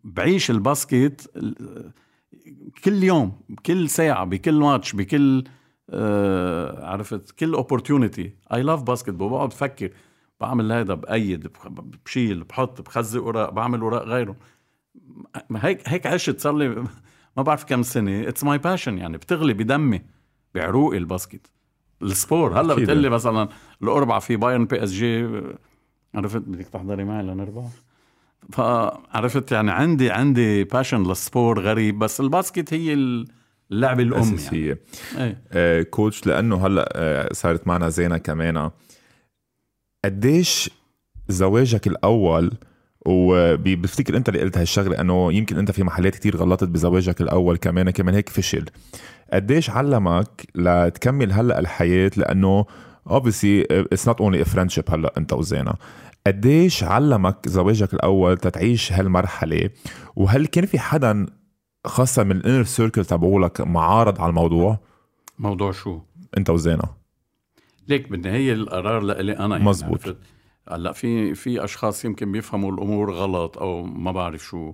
بعيش ال basket كل يوم كل ساعة بكل ماتش بكل آه عرفت كل opportunity I love basket بقعد بفكر بعمل هيدا بأيد بشيل بحط بخزق أوراق بعمل أوراق غيره. هيك هيك عشت صار لي ما بعرف كم سنة. it's my passion يعني بتغلي بدمي بعروقي ال basket. ال sport هلأ بتقول لي مثلا الأربعة في بايرن بي اس جي عرفت؟ بدك تحضري معي لنربح؟ فعرفت يعني عندي عندي passion لل sport غريب بس ال basket هي اللعبه الأم يعني. إيه. آه coach لأنه هلأ آه صارت معنا زينة كمان. قديش زواجك الأول وبفتكر أنت اللي قلت هالشغلة إنه يمكن أنت في محلات كتير غلطت بزواجك الأول كمان كمان هيك فشل. قديش علمك لتكمل هلأ الحياة؟ لأنه obviously it's not only a friendship هلأ أنت وزينة. قديش علمك زواجك الأول تتعيش هالمرحلة؟ وهل كان في حدا خاصة من الانر سيركل تبعولك معارض على الموضوع؟ موضوع شو؟ انت وزينة. ليك بالنهاية القرار لإلي أنا يعني مزبوط هلأ في في أشخاص يمكن بيفهموا الأمور غلط أو ما بعرف شو.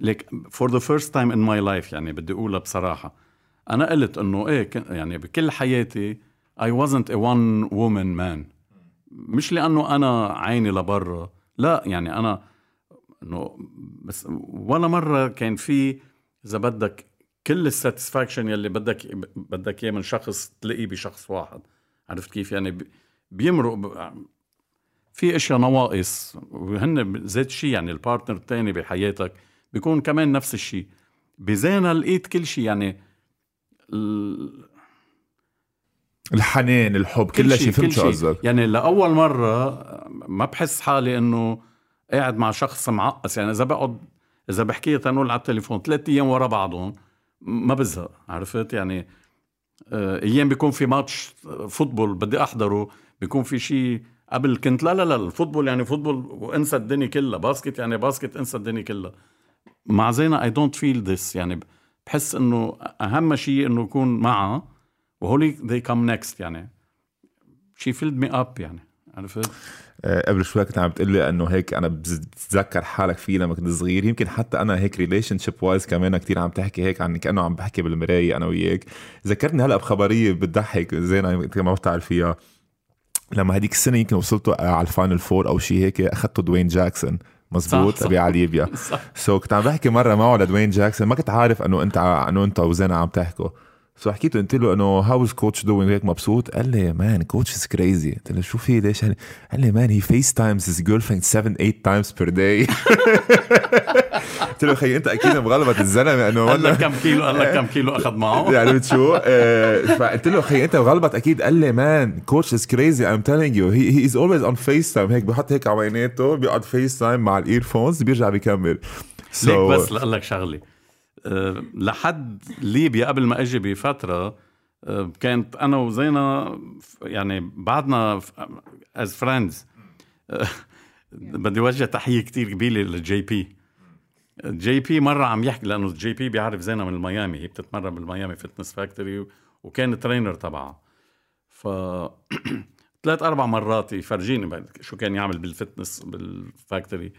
ليك for the first time in my life يعني بدي أقولها بصراحة. أنا قلت إنه إيه يعني بكل حياتي I wasn't a one woman man. مش لأنه أنا عيني لبرا لا يعني أنا إنه بس ولا مرة كان في إذا بدك كل ال satisfaction يلي بدك بدك إياه من شخص تلاقيه بشخص واحد. عرفت كيف؟ يعني بيمرق في أشياء نواقص وهن زيت شيء يعني البارتنر الثاني بحياتك بيكون كمان نفس الشيء بزينة لقيت كل شيء يعني الحنان الحب كل شيء فهمت شو قصدك. يعني لأول مرة ما بحس حالي إنه قاعد مع شخص معقص. يعني إذا بقعد إذا بحكي تنقول على التليفون ثلاث أيام ورا بعضهم ما بزهق عرفت؟ يعني آه، أيام بيكون في ماتش football بدي أحضره بيكون في شيء قبل كنت لا لا لا ال football يعني football وانسى الدنيا كلها basket يعني basket انسى الدنيا كلها. مع زينة I don't feel this يعني بحس إنه أهم شيء إنه يكون معها وهولي they come next يعني. she filled me up يعني. عرفت؟ آه، قبل شوي كنت عم بتقول لي إنه هيك أنا بتذكر حالك فيه لما كنت صغير. يمكن حتى أنا هيك relationship wise كمان كثير عم تحكي هيك عن كأنه عم بحكي بالمراية أنا وياك. ذكرتني هلأ بخبرية بتضحك زين انت ما بتعرف فيها. لما هديك السنة يمكن وصلتوا على ال Final Four أو شيء هيك أخذتوا دوين جاكسون مزبوط؟ تبع على ليبيا so so, كنت عم بحكي مرة معه لدوين جاكسون ما كنت عارف إنه أنت إنه أنت وزينة عم تحكوا. so حكيت قلت له إنه how is coach doing هيك مبسوط؟ قال لي man coach is crazy قلت له شو في؟ ليش قال لي man he FaceTimes his girlfriend 7 8 times per day قلت له خي أنت أكيد مغلبط الزلمة إنه قال لك كم كيلو قال لك كم كيلو أخذ معه. يعني شو آه، فقلت له خي أنت مغلبط أكيد. قال لي man coach is crazy I'm telling you he is always on FaceTime هيك بحط هيك عويناته بيقعد FaceTime مع ال earphones بيرجع بيكمل. so, ليك بس لاقول لك شغلة. لحد ليبيا قبل ما أجي بفترة أه كانت أنا وزينة يعني بعدنا as friends أه بدي وجه تحية كتير كبيرة لل JP. JP مرة عم يحكي لأنه JP بيعرف زينة من الميامي هي بتتمرن بالميامي Fitness Factory وكان trainer تبعها. ف ثلاث أربع مرات يفرجيني شو كان يعمل بال Fitness بال Factory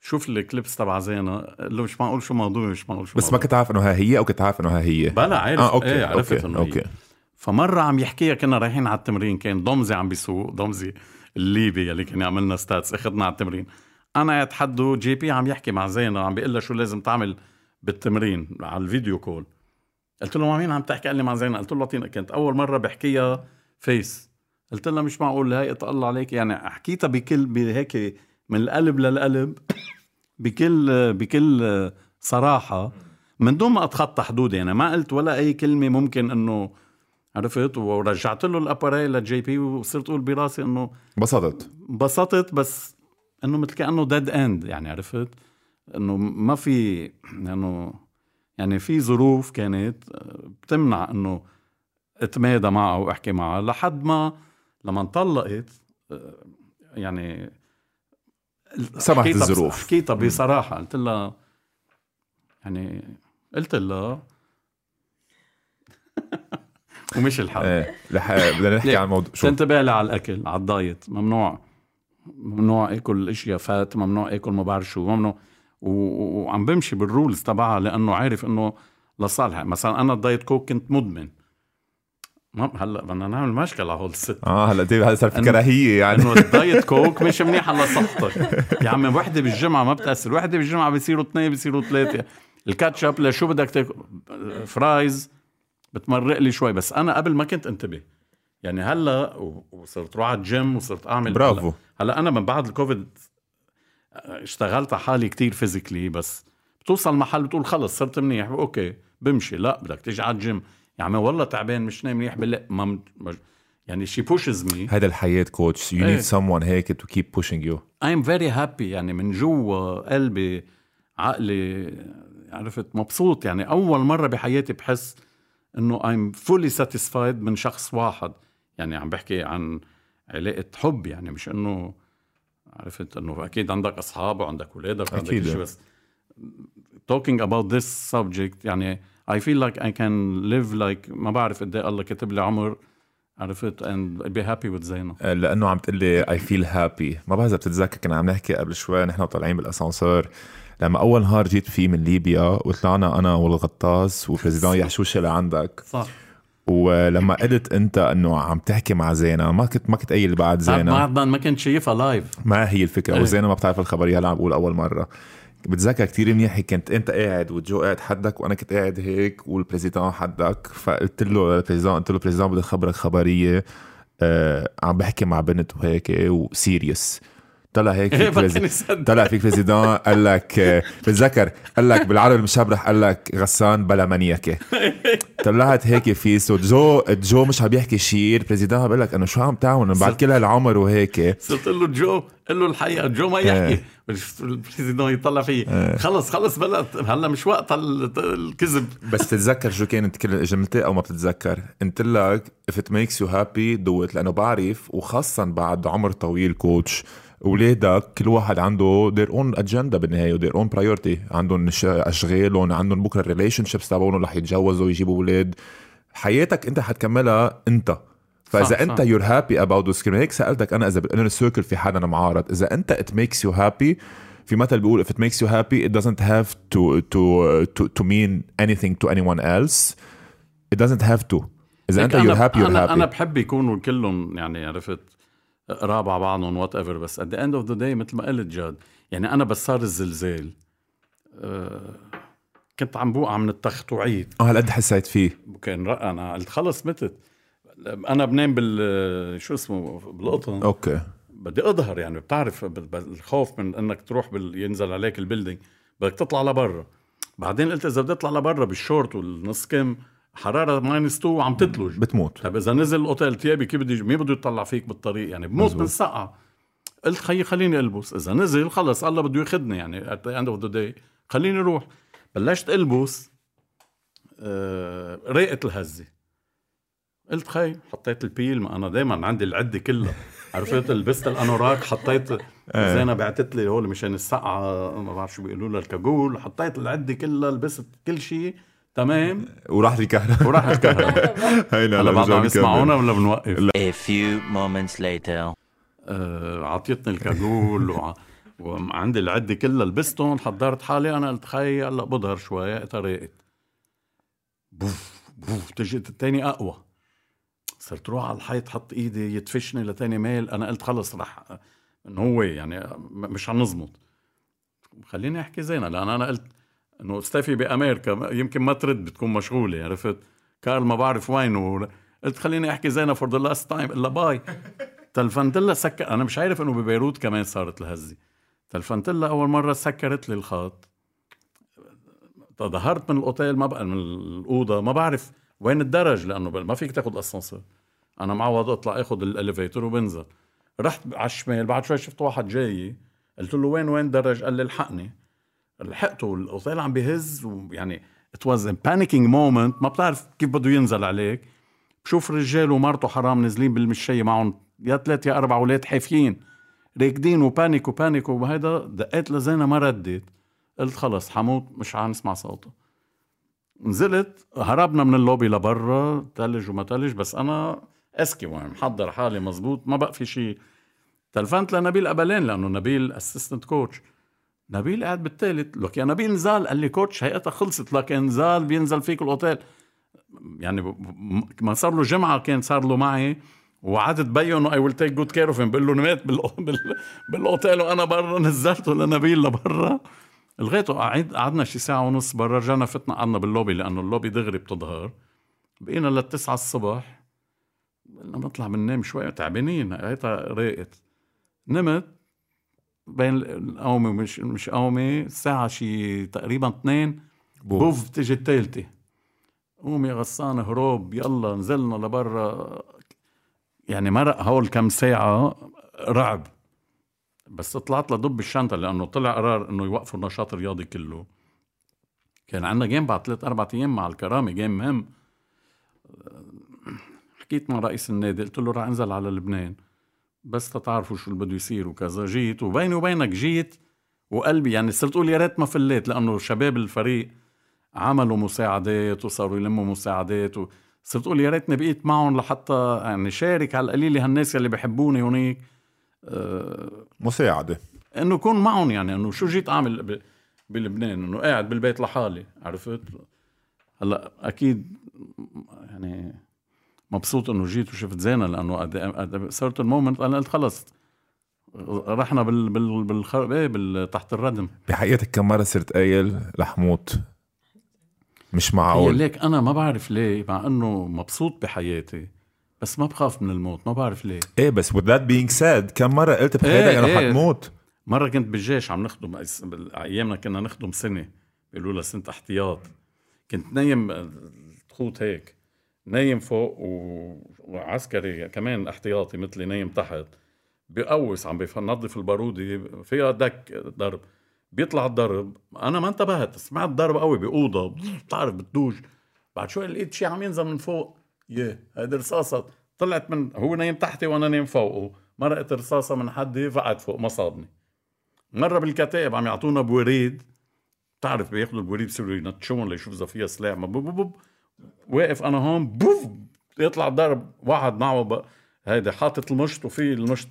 شوف ال clips تبع زينة له مش معقول شو موضوع مش معقول شو بس ما كنت عارف إنه ها هي أو كنت عارف إنه ها هي. بلا عارف. آه، okay. إيه عرفت okay. إنه okay. هي فمرة عم يحكيها كنا رايحين على التمرين كان ضمزي عم بيسوق ضمزي الليبي اللي كان يعملنا stats أخذنا على التمرين. أنا حده JP عم يحكي مع زينة عم بيقول لها شو لازم تعمل بالتمرين على ال video call قلت له مع مين عم تحكي؟ قال لي مع زينة. قلت له أعطينا كانت أول مرة بحكيها face قلت لها مش معقول هاي الله عليك. يعني حكيتها بكل بهيك من القلب للقلب بكل بكل صراحة من دون ما أتخطى حدودي. يعني ما قلت ولا أي كلمة ممكن إنه عرفت ورجعت له الأباري ل JP وصرت أقول براسي إنه انبسطت انبسطت بس إنه مثل كأنه dead end يعني عرفت؟ إنه ما في إنه يعني في ظروف كانت بتمنع إنه أتمادى معها واحكي معها لحد ما لما انطلقت يعني سمحت الظروف. حكيتها بصراحة قلت لها يعني قلت لها ومش الحال إيه بدنا نحكي عن موضوع شو؟ تنتبه لي على الأكل على ال diet. ممنوع. ممنوع أكل إشياء فات ممنوع أكل ما بعرف شو ممنوع وعم بمشي بال rules تبعها لأنه عارف إنه لصالحها مثلا أنا ال Diet Coke كنت مدمن. هلا بدنا نعمل مشكلة على هول الست. آه هلا هلا صار في كراهية يعني. إنه ال Diet Coke مش منيحه لصحتك يا عمي وحدة بالجمعة ما بتأثر. وحدة بالجمعة بيصيروا اثنين بيصيروا ثلاثة. الكاتشب لشو بدك تاكل fries. بتمرق لي شوي. بس أنا قبل ما كنت انتبه. يعني هلا وصرت روح على الجيم وصرت أعمل برافو. هلا, هلا أنا من بعد الكوفيد اشتغلت على حالي كتير physically بس بتوصل محل بتقول خلص صرت منيح. okay بمشي. لا بدك تيجي على الجيم. يا عمي والله تعبان مش نايم منيح بالله ما يعني شي pushes مي هذا الحياة coach you need someone هيك to keep pushing you I am very happy يعني من جوا قلبي عقلي عرفت؟ مبسوط يعني أول مرة بحياتي بحس إنه I'm fully satisfied من شخص واحد. يعني عم بحكي عن علاقة حب يعني مش إنه عرفت؟ إنه أكيد عندك أصحاب وعندك اولادك وعندك شيء بس talking about this subject يعني I feel like I can live like ما بعرف قد إيه الله كتب لي عمر عرفت؟ and be happy with زينة آه، لأنه عم تقول لي I feel happy. ما بعرف إذا بتتذكر كنا عم نحكي قبل شوي نحن طالعين بالأسانسير لما أول نهار جيت فيه من ليبيا وطلعنا أنا والغطاس وبريزيدان يحشوشة لعندك. صح. ولما قلت أنت إنه عم تحكي مع زينه ما كنت ما كنت قايل بعد زينه ما ما كنت شايفها لايف ما هي الفكرة إيه. وزينه ما بتعرف الخبريه هلا عم بقول أول مرة. بتذكر كثير منيح كنت أنت قاعد وجو قاعد حدك وأنا كنت قاعد هيك وال président حدك فقلت له ال président قلت له président بدي اخبرك خبرية آه عم بحكي مع بنت وهيك و serious طلع هيك فيك président طلع فيك président قال لك بتذكر قال لك بالعربي المشبرح قال لك غسان بلا منيكة. طلعت هيك face وجو جو مش عم يحكي شيء ال président بقول لك انه شو عم تعمل بعد كل هالعمر وهيك. صرت له جو قل له الحقيقة جو ما يحكي. إيه. ال président يطلع فيه إيه. خلص خلص بلد هلا مش وقت الكذب. بس تتذكر شو كانت كل جملتي أو ما بتتذكر؟ قلت لك if it makes you happy do it. لأنه بعرف وخاصه بعد عمر طويل coach أولادك كل واحد عنده their own اجندا بالنهاية their own priority. عندهم أشغالهم عندهم بكرة ال relationships تبعهم رح يتجوزوا ويجيبوا أولاد. حياتك أنت حتكملها أنت. فإذا صح أنت you're happy about this هيك سألتك أنا إذا بال inner circle في حدا معارض إذا أنت it makes you happy في مثل بيقول if it makes you happy it doesn't have to to to to mean anything to anyone else. It doesn't have to. إذا أنت you're happy you're أنا happy. أنا بحب يكونوا كلهم يعني عرفت؟ قراب على بعضهم whatever بس at the end of the day مثل ما قلت جاد يعني أنا بس صار الزلزال أه كنت عم بوقع من التخت وعيد آه هالقد حسيت فيه؟ كان أنا قلت خلص متت. أنا بنام بال شو اسمه بالقطن. أوكي. بدي أظهر يعني بتعرف الخوف من إنك تروح بال... ينزل عليك ال building بدك تطلع لبرا. بعدين قلت إذا بدي أطلع لبرا بالشورت والنص كم حرارة minus 2 وعم تتلج. بتموت. طيب إذا نزل الأوتيل بثيابي كيف بدي مين بده يطلع فيك بالطريق؟ يعني بموت من السقعه قلت خيي خليني ألبس. إذا نزل خلص الله بده ياخذني يعني at the end of the day خليني أروح بلشت ألبس آه ريقه الهزة. قلت خي حطيت البيل ما أنا دائما عندي العدة كلها. عرفت؟ لبست الأنوراك حطيت إيه. زينة بعتت لي هول مشان السقعه ما بعرف شو بيقولوا لها الكاجول. حطيت العدة كلها لبست كل شيء. تمام. وراح الكهرباء. وراح الكهرباء. هينا هلا بعد عم يسمعونا ولا بنوقف. A few moments later. آه عطيتني الكاجول وع... وعندي العدة كلها لبستهم حضرت حالي أنا قلت خي هلأ بظهر شوي طريقت. بوف بوف إجت الثاني أقوى. صرت روح على الحيط حط إيدي يدفشني لتاني ميل أنا قلت خلص رح إنه هو يعني مش حنظمط خليني أحكي زينة لأن أنا قلت إنه ستافي بأمريكا يمكن ما ترد بتكون مشغولة عرفت؟ كارل ما بعرف وينه قلت خليني أحكي زينة for the last time إلها bye. تلفنت لها سكر أنا مش عارف إنه ببيروت كمان صارت الهزه تلفنت لها أول مرة سكرت لي الخط ظهرت من الأوتيل ما بقى من الأوضة ما بعرف وين الدرج لأنه ما فيك تاخذ أسانسير. أنا معود اطلع اخذ ال elevator وبنزل. رحت على الشمال بعد شوي شفت واحد جاي قلت له وين وين درج قال لي الحقني. لحقته والاوتيل عم بيهز ويعني it was panicking moment ما بتعرف كيف بده ينزل عليك. بشوف رجال ومرته حرام نازلين بالمشيه معهم. يا ثلاث يا أربع أولاد حافيين. راكدين و panic و panic وهيدا دقيت لزينة ما ردت. قلت خلص حموت مش نسمع صوته. نزلت هربنا من اللوبي لبرا. تلج وما تلج بس أنا أسكي محضر حالي مزبوط ما بقى في شيء تلفنت لنبيل قبلين لأنه نبيل اسيستنت كوتش نبيل قاعد بالثالث لك يا نبيل نزال قال لي كوتش هيئتها خلصت. لكن نزال بينزل فيك الأوتيل. يعني ما صار له جمعة كان صار له معي. وقعدت بيه انه اي ويل تيك جود كير اوف بقول له نمت بالأوتيل وأنا برا. نزلته لنبيل لبرا. لغايته قعد قعدنا شي ساعة ونص برا. رجعنا فتنا قعدنا باللوبي لأنه اللوبي دغري بتظهر. بقينا للتسعة الصبح. قلنا بنطلع بننام شوي. تعبانين. هيتا راقت. نمت. بين القومة ومش مش قومة الساعة شي تقريبا اثنين بوف, بوف تجي الثالثة قوم يا غصان هروب يلا نزلنا لبرا. يعني مرق هول كم ساعة رعب. بس طلعت لضب الشنطة لأنه طلع قرار إنه يوقفوا النشاط الرياضي كله. كان عندنا game بعد ثلاث أربع أيام مع الكرامة game مهم. حكيت مع رئيس النادي قلت له رح أنزل على لبنان. بس تتعرفوا شو اللي بده يصير وكذا جيت وبيني وبينك جيت وقلبي يعني صرت أقول يا ريت ما فليت لأنه شباب الفريق عملوا مساعدات وصاروا يلموا مساعدات وصرت أقول يا ريتني بقيت معهم لحتى يعني شارك على القليلة هالناس اللي بحبوني هونيك. أه مساعدة. إنه اكون معهم يعني إنه شو جيت أعمل بلبنان إنه قاعد بالبيت لحالي عرفت؟ هلأ أكيد يعني مبسوط إنه جيت وشفت زينة لأنه صرت المومنت أنا قلت خلص. رحنا بال بال بال, إيه بال تحت الردم. بحقيقتك كم مرة صرت قايل رح موت؟ مش معقول. ليك أنا ما بعرف ليه مع إنه مبسوط بحياتي بس ما بخاف من الموت ما بعرف ليه. إيه بس with that being said كم مرة قلت بحياتك إيه أنا إيه. حتموت مرة كنت بالجيش عم نخدم أيامنا كنا نخدم سنة بيقولوا لها سنة احتياط. كنت نايم تخوت هيك. نايم فوق وعسكري كمان احتياطي مثلي نايم تحت بقوس عم بينظف البارودة فيها دك ضرب. بيطلع الضرب أنا ما انتبهت سمعت ضرب قوي بأوضة بتعرف بتدوش بعد شوي لقيت شيء عم ينزل من فوق. يه هيدي رصاصة. طلعت من هو نايم تحتي وأنا نايم فوقه. مرقت رصاصة من حدي فقعت فوق ما صابني. مرة بالكتائب عم يعطونا بوريد. بتعرف بياخذوا البوريد بصيروا ينتشون ليشوف إذا فيها سلاح. بوب بوب. واقف أنا هون بوف! يطلع ضرب واحد معه هيدا حاطط المشط وفي المشط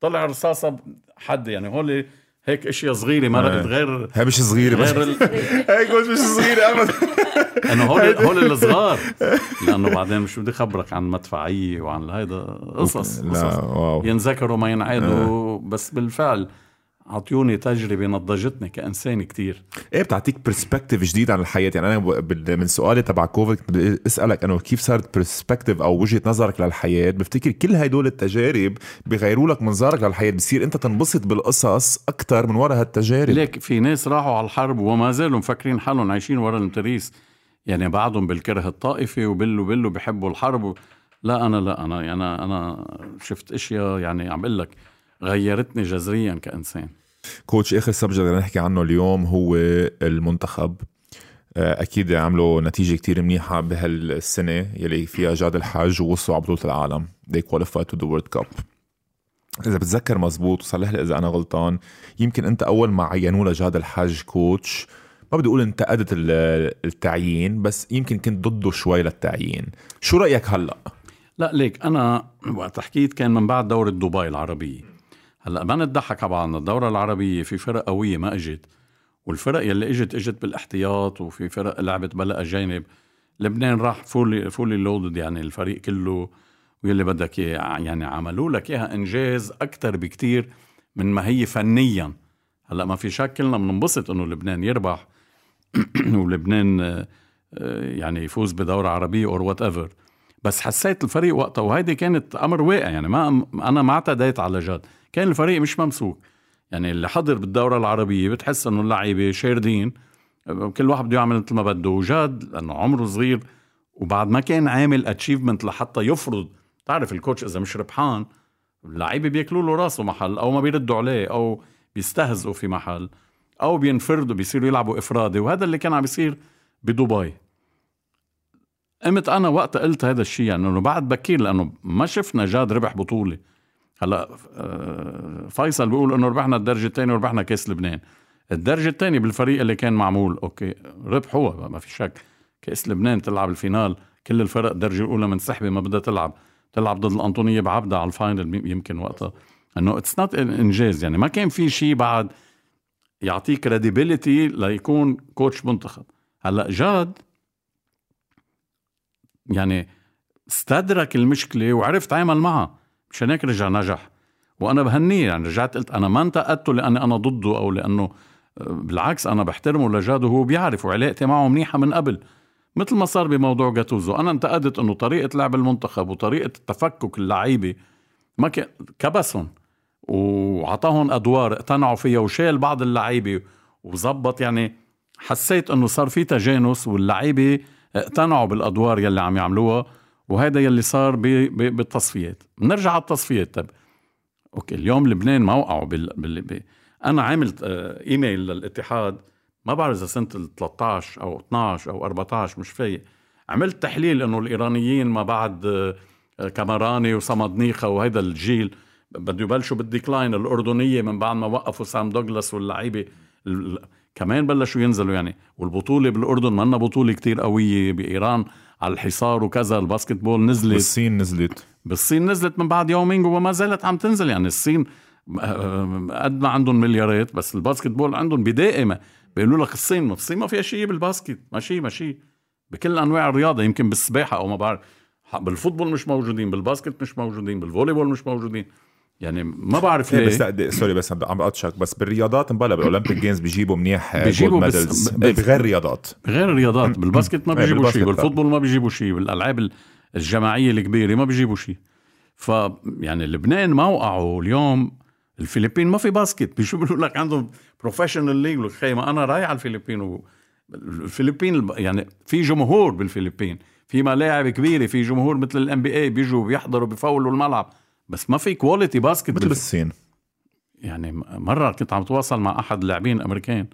طلع رصاصة حد يعني هول هيك إشياء صغيرة مرقت آه. غير هي مش صغيرة غير ال... هيك مش صغيرة ابدا. إنه هول هول الصغار. لأنه بعدين مش بدي خبرك عن مدفعية وعن هيدا قصص. قصص ينذكروا ما ينعادوا آه. بس بالفعل عطيوني تجربة نضجتني كإنسان كتير. إيه بتعطيك perspective جديد عن الحياة. يعني أنا من سؤالي تبع كوفيد بدي أسألك أنه كيف صارت perspective أو وجهة نظرك للحياة؟ بفتكر كل هدول التجارب بغيروا لك منظارك للحياة. بصير أنت تنبسط بالقصص أكثر من وراء هالتجارب. ليك في ناس راحوا على الحرب وما زالوا مفكرين حالهم عايشين ورا المتريس يعني بعضهم بالكره الطائفي وبلا بلا بحبوا الحرب. لا أنا لا أنا يعني أنا شفت أشياء يعني عم بقول لك. غيرتني جذريا كإنسان. coach آخر subject بدنا نحكي عنه اليوم هو المنتخب. آه، أكيد عملوا نتيجة كتير منيحة بهالسنة يلي فيها جاد الحاج ووصلوا على بطولة العالم. They qualified to the world cup. إذا بتذكر مزبوط وصلح لي إذا أنا غلطان يمكن أنت أول ما عينوا لجاد الحاج coach ما بدي أقول انتقدت التعيين بس يمكن كنت ضده شوي للتعيين. شو رأيك هلأ؟ لا ليك أنا وقت حكيت كان من بعد دوره دبي العربيه هلا ما نضحك على بعضنا الدورة العربية في فرق قوية ما إجت والفرق يلي إجت إجت بالاحتياط وفي فرق لعبت بلا أجانب. لبنان راح fully fully loaded يعني الفريق كله واللي بدك إياه يعني عملوا لك إياها إنجاز أكثر بكتير من ما هي فنيا. هلا ما في شك كلنا بننبسط إنه لبنان يربح ولبنان آه، يعني يفوز بدورة عربية or whatever بس حسيت الفريق وقتها وهيدي كانت أمر واقع يعني ما أنا ما اعتديت على جد. كان الفريق مش ممسوك. يعني اللي حضر بالدورة العربية بتحس إنه اللعيبة شاردين. كل واحد بده يعمل مثل ما بده وجاد لأنه عمره صغير وبعد ما كان عامل achievement لحتى يفرض. تعرف ال coach إذا مش ربحان اللعيبة بياكلوا له راسه محل أو ما بيردوا عليه أو بيستهزئوا في محل أو بينفردوا بيصيروا يلعبوا إفرادي وهذا اللي كان عم بيصير بدبي. قمت أنا وقتها قلت هذا الشيء يعني إنه بعد بكير لأنه ما شفنا جاد ربح بطولة. هلا آه، فيصل بيقول إنه ربحنا الدرجه الثانية وربحنا كأس لبنان. الدرجه الثانية بالفريق اللي كان معمول okay ربح هو ما في شك. كأس لبنان تلعب ال final كل الفرق الدرجه الأولى منسحبه ما بدها تلعب. تلعب ضد الأنطونية بعبدة على ال final يمكن وقتها. إنه it's not إنجاز يعني. ما كان في شيء بعد يعطيك credibility ليكون coach منتخب. هلا جاد يعني استدرك المشكلة وعرف تعامل معها. مشان هيك رجع نجح. وأنا بهنيه يعني رجعت قلت أنا ما انتقدته لأني أنا ضده أو لأنه بالعكس أنا بحترمه لجاد وهو بيعرف وعلاقتي معه منيحة من قبل. مثل ما صار بموضوع جاتوزو أنا انتقدت إنه طريقة لعب المنتخب وطريقة التفكك اللعيبة ما كبسهم وعطاهم أدوار اقتنعوا فيها وشال بعض اللعيبة وظبط يعني حسيت إنه صار في تجانس واللعيبة اقتنعوا بالأدوار يلي عم يعملوها. وهذا يلي صار بالتصفيات. بنرجع على التصفيات. طب أوكي اليوم لبنان موقعوا بال... بال... بال... أنا عملت آه، إيميل للاتحاد ما بعرف إذا سنة ال 13 أو 12 أو 14 مش فايق. عملت تحليل إنه الإيرانيين ما بعد آه، كامراني وصمدنيخة وهيدا الجيل بده يبلشوا بالديكلاين الأردنية من بعد ما وقفوا سام دوغلاس واللعيبة كمان بلشوا ينزلوا يعني. والبطولة بالأردن ما بطولة كتير قوية بإيران. على الحصار وكذا الباسكت بول نزلت. بالصين نزلت. بالصين نزلت من بعد يومين وما زالت عم تنزل. يعني الصين قد ما عندهم مليارات بس ال basketball عندهم بدائمة. بيقولوا لك الصين الصين ما فيها شيء بال basket ماشي ماشي بكل أنواع الرياضة يمكن بالسباحة أو ما بعرف. بال football مش موجودين بال basket مش موجودين بال volleyball مش موجودين. يعني ما بعرف إيه، ليه. بس sorry بس عم بقطشك بس بالرياضات مبلا بال Olympic Games بيجيبوا منيح بيجيبوا بس بغير الرياضات بغير الرياضات. بال basket ما إيه، بيجيبوا شيء بال football ما بيجيبوا شيء بالألعاب الجماعية الكبيرة ما بيجيبوا شيء. ف يعني لبنان موقعه اليوم الفلبين ما في basket. بيشو بيقولوا لك عندهم professional league لك ما أنا رايح على الفلبين و... الفلبين يعني في جمهور بالفلبين. في ملاعب كبيرة في جمهور مثل ال NBA بيجوا بيحضروا بيفولوا الملعب. بس ما في quality basket مثل بالصين يعني مرة كنت عم تواصل مع أحد اللاعبين الامريكان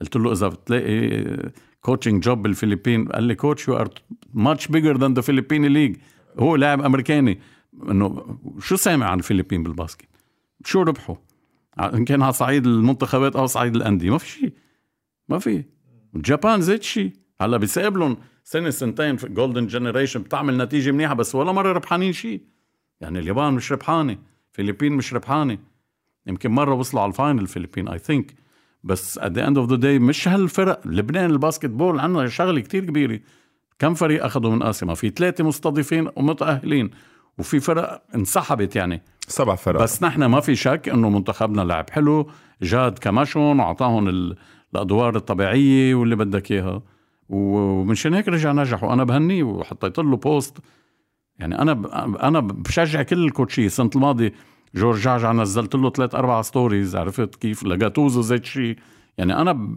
قلت له إذا بتلاقي coaching job بالفلبين قال لي coach you are much bigger than the فيليبيني league هو لاعب أمريكاني. إنه شو سامع عن الفلبين بال basket؟ شو ربحوا إن كان على صعيد المنتخبات أو صعيد الأندية. ما في شيء ما في. جابان زيت شيء هلأ بيسابلهم سنة سنتين في golden generation بتعمل نتيجة منيحة بس ولا مرة ربحانين شيء يعني اليابان مش ربحانه الفلبين مش ربحانه يمكن مرة وصلوا على ال final الفلبين I think بس at the end of the day مش هالفرق. لبنان ال basketball عندنا شغلة كتير كبيرة. كم فريق أخذوا من آسيا؟ ما في ثلاثة مستضيفين ومتأهلين. وفي فرق انسحبت يعني. سبع فرق. بس نحن ما في شك إنه منتخبنا لعب حلو. جاد كمشهم واعطاهم الأدوار الطبيعية واللي بدك إياها. ومنشان هيك رجع نجح. وأنا بهنيه وحطيت له post يعني أنا. أنا بشجع كل الكوتشية. السنة الماضية جورج جعجع نزلت له ثلاث أربع stories عرفت كيف؟ لجاتوزو زيت شيء يعني أنا.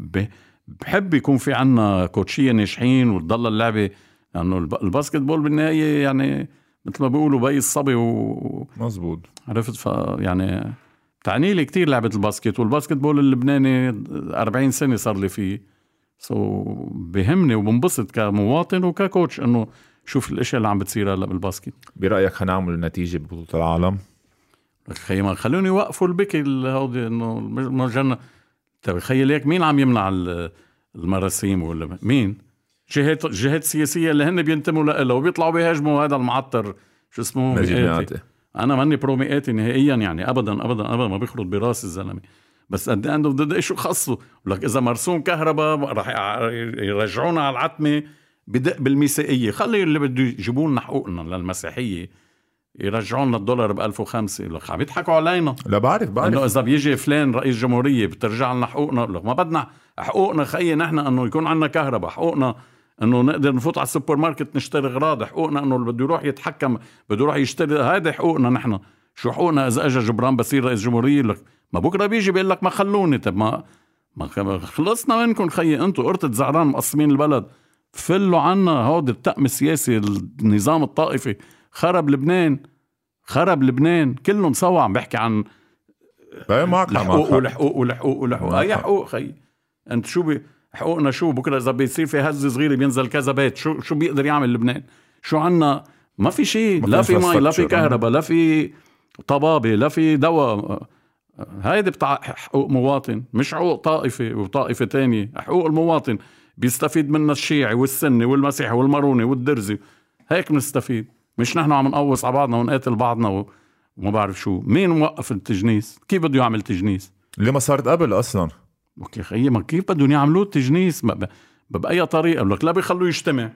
بحب يكون في عنا كوتشية ناجحين وتضل اللعبة. لأنه يعني ال basketball بالنهاية يعني مثل ما بيقولوا بي الصبي ومزبوط عرفت؟ ف يعني تعني لي كثير لعبة ال basket. وال basketball اللبناني 40 سنة صار لي فيه. so so بهمني وبنبسط كمواطن وك coach إنه شوف الأشياء اللي عم بتصير هلا بال basket. برأيك حنعمل نتيجه ببطولة العالم؟ خي ما خلوني يوقفوا البكي هودي إنه المجنة تخيل هيك مين عم يمنع المراسيم ولا مين؟ جهات جهات سياسية اللي هن بينتموا لها وبيطلعوا بيهاجموا هذا المعطر. شو اسمه؟ مئاتي. أنا ماني برو مئاتي نهائيا يعني ابدا ابدا ابدا ما بيخرط براس الزلمة. بس قد اند اوف شو خصه؟ لك إذا مرسوم كهرباء رح يرجعونا على العتمة. بدق بالميثاقيه خلي اللي بده يجيبوا لنا حقوقنا للمسيحية يرجعوا لنا الدولار ب 1005 لك عم يضحكوا علينا. لا بعرف بعرف. إنه إذا بيجي فلان رئيس جمهورية بترجع لنا حقوقنا لك ما بدنا حقوقنا خيي نحن إنه يكون عندنا كهرباء حقوقنا إنه نقدر نفوت على السوبر ماركت نشتري أغراض حقوقنا إنه اللي بده يروح يتحكم بده يروح يشتري هذا حقوقنا نحن. شو حقوقنا إذا اجى جبران بصير رئيس جمهورية؟ لك ما بكرة بيجي بيقول لك ما خلوني. طب ما ما خلصنا منكم خيي أنتم قرطة زعران مقسمين البلد. فلوا عنا هود التأم السياسي النظام الطائفي. خرب لبنان خرب لبنان كلهم سوا عم بحكي عن معك حق، معك الحقوق حق. والحقوق والحقوق والحقوق أي حق. حقوق خي؟ أنت شو بي حقوقنا شو؟ بكرة إذا بيصير في هزة صغيرة بينزل كذا بيت. شو شو بيقدر يعمل لبنان؟ شو عنا؟ ما في شيء. لا في مي لا في. كهرباء لا في طبابة لا في دواء. هيدي بتاع حقوق مواطن مش حقوق طائفة وطائفة تانية حقوق المواطن. بيستفيد منها الشيعي والسني والمسيحي والماروني والدرزي. هيك بنستفيد. مش نحن عم نقوص على بعضنا ونقاتل بعضنا و- وما بعرف شو. مين موقف التجنيس؟ كيف بده يعمل تجنيس؟ اللي ما صارت قبل أصلا. أوكي خيي ما كيف بدهم يعملوه التجنيس ما- ب- بأي طريقة. بقول لك لا بيخلوه يجتمع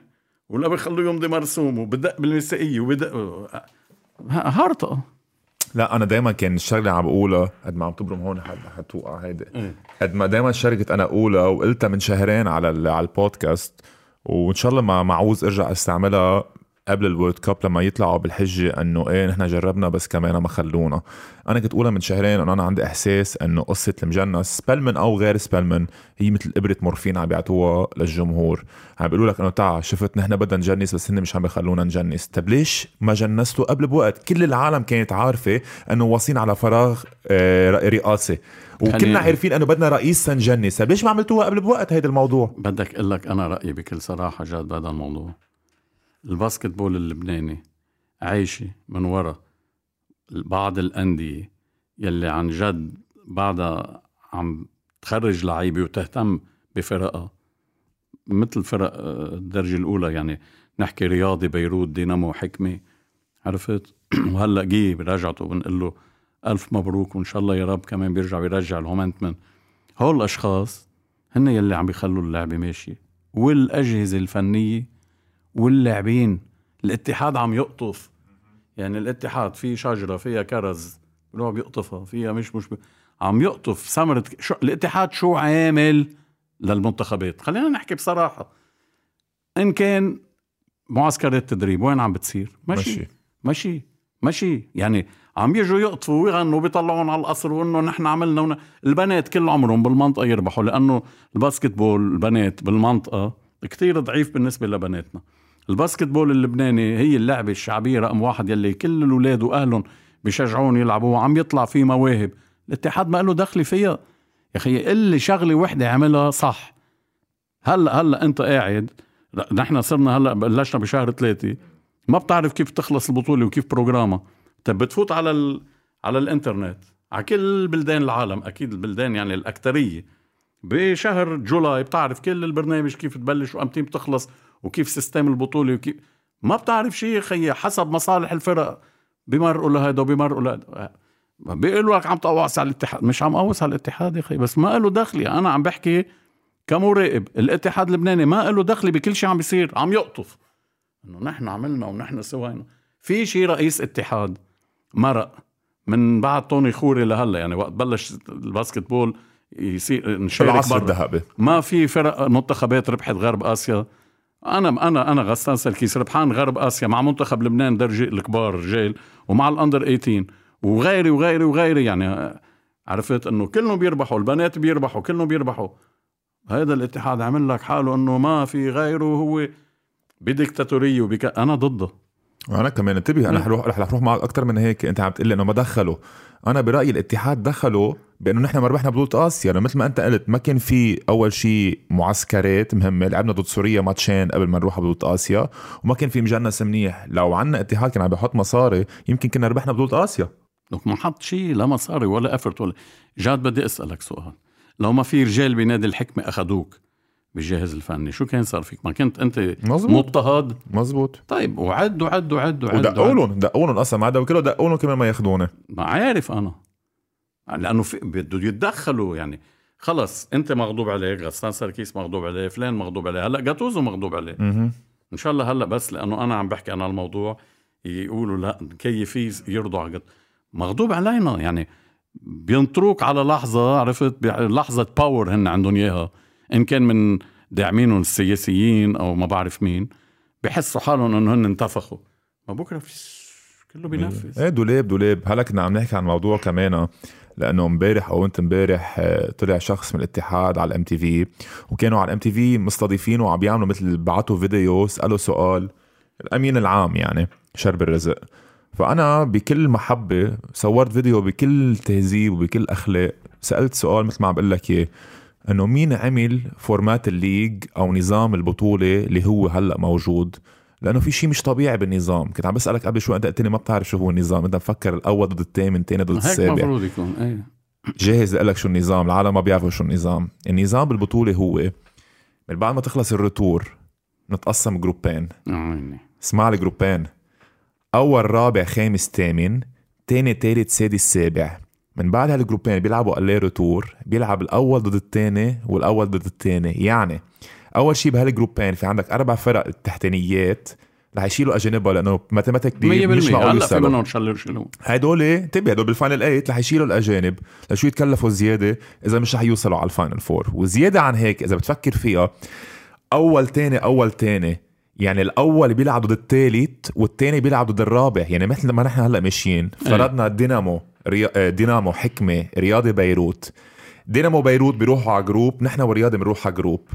ولا بيخلوه يمضي مرسوم وبدق بالمسائيه وبدق هرطقه لا أنا دائما كان الشغله اللي عم بقولها قد ما عم تبرم هون حد حتوقع هيدي. قد ما دائما شركة أنا أقولها وقلتها من شهرين على على البودكاست وإن شاء الله ما معوز أرجع أستعملها قبل الورد كاب لما يطلعوا بالحجة إنه إيه نحن جربنا بس كمان ما خلونا. أنا كنت أقولها من شهرين إنه أنا عندي إحساس إنه قصة المجنس سبلمن أو غير سبلمن هي مثل إبرة مورفين عم بيعطوها للجمهور. عم بيقولوا لك إنه تعا شفت نحن بدنا نجنس بس هن مش عم بيخلونا نجنس. طب ليش ما جنستوا قبل بوقت؟ كل العالم كانت عارفة إنه واصلين على فراغ آه، رئاسي وكلنا خليني- عارفين إنه بدنا رئيس since ages. طب ليش ما عملتوها قبل بوقت هيدا الموضوع؟ بدك أقول لك أنا رأيي بكل صراحة جاد بهذا الموضوع. ال basketball اللبناني عايشة من وراء بعض الأندية يلي عن جد بعدها عم تخرج لعيبة وتهتم بفرقها مثل فرق آه، الدرجة الأولى يعني نحكي رياضي بيروت دينامو حكمة عرفت؟ وهلأ جي برجعته بنقول له ألف مبروك وإن شاء الله يا رب كمان بيرجع بيرجع الهومنتمن. هول الأشخاص هن يلي عم بيخلوا اللعبة ماشية والأجهزة الفنية واللاعبين الاتحاد عم يقطف. يعني الاتحاد في شجرة فيها كرز بيروح بيقطفها فيها مش مش بي... عم يقطف ثمرة شو... الاتحاد شو عامل للمنتخبات؟ خلينا نحكي بصراحة. إن كان معسكرات تدريب وين عم بتصير؟ ماشي ماشي. ماشي ماشي يعني عم يجوا يقطفوا ويغنوا بيطلعون على القصر وإنه نحن عملنا ون... البنات كل عمرهم بالمنطقة يربحوا لأنه ال basketball البنات بالمنطقة كتير ضعيف بالنسبة لبناتنا. ال basketball اللبناني هي اللعبة الشعبية رقم واحد يلي كل الأولاد وأهلهم بيشجعون يلعبوها عم يطلع فيه مواهب. الاتحاد ما له دخل فيها. يا أخي قل لي شغلة وحدة عملها صح. هلأ هلأ أنت قاعد نحن صرنا هلأ بلشنا بشهر ثلاثة. ما بتعرف كيف تخلص البطولة وكيف program ها. طب بتفوت على ال... على الإنترنت على كل بلدان العالم أكيد البلدان يعني الأكثرية. بشهر July بتعرف كل البرنامج كيف تبلش وامتى بتخلص وكيف system البطولة وكيف ما بتعرف شيء خيي حسب مصالح الفرق. بمرقوا لهيدا وبمرقوا لهيدا بيقولوا لك عم تقوص على الاتحاد. مش عم قوص على الاتحاد يا أخي بس ما له دخلي. أنا عم بحكي كمراقب الاتحاد اللبناني ما له دخل بكل شيء عم بيصير عم يقطف. إنه نحن عملنا ونحن سوينا. في شيء رئيس اتحاد مرق من بعد طوني خوري لهلا يعني وقت بلش الباسكت بول يصير نشارك العصر الذهبي. ما في فرق منتخبات ربحت غرب آسيا أنا أنا أنا غسان سلكيس ربحان غرب آسيا مع منتخب لبنان درجة الكبار رجال ومع الأندر 18 وغيري وغيري وغيري يعني عرفت إنه كلهم بيربحوا البنات بيربحوا كلهم بيربحوا. هذا الاتحاد عمل لك حاله إنه ما في غيره هو بديكتاتورية وبك... أنا ضده. أنا كمان انتبه أنا رح أروح معك أكثر من هيك أنت عم تقول لي إنه ما دخلوا أنا برأيي الاتحاد دخلوا بأنه نحن ما ربحنا بطولة آسيا. لأنه مثل ما أنت قلت ما كان في أول شيء معسكرات مهمة. لعبنا ضد سوريا ماتشين قبل ما نروح على بطولة آسيا. وما كان في مجنس منيح لو عنا اتحاد كان عم بيحط مصاري. يمكن كنا ربحنا بطولة آسيا. لك ما حط شيء لا مصاري ولا افرت ولا جاد بدي أسألك سؤال. لو ما في رجال بنادي الحكمة أخذوك بالجهاز الفني شو كان صار فيك؟ ما كنت أنت مزبوط مضطهد؟ مزبوط طيب وعد وعد وعد وعد ودقوا. لهم دقوا لهم أصلا. ما عدا كله دقوا لهم كمان ما ياخذوني. ما عارف أنا. لأنه في بده يتدخلوا يعني. خلص أنت مغضوب عليك غسان سركيس مغضوب عليه فلان مغضوب عليه هلأ جاتوزو مغضوب عليه. إن شاء الله هلأ بس لأنه أنا عم بحكي عن الموضوع يقولوا لأ كيفي يرضوا على مغضوب علينا يعني. بينطروك على لحظة عرفت؟ لحظة power هن عندهم إياها. إن كان من داعمينهم السياسيين أو ما بعرف مين بحسوا حالهم إنه هن انتفخوا. ما بكره في كله بينفذ. إيه دولاب دولاب. هلأ كنا عم نحكي عن موضوع كمان. لأنه امبارح أو أنت امبارح آه، طلع شخص من الاتحاد على ال MTV وكانوا على ال MTV مستضيفينه وعم بيعملوا مثل بعتوا فيديو سألوا سؤال الأمين العام يعني شربل رزق. فأنا بكل محبة صورت فيديو بكل تهذيب وبكل أخلاق سألت سؤال مثل ما عم بقول لك إياه إنه مين عمل format ال league أو نظام البطولة اللي هو هلأ موجود؟ لأنه في شيء مش طبيعي بالنظام. كنت عم بسألك قبل شوي أنت قلت لي ما بتعرف شو هو النظام. انت مفكر الأول ضد الثامن الثاني ضد هيك السابع. المفروض يكون إيه. جاهز لك شو النظام. العالم ما بيعرفوا شو النظام. النظام بالبطولة هو من بعد ما تخلص ال retour نتقسم جروبين. اسمع الجروبين أول رابع خامس ثامن تاني تالت سادس سابع. من بعد هالجروبين بيلعبوا aller retour بيلعب الأول ضد الثاني والأول ضد الثاني يعني أول شيء بهالجروبين في عندك أربع فرق التحتانيات رح يشيلوا أجانبها لأنه mathematically 100% مش معقول هلا في منهم شلوا شلوا هدول انتبه هدول بال final 8 رح يشيلوا الأجانب لشو يتكلفوا زيادة إذا مش رح يوصلوا على ال final four وزيادة عن هيك إذا بتفكر فيها أول تاني أول تاني يعني الأول بيلعب ضد الثالث والثاني بيلعب ضد الرابع. يعني مثل ما نحن هلأ ماشيين فرضنا دينامو ريا... آه، دينامو حكمة رياضي بيروت. دينامو بيروت بيروحوا على group نحن والرياضي بنروح على group.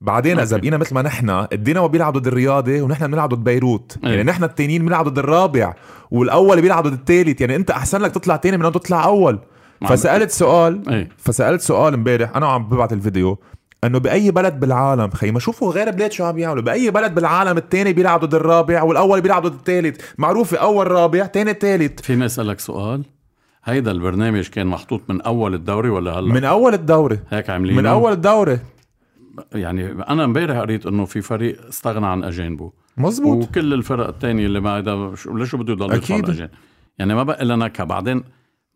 بعدين إذا. بقينا مثل ما نحن الدينامو بيلعب ضد الرياضي ونحن بنلعب ضد بيروت. أي. يعني نحن التانيين بنلعب ضد الرابع والأول بيلعب ضد الثالث يعني أنت أحسن لك تطلع تاني من تطلع أول. عم- فسألت سؤال إيه. فسألت سؤال امبارح أنا وعم ببعت الفيديو إنه بأي بلد بالعالم خي ما شوفوا غير بلاد شو عم بيعملوا بأي بلد بالعالم الثاني بيلعب ضد الرابع والأول بيلعب ضد الثالث معروفة أول رابع ثاني ثالث فيني أسألك سؤال؟ هيدا البرنامج كان محطوط من أول الدوري ولا هلأ؟ من أول الدوره هيك عاملين من أول الدوره يعني أنا امبارح قريت إنه في فريق استغنى عن أجانبه. مزبوط وكل الفرق الثانية اللي بعدها شو- ليش بده يضل أكيد. الأجانب؟ يعني ما بقى لنا نكهه بعدين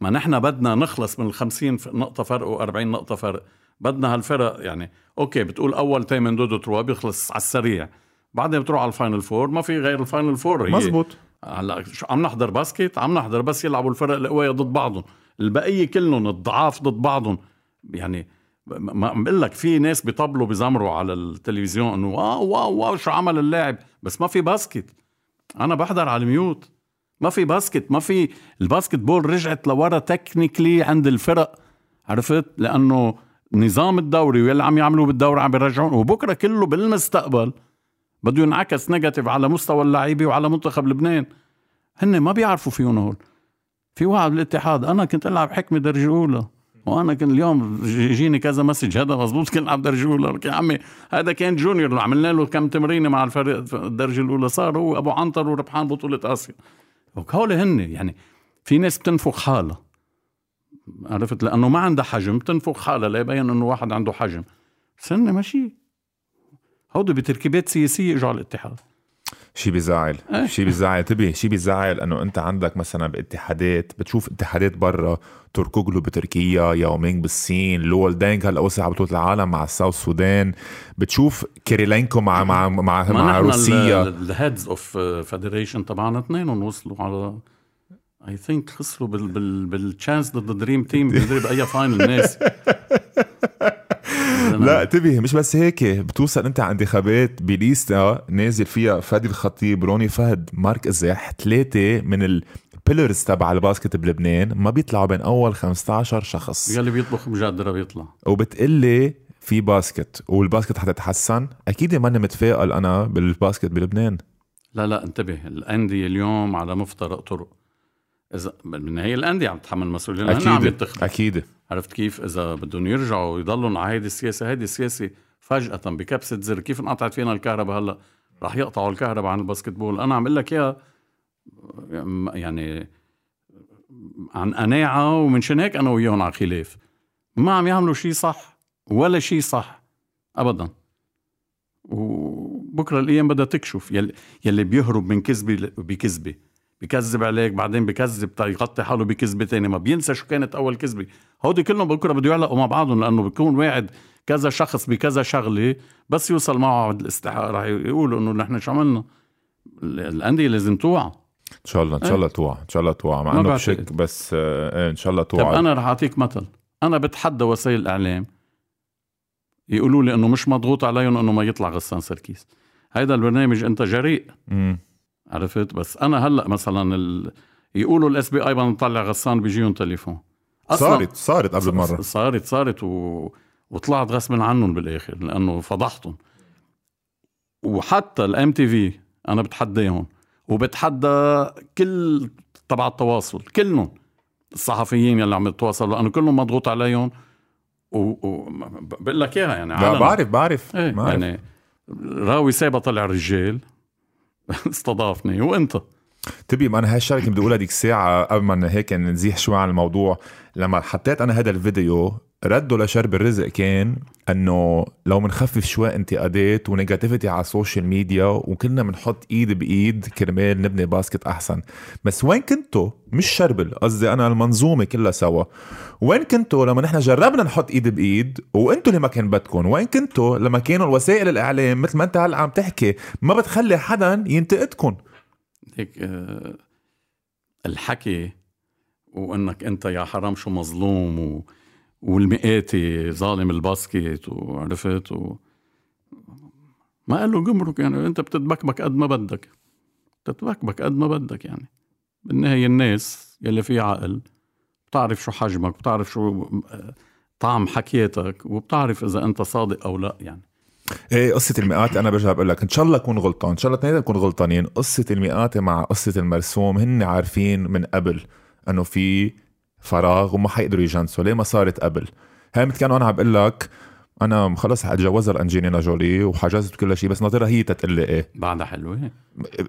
ما نحن بدنا نخلص من ال 50 ف- نقطة فرق و40 نقطة فرق. بدنا هالفرق يعني okay بتقول أول team un deux deux trois بيخلص على السريع. بعدين بتروح على ال final four ما في غير ال final four. هي مزبوط هلا شو عم نحضر basket عم نحضر بس يلعبوا الفرق القوية ضد بعضهم. البقية كلهم الضعاف ضد بعضهم. يعني ما عم بقول لك في ناس بيطبلوا بيزمروا على التلفزيون إنه wow wow wow شو عمل اللاعب؟ بس ما في basket. أنا بحضر على ال mute. ما في basket ما في ال basketball رجعت لورا technically عند الفرق. عرفت؟ لأنه نظام الدوري واللي عم يعملوا بالدوري عم بيرجعون. وبكرة كله بالمستقبل بده ينعكس negative على مستوى اللعيبة وعلى منتخب لبنان. هن ما بيعرفوا فيهم هول. في واحد بالاتحاد أنا كنت ألعب حكمة درجة أولى. وأنا كان اليوم يجيني كذا message هذا مزبوط كنت العب درجه يا عمي هذا كان junior عملنا له كم تمرينة مع الفريق الدرجة الأولى. صار هو أبو عنتر وربحان بطولة آسيا. هول هن يعني في ناس بتنفخ حالها عرفت؟ لأنه ما عندها حجم بتنفخ حالها ليبين إنه واحد عنده حجم. بس هن ماشي هودي بتركيبات سياسية اجوا على الاتحاد. شي بيزعل إيه. شي بيزعل انتبه شي بيزعل إنه أنت عندك مثلا باتحادات بتشوف اتحادات برا تركوغلو بتركيا ياومينغ بالصين لول دينغ هلأ على بطولة العالم مع ال South Sudan بتشوف كيريلينكو مع مع مع, مع روسيا الهيدز اوف فيدريشن تبعنا اثنينهم وصلوا على اي ثينك خسروا بال بال بالتشانس ضد دريم تيم بمدري باي فاينل ناس لا انتبه مش بس هيك بتوصل أنت على انتخابات بليستا نازل فيها فادي الخطيب روني فهد مارك إزاح ثلاثة من البيلرز تبع الباسكت بلبنان ما بيطلعوا بين أول 15 شخص. يلي بيطبخ مجدرة بيطلع. وبتقلي في basket وال basket حتتحسن أكيد ماني متفائل أنا بال basket بلبنان. لا لا انتبه الأندية اليوم على مفترق طرق. إذا بالنهايه الأندية عم تتحمل مسؤولية لأنها عم أكيد. عرفت كيف؟ إذا بدهم يرجعوا يضلوا على هيدي السياسة هيدي السياسة فجأة بكبسة زر. كيف انقطعت فينا الكهرباء هلأ؟ رح يقطعوا الكهرباء عن ال basketball أنا عم أقول لك اياها يعني عن قناعة ومنشان هيك أنا وياهم على خلاف. ما عم يعملوا شيء صح ولا شيء صح ابدا. وبكرة الأيام بدها تكشف. يلي, يلي بيهرب من كذبة بكذبة. بكذب عليك بعدين بكذب يغطي حاله بكذبه تانية ما بينسى شو كانت أول كذبة. هودي كلهم بكره بده يعلقوا مع بعضهم لأنه بيكون واعد كذا شخص بكذا شغلة بس يوصل معه عند الاستحقاق رح يقولوا إنه نحن شو عملنا؟ ال- الأندية لازم توعى. إن شاء الله إن شاء الله توعى إن شاء الله توعى مع إنه. بشك بس آه، إيه إن شاء الله طب توعى أنا رح أعطيك مثل. أنا بتحدى وسائل الإعلام يقولوا لي إنه مش مضغوط عليهم إنه ما يطلع غسان سركيس هيدا البرنامج أنت جريء. عرفت؟ بس أنا هلأ مثلا ال... يقولوا ال LBCI بدنا نطلع غسان بيجيهم تليفون. صارت صارت قبل مرة. صارت صارت و... وطلعت غصبا عنهم بالآخر لأنه فضحتهم. وحتى الام تي في أنا بتحداهم وبتحدى كل تبع التواصل كلهم الصحفيين يلي عم يتواصلوا لأنه كلهم مضغوط عليهم. وبقول لك إياها يعني لا بعرف بعرف. إيه بعرف. يعني راوي سابا طلع رجال. استضافني. وانت؟ تبي ما أنا هالشغله كنت بدي أقولها ديك الساعة قبل ما هيك نزيح شوي عن الموضوع. لما حطيت أنا هذا الفيديو رده لشرب الرزق كان إنه لو منخفف شوي انتقادات و negativity على ال social media وكلنا بنحط إيد بإيد كرمال نبني basket أحسن. بس وين كنتوا؟ مش شربل قصدي أنا المنظومة كلها سوا. وين كنتوا لما نحن جربنا نحط إيد بإيد؟ وأنتوا اللي ما كان بدكم. وين كنتوا لما كانوا الوسائل الإعلام مثل ما أنت هلأ عم تحكي ما بتخلي حدا ينتقدكم؟ هيك آه، الحكي وإنك أنت يا حرام شو مظلوم و... والمئاتي ظالم الباسكت وعرفت و... ما قال له جمرك يعني انت بتتبكبك قد ما بدك. بتتبكبك قد ما بدك يعني. بالنهاية الناس يلي فيه عقل بتعرف شو حجمك بتعرف شو طعم حكيتك وبتعرف إذا أنت صادق أو لا يعني. إيه قصة المئات أنا برجع بقول لك إن شاء الله اكون غلطان إن شاء الله اثنين نكون غلطانين. قصة المئات مع قصة المرسوم هن عارفين من قبل إنه في فراغ وما حيقدروا يجنسوا ليه ما صارت قبل؟ هاي مثل كانوا أنا عم بقول لك أنا خلص حتجوزها لانجينا جولي وحجزت كل شيء بس ناطرها هي تتقول لي إيه بعدها حلوة.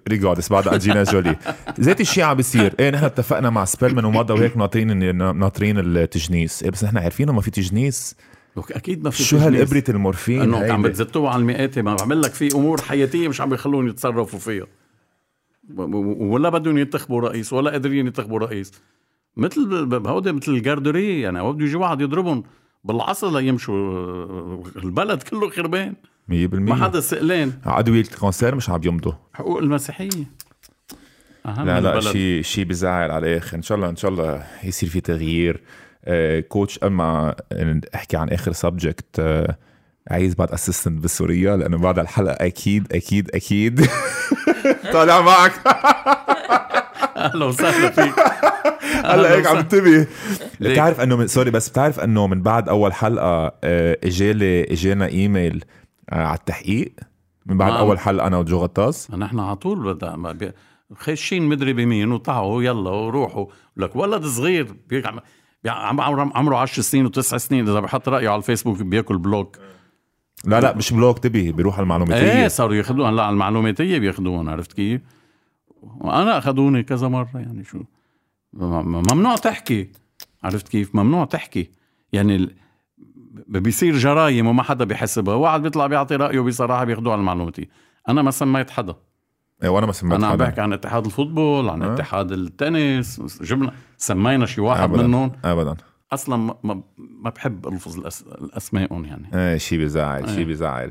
ريجاردس بعد انجينا جولي ذات الشيء عم بيصير. إيه نحن اتفقنا مع سبيلمان ومضى وهيك ناطرين ناطرين التجنيس. إيه بس نحن عارفين ما في تجنيس. لك أكيد ما في شو تجنيس. هالابرة المورفين إنه عم بتزتوه على المئات ما بعمل لك في أمور حياتية مش عم بيخلون يتصرفوا فيها. ولا بدهم ينتخبوا رئيس ولا قادرين ينتخبوا رئيس. مثل هودي مثل الجاردوري يعني هو بده يجي واحد يضربهم بالعصا ليمشوا البلد كله خربان. 100% ما حدا سئلان. أدوية ال cancer مش عم يمضوا. حقوق المسيحية. أهم لا لا. شيء شيء بزعل على الآخر. إن شاء الله إن شاء الله يصير في تغيير. آه coach قبل ما أحكي عن آخر subject آه عايز بعد assistant بسوريا لأنه بعد الحلقة أكيد أكيد أكيد. طالع معك. أهلا وسهلا فيك هلا هيك عم انتبه. بتعرف انه من سوري بس بتعرف انه من بعد أول حلقة آه، اجالي اجانا إيميل آه، على التحقيق. من بعد نعم. أول حلقة أنا وجو غطاس. نحن على طول بدأ خشين مدري بمين وطلعوا يلا وروحوا. لك ولد صغير عمره عمره 10 سنين وتسع سنين. إذا بحط رأيه على الفيسبوك بياكل block. لا لا مش block تبي بيروح على المعلوماتية. إيه صاروا ياخذوها هلا على المعلوماتية بياخذوهم عرفت كيف؟ وأنا أخذوني كذا مرة يعني شو؟ ممنوع تحكي. عرفت كيف؟ ممنوع تحكي. يعني بيصير جرايم وما حدا بيحسبها. واحد بيطلع بيعطي رأيه بصراحة بياخذوه على المعلوماتيه أنا ما سميت حدا. إيه، وأنا ما سمعت أنا عم. بحكي عن اتحاد ال football عن أه. اتحاد التنس جبنا سمينا شي واحد ابدا. منهم. ابدا. أصلا ما, ما, بحب ألفظ الأس... الاسمائهم يعني. إيه شيء بزعل شيء إيه. بزعل.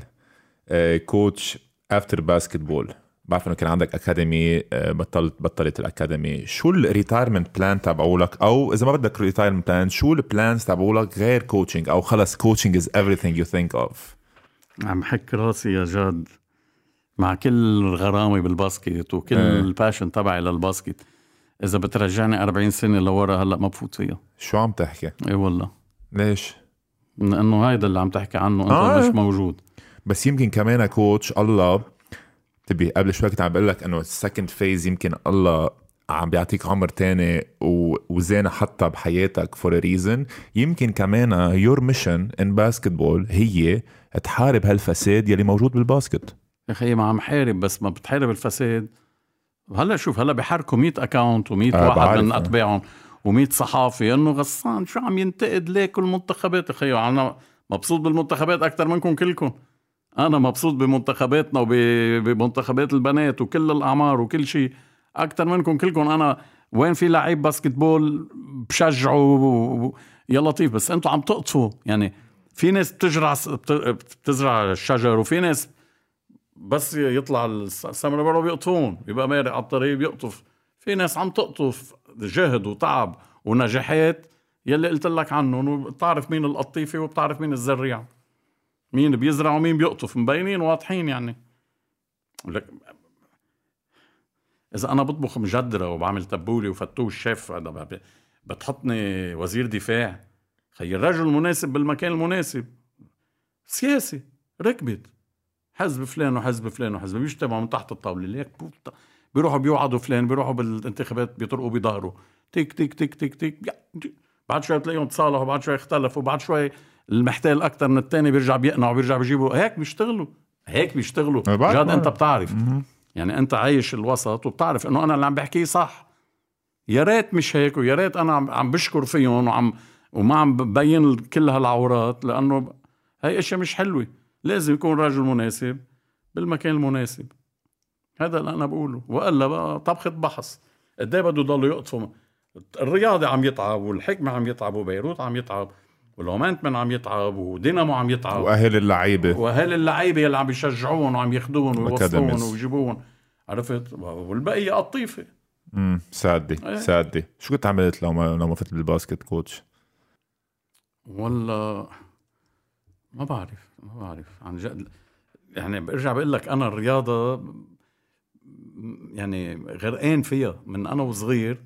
آه، coach after basketball بعرف إنه كان عندك academy آه، بطلت بطلت ال academy. شو ال retirement plan تبعولك؟ أو إذا ما بدك retirement plan شو ال plans تبعولك غير coaching أو خلص coaching is everything you think of. عم حك راسي يا جاد. مع كل غرامي بال basket وكل إيه. ال passion تبعي لل basket إذا بترجعني 40 سنة لورا هلأ ما بفوت فيها. شو عم تحكي؟ إي والله. ليش؟ لأنه هيدا اللي عم تحكي عنه أنت آه. مش موجود. بس يمكن كمان coach الله تبي قبل شوي كنت عم بقول لك إنه ال second phase يمكن الله عم بيعطيك عمر تاني و- وزانة حتى بحياتك for reason يمكن كمان your mission in basketball هي تحارب هالفساد يلي موجود بال basket. يا أخي ما عم حارب بس ما بتحارب الفساد. هلأ شوف هلأ بحركوا 100 account و100 آه، واحد. من أتباعهم و100 صحافي إنه غسان شو عم ينتقد ليه كل المنتخبات؟ يا أخي أنا مبسوط بالمنتخبات أكثر منكم كلكم. أنا مبسوط بمنتخباتنا وبمنتخبات البنات وكل الأعمار وكل شيء. أكثر منكم كلكم أنا وين في لعيب basketball بشجعه و- يا لطيف بس أنتم عم تقطفوا. يعني في ناس بتزرع بت- بتزرع الشجر وفي ناس بس يطلع السمرة برا بيقطفون بيبقى مارق على الطريق بيقطف. في ناس عم تقطف جهد وتعب ونجاحات يلي قلت لك عنهم وبتعرف مين القطيفة وبتعرف مين الزريع مين بيزرع ومين بيقطف مبينين واضحين يعني. لك إذا أنا بطبخ مجدرة وبعمل تبولة وفتوش شيف بتحطني وزير دفاع. خي الرجل المناسب بالمكان المناسب. سياسي ركبت. حزب فلان وحزب فلان وحزب بيجتمعوا من تحت الطاولة. ليك بيروحوا بيوعدوا فلان بيروحوا بالانتخابات بيطرقوا بظهره تيك تيك تيك تيك تيك. بعد شوي بتلاقيهم تصالحوا بعد شوي اختلفوا بعد شوي المحتال أكثر من الثاني بيرجع بيقنع وبيرجع بيجيبوا هيك بيشتغلوا. هيك بيشتغلوا. بعرف- جاد أنت. بتعرف. يعني أنت عايش الوسط وبتعرف إنه أنا اللي عم بحكيه صح. يا ريت مش هيك ويا ريت أنا عم, عم بشكر فيهم وعم وما عم ببين كل هالعورات لأنه هي أشياء مش حلوة. لازم يكون راجل مناسب بالمكان المناسب. هذا اللي أنا بقوله. وإلا بقى طبخة بحث قد إيه بده يضلوا يقطفوا الرياضي عم يتعب والحكمة عم يتعب وبيروت عم يتعب. والهومانتمن عم يتعب ودينامو عم يتعب. وأهل اللعيبة. وأهل اللعيبة اللي عم يشجعوهم وعم ياخذوهم ويوصلوهم Academies. ويجيبوهم عرفت؟ والبقية قطيفة. امم سادة إيه. سادة. شو كنت عملت لو ما لو ما فت بالباسكت كوتش؟ ولا ما بعرف ما بعرف. عن جد يعني برجع بقول لك أنا الرياضة يعني غرقان فيها من أنا وصغير.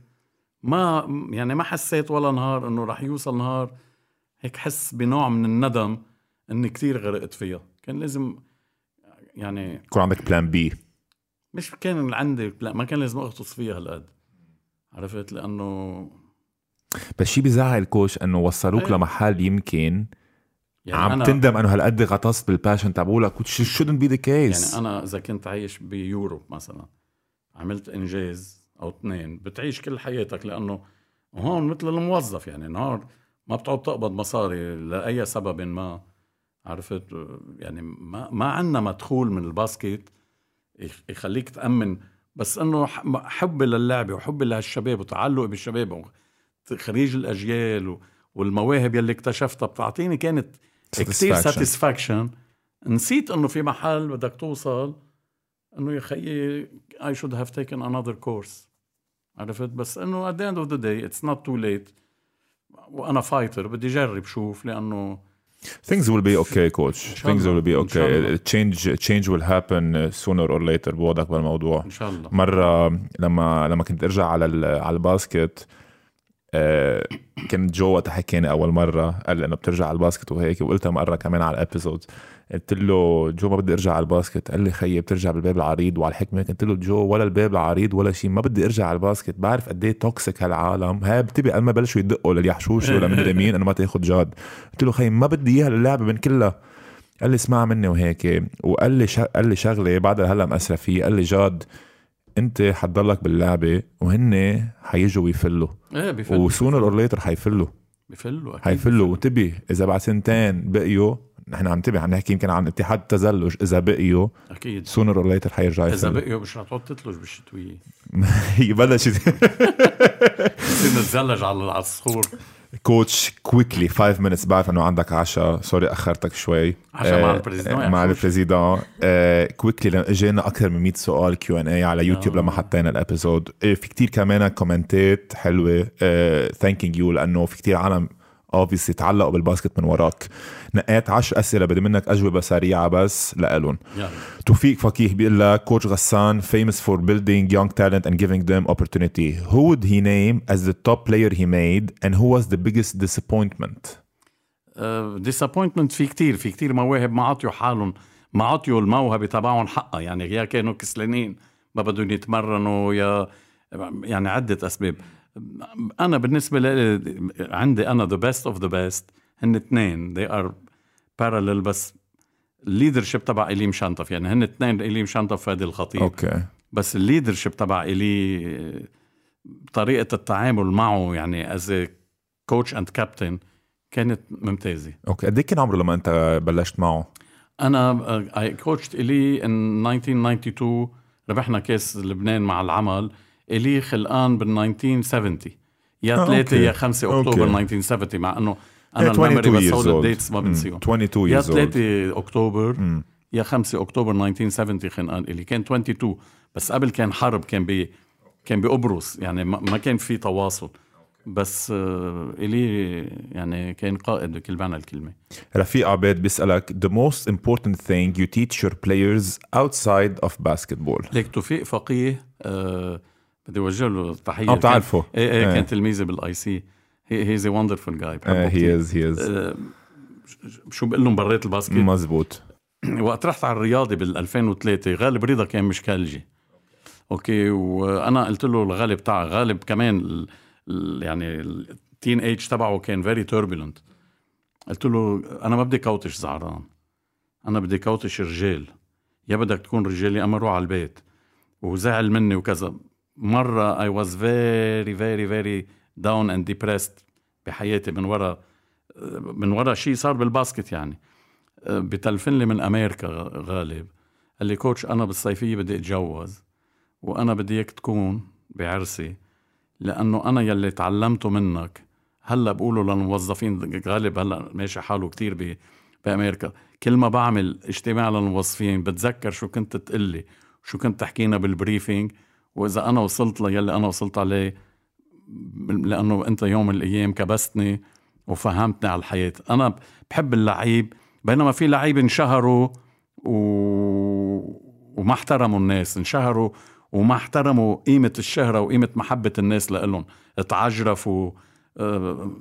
ما يعني ما حسيت ولا نهار إنه رح يوصل نهار هيك حس بنوع من الندم إني كتير غرقت فيها. كان لازم يعني يكون عندك plan B مش كان عندي لا ما كان لازم أغطس فيها هالقد. عرفت؟ لأنه بس شي بيزعل coach إنه وصلوك إيه. لمحل يمكن يعني عم أنا تندم إنه هالقد غطست بال passion تبعولك which shouldn't be the case. يعني أنا إذا كنت عايش ب Europe مثلا عملت إنجاز أو اثنين بتعيش كل حياتك لأنه هون مثل الموظف يعني نهار ما بتقعد تقبض مصاري لأي سبب ما عرفت؟ يعني ما ما عندنا مدخول من ال basket يخ- يخليك تأمن. بس إنه حبي للعبة وحبي لهالشباب وتعلقي بالشباب وخريج الأجيال والمواهب يلي اكتشفتها بتعطيني كانت كثير. satisfaction نسيت إنه في محل بدك توصل إنه يا خيي I should have taken another course عرفت؟ بس إنه at the end of the day it's not too late. وأنا fighter بدي أجرب شوف لأنه things will be okay coach. things will be okay. change change will happen sooner or later. بوضعك بالموضوع. إن شاء الله. مرة لما لما كنت أرجع على على ال basket آه، كنت جو وقتها حكينا أول مرة قال لي إنه بترجع على ال basket وهيك وقلتها مرة كمان على ال episode قلت له جو ما بدي أرجع على ال basket. قال لي خيي بترجع بالباب العريض وعلى الحكمة. قلت له جو ولا الباب العريض ولا شيء ما بدي أرجع على ال basket. بعرف قد إيه toxic هالعالم. هاي بتبي قبل ما بلشوا يدقوا لليحشوشي ولا مدري مين إنه ما تاخذ جاد. قلت له خيي ما بدي إياها اللعبه من كلها. قال لي اسمع مني وهيك. وقال لي شغ... قال لي شغلة بعدها هلأ مأثرة فيه. قال لي جاد انت حتضلك باللعبة وهن حيجوا ويفلوا إيه بفلوا و sooner or later حيفلوا بفلوا أكيد. حيفلوا. وانتبه إذا بعد سنتين بقيوا نحن عم ننتبه عم نحكي يمكن عن اتحاد التزلج. إذا بقيوا أكيد. sooner or later حيرجع إذا يفلوا بقيوا مش رح تقعد تتلج بالشتوية. هي بلشت بصير نتزلج على على الصخور. coach quickly 5 minutes بعرف أنه عندك عشاء سوري أخرتك شوي. عشاء مع آه، ال président آه، مع يحشوش. ال président quickly إجينا أكثر من 100 سؤال Q&A على يوتيوب آه. لما حطينا ال episode آه، في كتير كمان كومنتات حلوة. thanking you لأنه في كتير عالم obviously تعلقوا بال basket من وراك. نقيت 10 أسئلة بدي منك أجوبة سريعة بس لإلهم. يلا. توفيق فقيه بيقول لك coach غسان famous for building young talent and giving them opportunity. Who would he name as the top player he made and who was the biggest disappointment? disappointment في كتير في كتير مواهب ما عطيوا حالهم ما عطيوا الموهبة تبعهم حقها. يعني يا كانوا كسلانين ما بدهم يتمرنوا يا يعني عدة أسباب. أنا بالنسبة لي عندي أنا the best of the best هن اثنين they are parallel بس ال leadership تبع إيلي مشنتف. يعني هن اثنين إيلي مشنتف فادي الخطيب. okay. بس ال leadership تبع إيلي طريقة التعامل معه يعني as coach and captain كانت ممتازة. okay. قد إيه كان عمره لما أنت بلشت معه؟ أنا I coached إيلي in 1992 ربحنا كاس لبنان مع العمل. إيلي خلقان بال 1970 يا آه، 3 okay. يا 5 أكتوبر okay. 1970 مع إنه إيه، أنا ال memory 22 بس هول. ال dates ما. بنسيهم 22 يا years old 3 أكتوبر مم. يا 5 أكتوبر 1970 خلقان إيلي كان 22 بس قبل كان حرب كان ب كان بقبرص يعني ما كان في تواصل بس آه، إيلي يعني كان قائد بكل معنى الكلمة رفيق عباد بيسألك the most important thing you teach your players outside of basketball ليك توفيق فقيه آه بدي أوجه له تحيه آه بتعرفه. إيه إيه. كان تلميذي بال IC. he's a wonderful guy آه، he is he is. شو بقول لهم برات ال basket؟ مزبوط. وقت رحت على الرياضي بال 2003 غالب رضا كان مشكلجي okay وأنا قلت له الغالب تاع غالب كمان ال ال يعني ال teenage تبعه كان very turbulent قلت له أنا ما بدي coach زعران. أنا بدي coach رجال. يا بدك تكون رجال يا أما روح على البيت. وزعل مني وكذا. مرة I was very very very down and depressed بحياتي من ورا من ورا شيء صار بال basket يعني. بتلفن لي من أمريكا غالب. قال لي coach أنا بالصيفية بدي أتجوز وأنا بدي إياك تكون بعرسي لأنه أنا يلي تعلمته منك. هلأ بقولوا للموظفين غالب هلأ ماشي حاله كتير بأمريكا. كل ما بعمل اجتماع للموظفين بتذكر شو كنت تقلي شو كنت تحكينا بال briefing وإذا أنا وصلت ليلي أنا وصلت عليه لأنه أنت يوم من الأيام كبستني وفهمتني على الحياة. أنا بحب اللعيب بينما في لعيب انشهروا و... وما احترموا الناس انشهروا وما احترموا قيمة الشهرة وقيمة محبة الناس لإلهم. اتعجرفوا آه،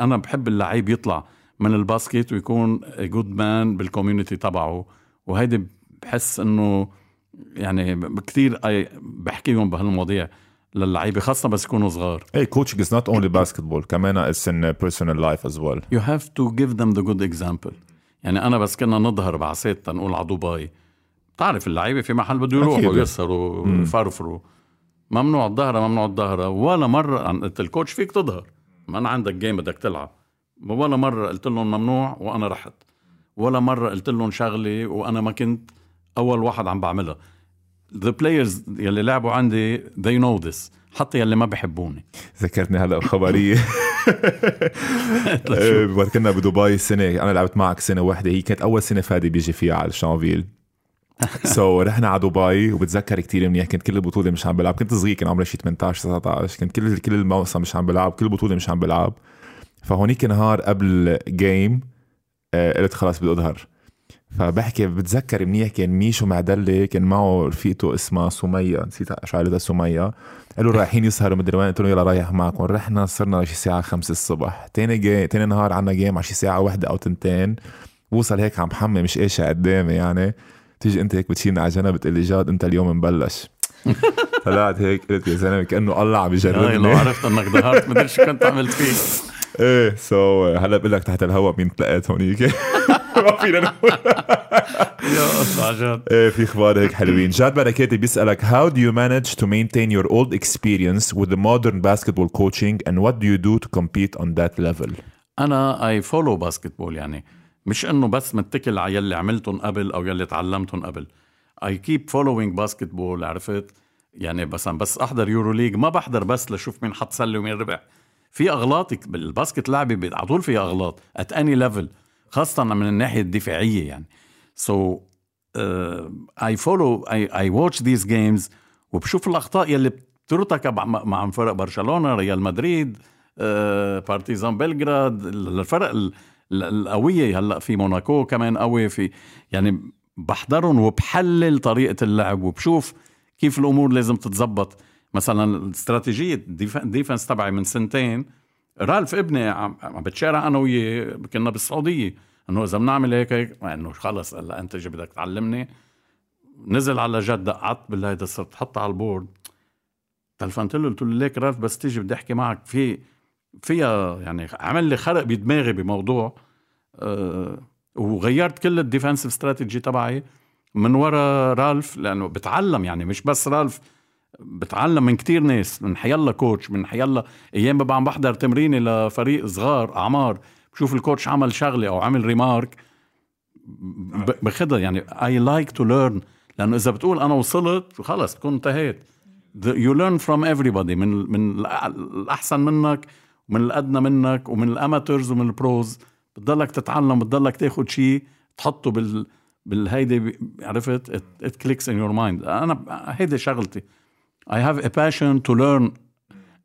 أنا بحب اللعيب يطلع من ال basket ويكون good man بال community تبعه. وهيدي بحس إنه يعني كثير بحكيهم بهالمواضيع للعيبة خاصة بس يكونوا صغار. Hey, coaching is not only basketball كمان it's in personal life as well. You have to give them the good example. يعني أنا بس كنا نظهر بعسات تنقول على دبي. بتعرف اللعيبة في محل بده يروحوا يسهروا يفرفروا ممنوع الظهره ممنوع الظهره ولا مرة قلت الكوتش فيك تظهر. ما أنا عندك جيم بدك تلعب. ولا مرة قلت لهم ممنوع وأنا رحت. ولا مرة قلت لهم شغلة وأنا ما كنت. أول واحد عم بعملها the players يلي لعبوا عندي they know this. حتى يلي ما بحبوني. ذكرتني هلا خبريه وقت كنا بدبي سنة أنا لعبت معك سنة واحدة هي كانت أول سنة فادي بيجي فيها على شانفيل so, رحنا على دبي وبتذكر كثير منيح. كنت كل البطولة مش عم بلعب. كنت صغير كان عمري شي 18 19 كنت كل كل الموسم مش عم بلعب. كل البطوله مش عم بلعب. فهونيك نهار قبل game آه قلت خلاص بدي أظهر. فبحكي بتذكر منيح كان ميشو معدلي كان معه رفيقته اسمها سمية نسيت شعرتها سمية. قالوا رايحين يسهروا مدري وين قلت له يلا رايح معكم. رحنا صرنا شي ساعة خمسة الصبح. تاني جي تاني نهار عنا game على شي ساعة واحدة أو تنتين. بوصل هيك عم حمي مش إيش قدامي يعني. تيجي أنت هيك بتشيلني على جنب بتقول لي جاد أنت اليوم مبلش. طلعت هيك قلت يا زلمة كأنه الله عم يجربني. لو عرفت إنك ظهرت مدري شو كنت عملت فيه. إيه سو so, هلأ بقول لك تحت الهواء مين تلاقيت هونيك؟ ما فينا نقول إيه في أخبار هيك حلوين. جاد بركاتي بيسألك how do you manage to maintain your old experience with the modern basketball coaching and what do you do to compete on that level? أنا I follow basketball يعني. مش إنه بس متكل على يلي عملتهم قبل أو يلي تعلمتهم قبل. I keep following basketball عرفت؟ يعني بس بس أحضر EuroLeague ما بحضر بس لشوف مين حط سله ومين ربح. في أغلاط بال basket لعبه على طول في أغلاط at any level خاصة من الناحية الدفاعية يعني. so I follow I watch these games وبشوف الأخطاء يلي بترتكب مع فرق برشلونة ريال مدريد بارتيزان بلغراد الفرق القوية. هلأ في موناكو كمان قوي في يعني بحضرهم وبحلل طريقة اللعب وبشوف كيف الأمور لازم تتزبط مثلا استراتيجيه ال defense تبعي من سنتين رالف ابني عم بتشارع أنا وياه كنا بالسعودية. إنه إذا بنعمل هيك هيك إنه خلص هلا أنت جي بدك تعلمني. نزل على جد قعدت بالهيدا صرت حطها على ال board. تلفنت له قلت له ليك رالف بس تيجي بدي أحكي معك. في فيها يعني عمل لي خرق بدماغي بموضوع. أه وغيرت كل ال defensive strategy تبعي من ورا رالف لأنه بتعلم يعني مش بس رالف. بتعلم من كتير ناس من حيلا coach من حيلا أيام ببقى عم بحضر تمريني لفريق صغار أعمار. بشوف ال coach عمل شغلة أو عمل remark بخدها يعني اي like to learn لأنه إذا بتقول أنا وصلت خلص تكون انتهيت. you learn from everybody من من الأحسن منك ومن الادنى منك ومن ال amateurs ومن ال pros بتضلك تتعلم بتضلك تاخذ شيء تحطه بال بالهيدي عرفت؟ it clicks in your mind أنا هيدي شغلتي. I have a passion to learn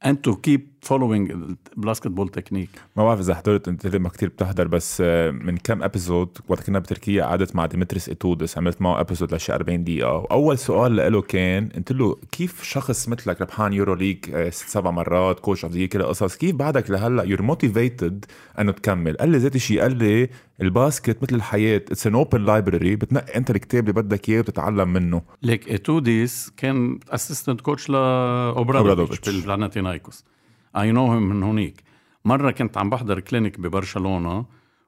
and to keep following basketball technique. ما بعرف إذا حضرت أنت ما كثير بتحضر بس آه، من كم episode وقت كنا بتركيا قعدت مع ديمتريس ايتوديس عملت معه episode لشي 40 دقيقة. وأول سؤال له كان قلت له كيف شخص مثلك ربحان يورو ليج ست سبع مرات coach of the كل قصص. كيف بعدك لهلأ you're motivated أنه تكمل؟ قال لي ذات الشيء قال لي ال basket مثل الحياة it's an open library بتنقي أنت الكتاب اللي بدك إياه وتتعلم منه. ليك ايتوديس كان assistant coach لأوبرادوفيتش أوبرادوفيتش. I know من هونيك. مرة كنت عم بحضر clinic ببرشلونة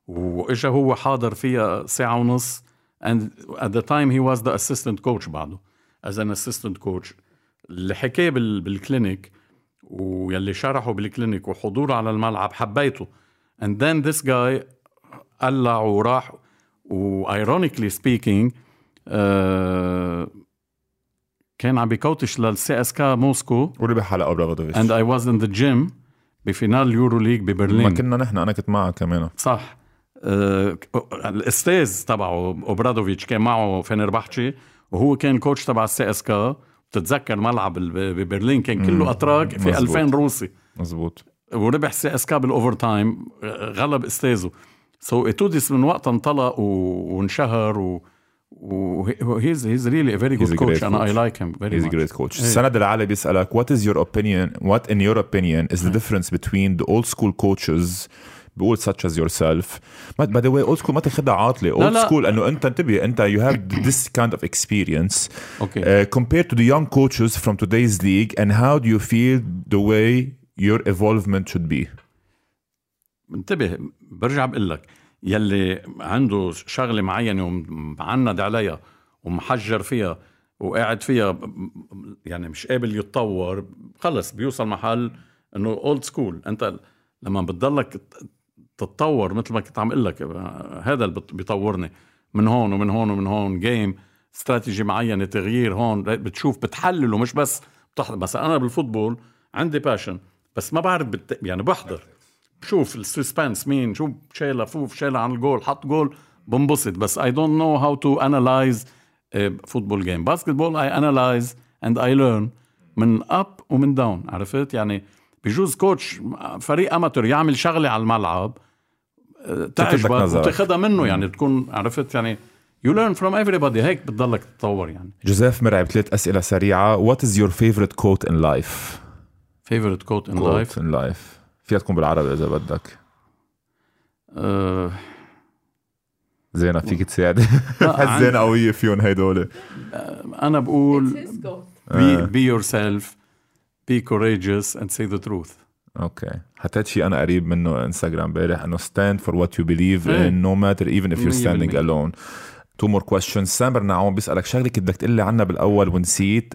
وإجا هو حاضر فيها ساعة ونص and at the time he was the assistant coach بعده. As an assistant coach. اللي حكاه بال- بال clinic ويلي شرحه بال clinic وحضوره على الملعب حبيته. And then this guy قلع وراح و ironically speaking آه كان عم بي coach للسي اس كا موسكو وربح على اوبرادوفيتش and I was in the gym ب final اليورو ليج ما ببرلين كنا نحن أنا كنت معك كمان. صح. آه الاستاذ تبعه أوبرادوفيتش كان معه فينربحتشي وهو كان coach تبع السي اس كا بتتذكر ملعب ببرلين كان كله أتراك في مزبوط. 2000 روسي. مزبوط وربح سي اس كا بال overtime غلب استاذه so, so, ايتوديس من وقتها انطلق. وانشهر و وهيز هيز ريلي ا فيري He's جود a كوتش great انا اي coach. لايك هيم فيري He's a great coach. سند العالي بيسألك what is your opinion what in your opinion is the difference between the old school coaches بقول such as yourself but by the way old school ما تاخدها عاطلة old لا. school انه انت انتبه انت you have this kind of experience اوكي uh, compared to the young coaches from today's league and how do you feel the way your evolvement should be انتبه برجع بقول لك يلي عنده شغلة معينة ومعند عليها ومحجر فيها وقاعد فيها يعني مش قابل يتطور خلص بيوصل محل إنه old school أنت لما بتضلك تتطور مثل ما كنت عم أقول لك هذا اللي بيطورني. من هون ومن هون ومن هون game strategy معينة تغيير هون بتشوف بتحلله مش بس بتحضر مثلا أنا بال football عندي passion بس ما بعرف بت... يعني بحضر. بشوف ال suspense مين شو شايله فوف شايله عن الجول حط جول بنبسط. بس I don't know how to analyze football game basketball I analyze and I learn من up ومن down عرفت؟ يعني بجوز coach فريق amateur يعمل شغلة على الملعب آه، تعجبك نظرك. وتاخدها منه يعني تكون عرفت؟ يعني you learn from everybody. هيك بتضلك تتطور يعني. جوزيف مرعي ثلاث أسئلة سريعة. What is your favorite quote in life? Favorite quote in quote life in life. فيها تكون بالعربي إذا بدك. آه، زينة فيك تساعد. زينة قوية فيهم هيدول. أنا بقول be, be yourself be courageous and say the truth. أوكي. حطيت شيء أنا قريب منه إنستغرام امبارح إنه stand for what you believe إيه. in no matter even if you're standing alone. Two more questions. سامر نعوم بيسألك شغلة كنت بدك تقول لي عنها بالأول ونسيت.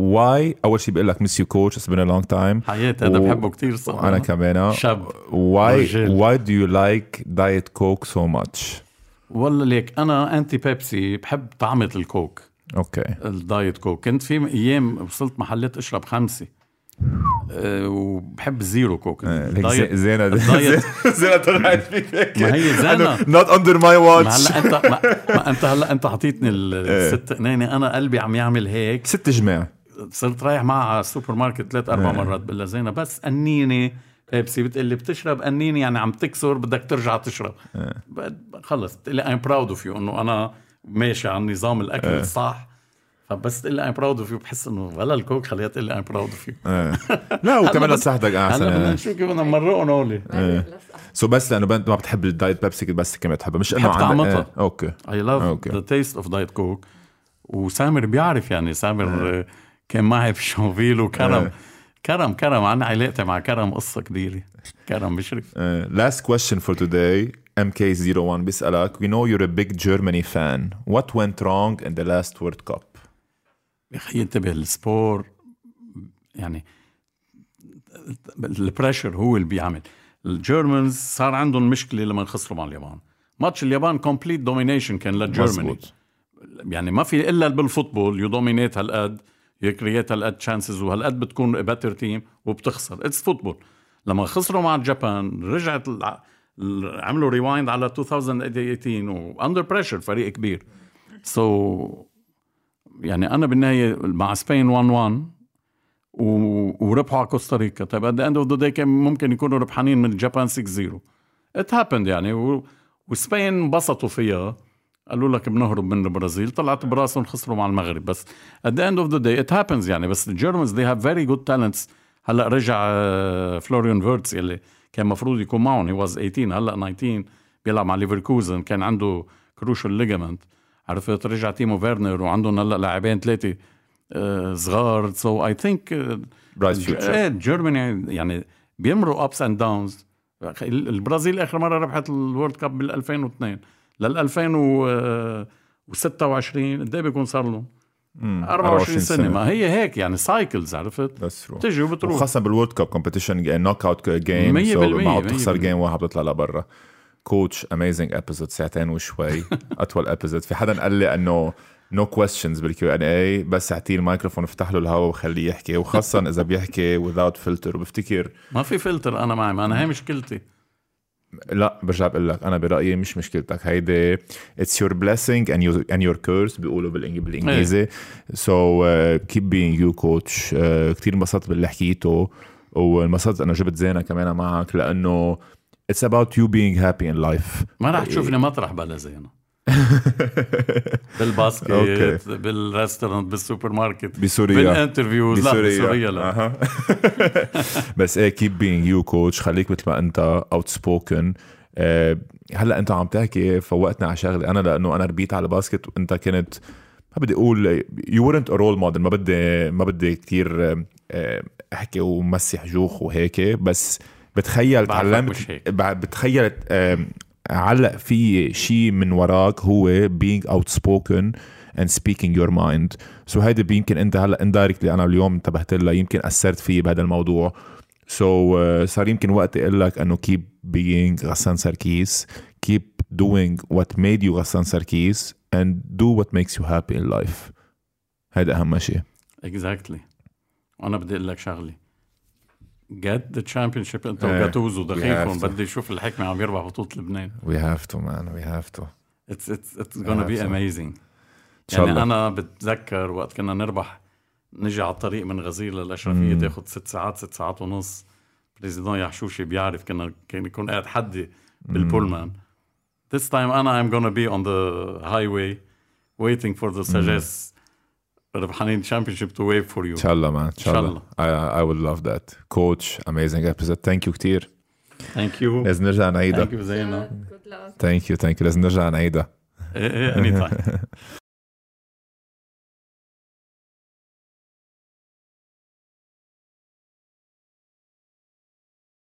Why? أول شيء بقول لك miss you coach. It's been a long time. حياتي هذا و- بحبه كتير صح وأنا كمان. شاب. Why رجال. why do you like diet coke so much? والله ليك أنا أنتي بيبسي بحب طعمة الكوك. أوكي. الدايت كوك كنت في أيام وصلت محلات أشرب خمسة. أه وبحب الزيرو كوك. الدايت- زي- زينة الدايت زينة طلعت فيك. ما هي زينة. not under my ما watch هلا انت ما, ما أنت هلا أنت حطيتني الست قنينه أنا قلبي عم يعمل هيك. ست جماع. صرت رايح معها على السوبر ماركت ثلاث أربع مرات بقول لها زينة. بس قنينه بيبسي بتقول لي بتشرب قنينه يعني عم تكسر بدك ترجع تشرب. ب- خلص بتقول لي I'm proud of you إنه أنا ماشي على نظام الأكل الصح. فبس تقول لي I'm proud of you بحس إنه ولا الكوك خليها تقول لي I'm proud of you. إيه. لا وكمان هلأ لصحتك هلا أحسن. بدنا. نشوف كيف بدنا نمرقهم هولي so بس لأنه بنت ما بتحب ال diet بيبسي بس كمان بتحبها. مش إنه طعمتها. إيه. أوكي. I love أوكي. the taste of Diet Coke. وسامر بيعرف يعني سامر آه، كان معي بشونفيل وكرم. إيه. كرم كرم عنا علاقتي مع كرم قصة كبيرة. كرم بشرف Uh, last question for today. MK01 بيسألك we know you're a big Germany fan. What went wrong in the last World Cup? يا أخي انتبه ال sport يعني ال pressure هو اللي بيعمل. ال Germans صار عندهم مشكلة لما خسروا مع اليابان. ماتش اليابان complete domination كان لل Germany. يعني ما في إلا بال football you dominate هالقد. you create هالقد chances وهالقد بتكون better team وبتخسر. it's football لما خسروا مع ال Japan رجعت الع- ال- عملوا rewind على 2018 و under pressure فريق كبير. so, so, يعني أنا بالنهاية مع Spain 1 1 و... وربحوا على كوستاريكا طيب the end of the day كان ممكن يكونوا ربحانين من Japan 6-0 it happened يعني و... و Spain انبسطوا فيها. قالوا لك بنهرب من البرازيل طلعت براسهم خسروا مع المغرب. بس at the end of the day it happens يعني. بس ال Germans they have very good talents. هلا رجع فلوريان فيرتس اللي كان مفروض يكون معهم. he was 18 هلا 19 بيلعب مع ليفركوزن. كان عنده crucial ligament عرفت؟ رجع تيمو فيرنر وعندهم هلا لاعبين ثلاثة آه، صغار. so I think bright future Germany يعني بيمروا ups and downs البرازيل آخر مرة ربحت ال World Cup بال 2002 لل 2026 قد إيه بيكون صار لهم؟ 24 سنة. ما هي هيك يعني cycles عرفت؟ بتجي وبتروح. وخاصة بال World Cup competition knockout game مية بالمية، معه مية بتخسر. game واحد بتطلع لبرا. coach amazing episode ساعتين وشوي. أطول ابيزود في حدا قال لي إنه no questions بال Q&A بس اعطيه الميكروفون افتح له الهواء وخليه يحكي. وخاصة إذا بيحكي without فلتر وبفتكر ما في فلتر أنا معي ما أنا هي مشكلتي. لا برجع بقول لك أنا برأيي مش مشكلتك. هيدي it's your blessing and your and your curse بيقولوا بالإنجليزي. so keep being you coach كثير انبسطت باللي حكيته. وانبسطت انه جبت زينة كمان معك لأنه it's about you being happy in life. ما رح تشوفني مطرح بلا زينة. بال basket okay. بال restaurant بالسوبر ماركت بسوريا. بال interviews. لا بسوريا. لا. بس إيه keep being you coach خليك مثل ما أنت outspoken هلأ أنت عم تحكي فيقتنا على شغلة. أنا لأنه أنا ربيت على basket وأنت كنت ما بدي أقول you weren't a role model ما بدي ما بدي كثير أحكي ومسح جوخ وهيك. بس بتخيل تعلمت بتخيل علق في شيء من وراك هو being outspoken and speaking your mind. so so هيدا يمكن انت هلأ indirectly أنا اليوم انتبهت لها يمكن أثرت فيي بهذا الموضوع. so so, uh, صار يمكن وقت أقول لك إنه keep being غسان سركيس keep doing what made you غسان سركيس and do what makes you happy in life. هيدا أهم شيء exactly وأنا بدي أقول لك شغلة. Get the championship. انت إيه. وجاتوزو دخيلكم. بدي أشوف الحكمة عم يربح بطولة لبنان. We have to man. We have to. It's it's it's gonna be amazing. يعني الله. أنا بتذكر وقت كنا نربح نجي على الطريق من غزير للأشرفية. تاخذ ست ساعات ست ساعات ونص. président يحشوشي بيعرف كنا كان يكون قاعد حدي بالبولمان this time أنا I'm gonna be on the highway waiting for the suggest ربحانين championship to wait for you ان شاء الله man ان شاء إن الله I, I would love that coach amazing episode thank you كتير thank you لازم نرجع نعيدها thank you زينة Good luck. ثانك يو ثانك يو لازم نرجع نعيدها ايه ايه anytime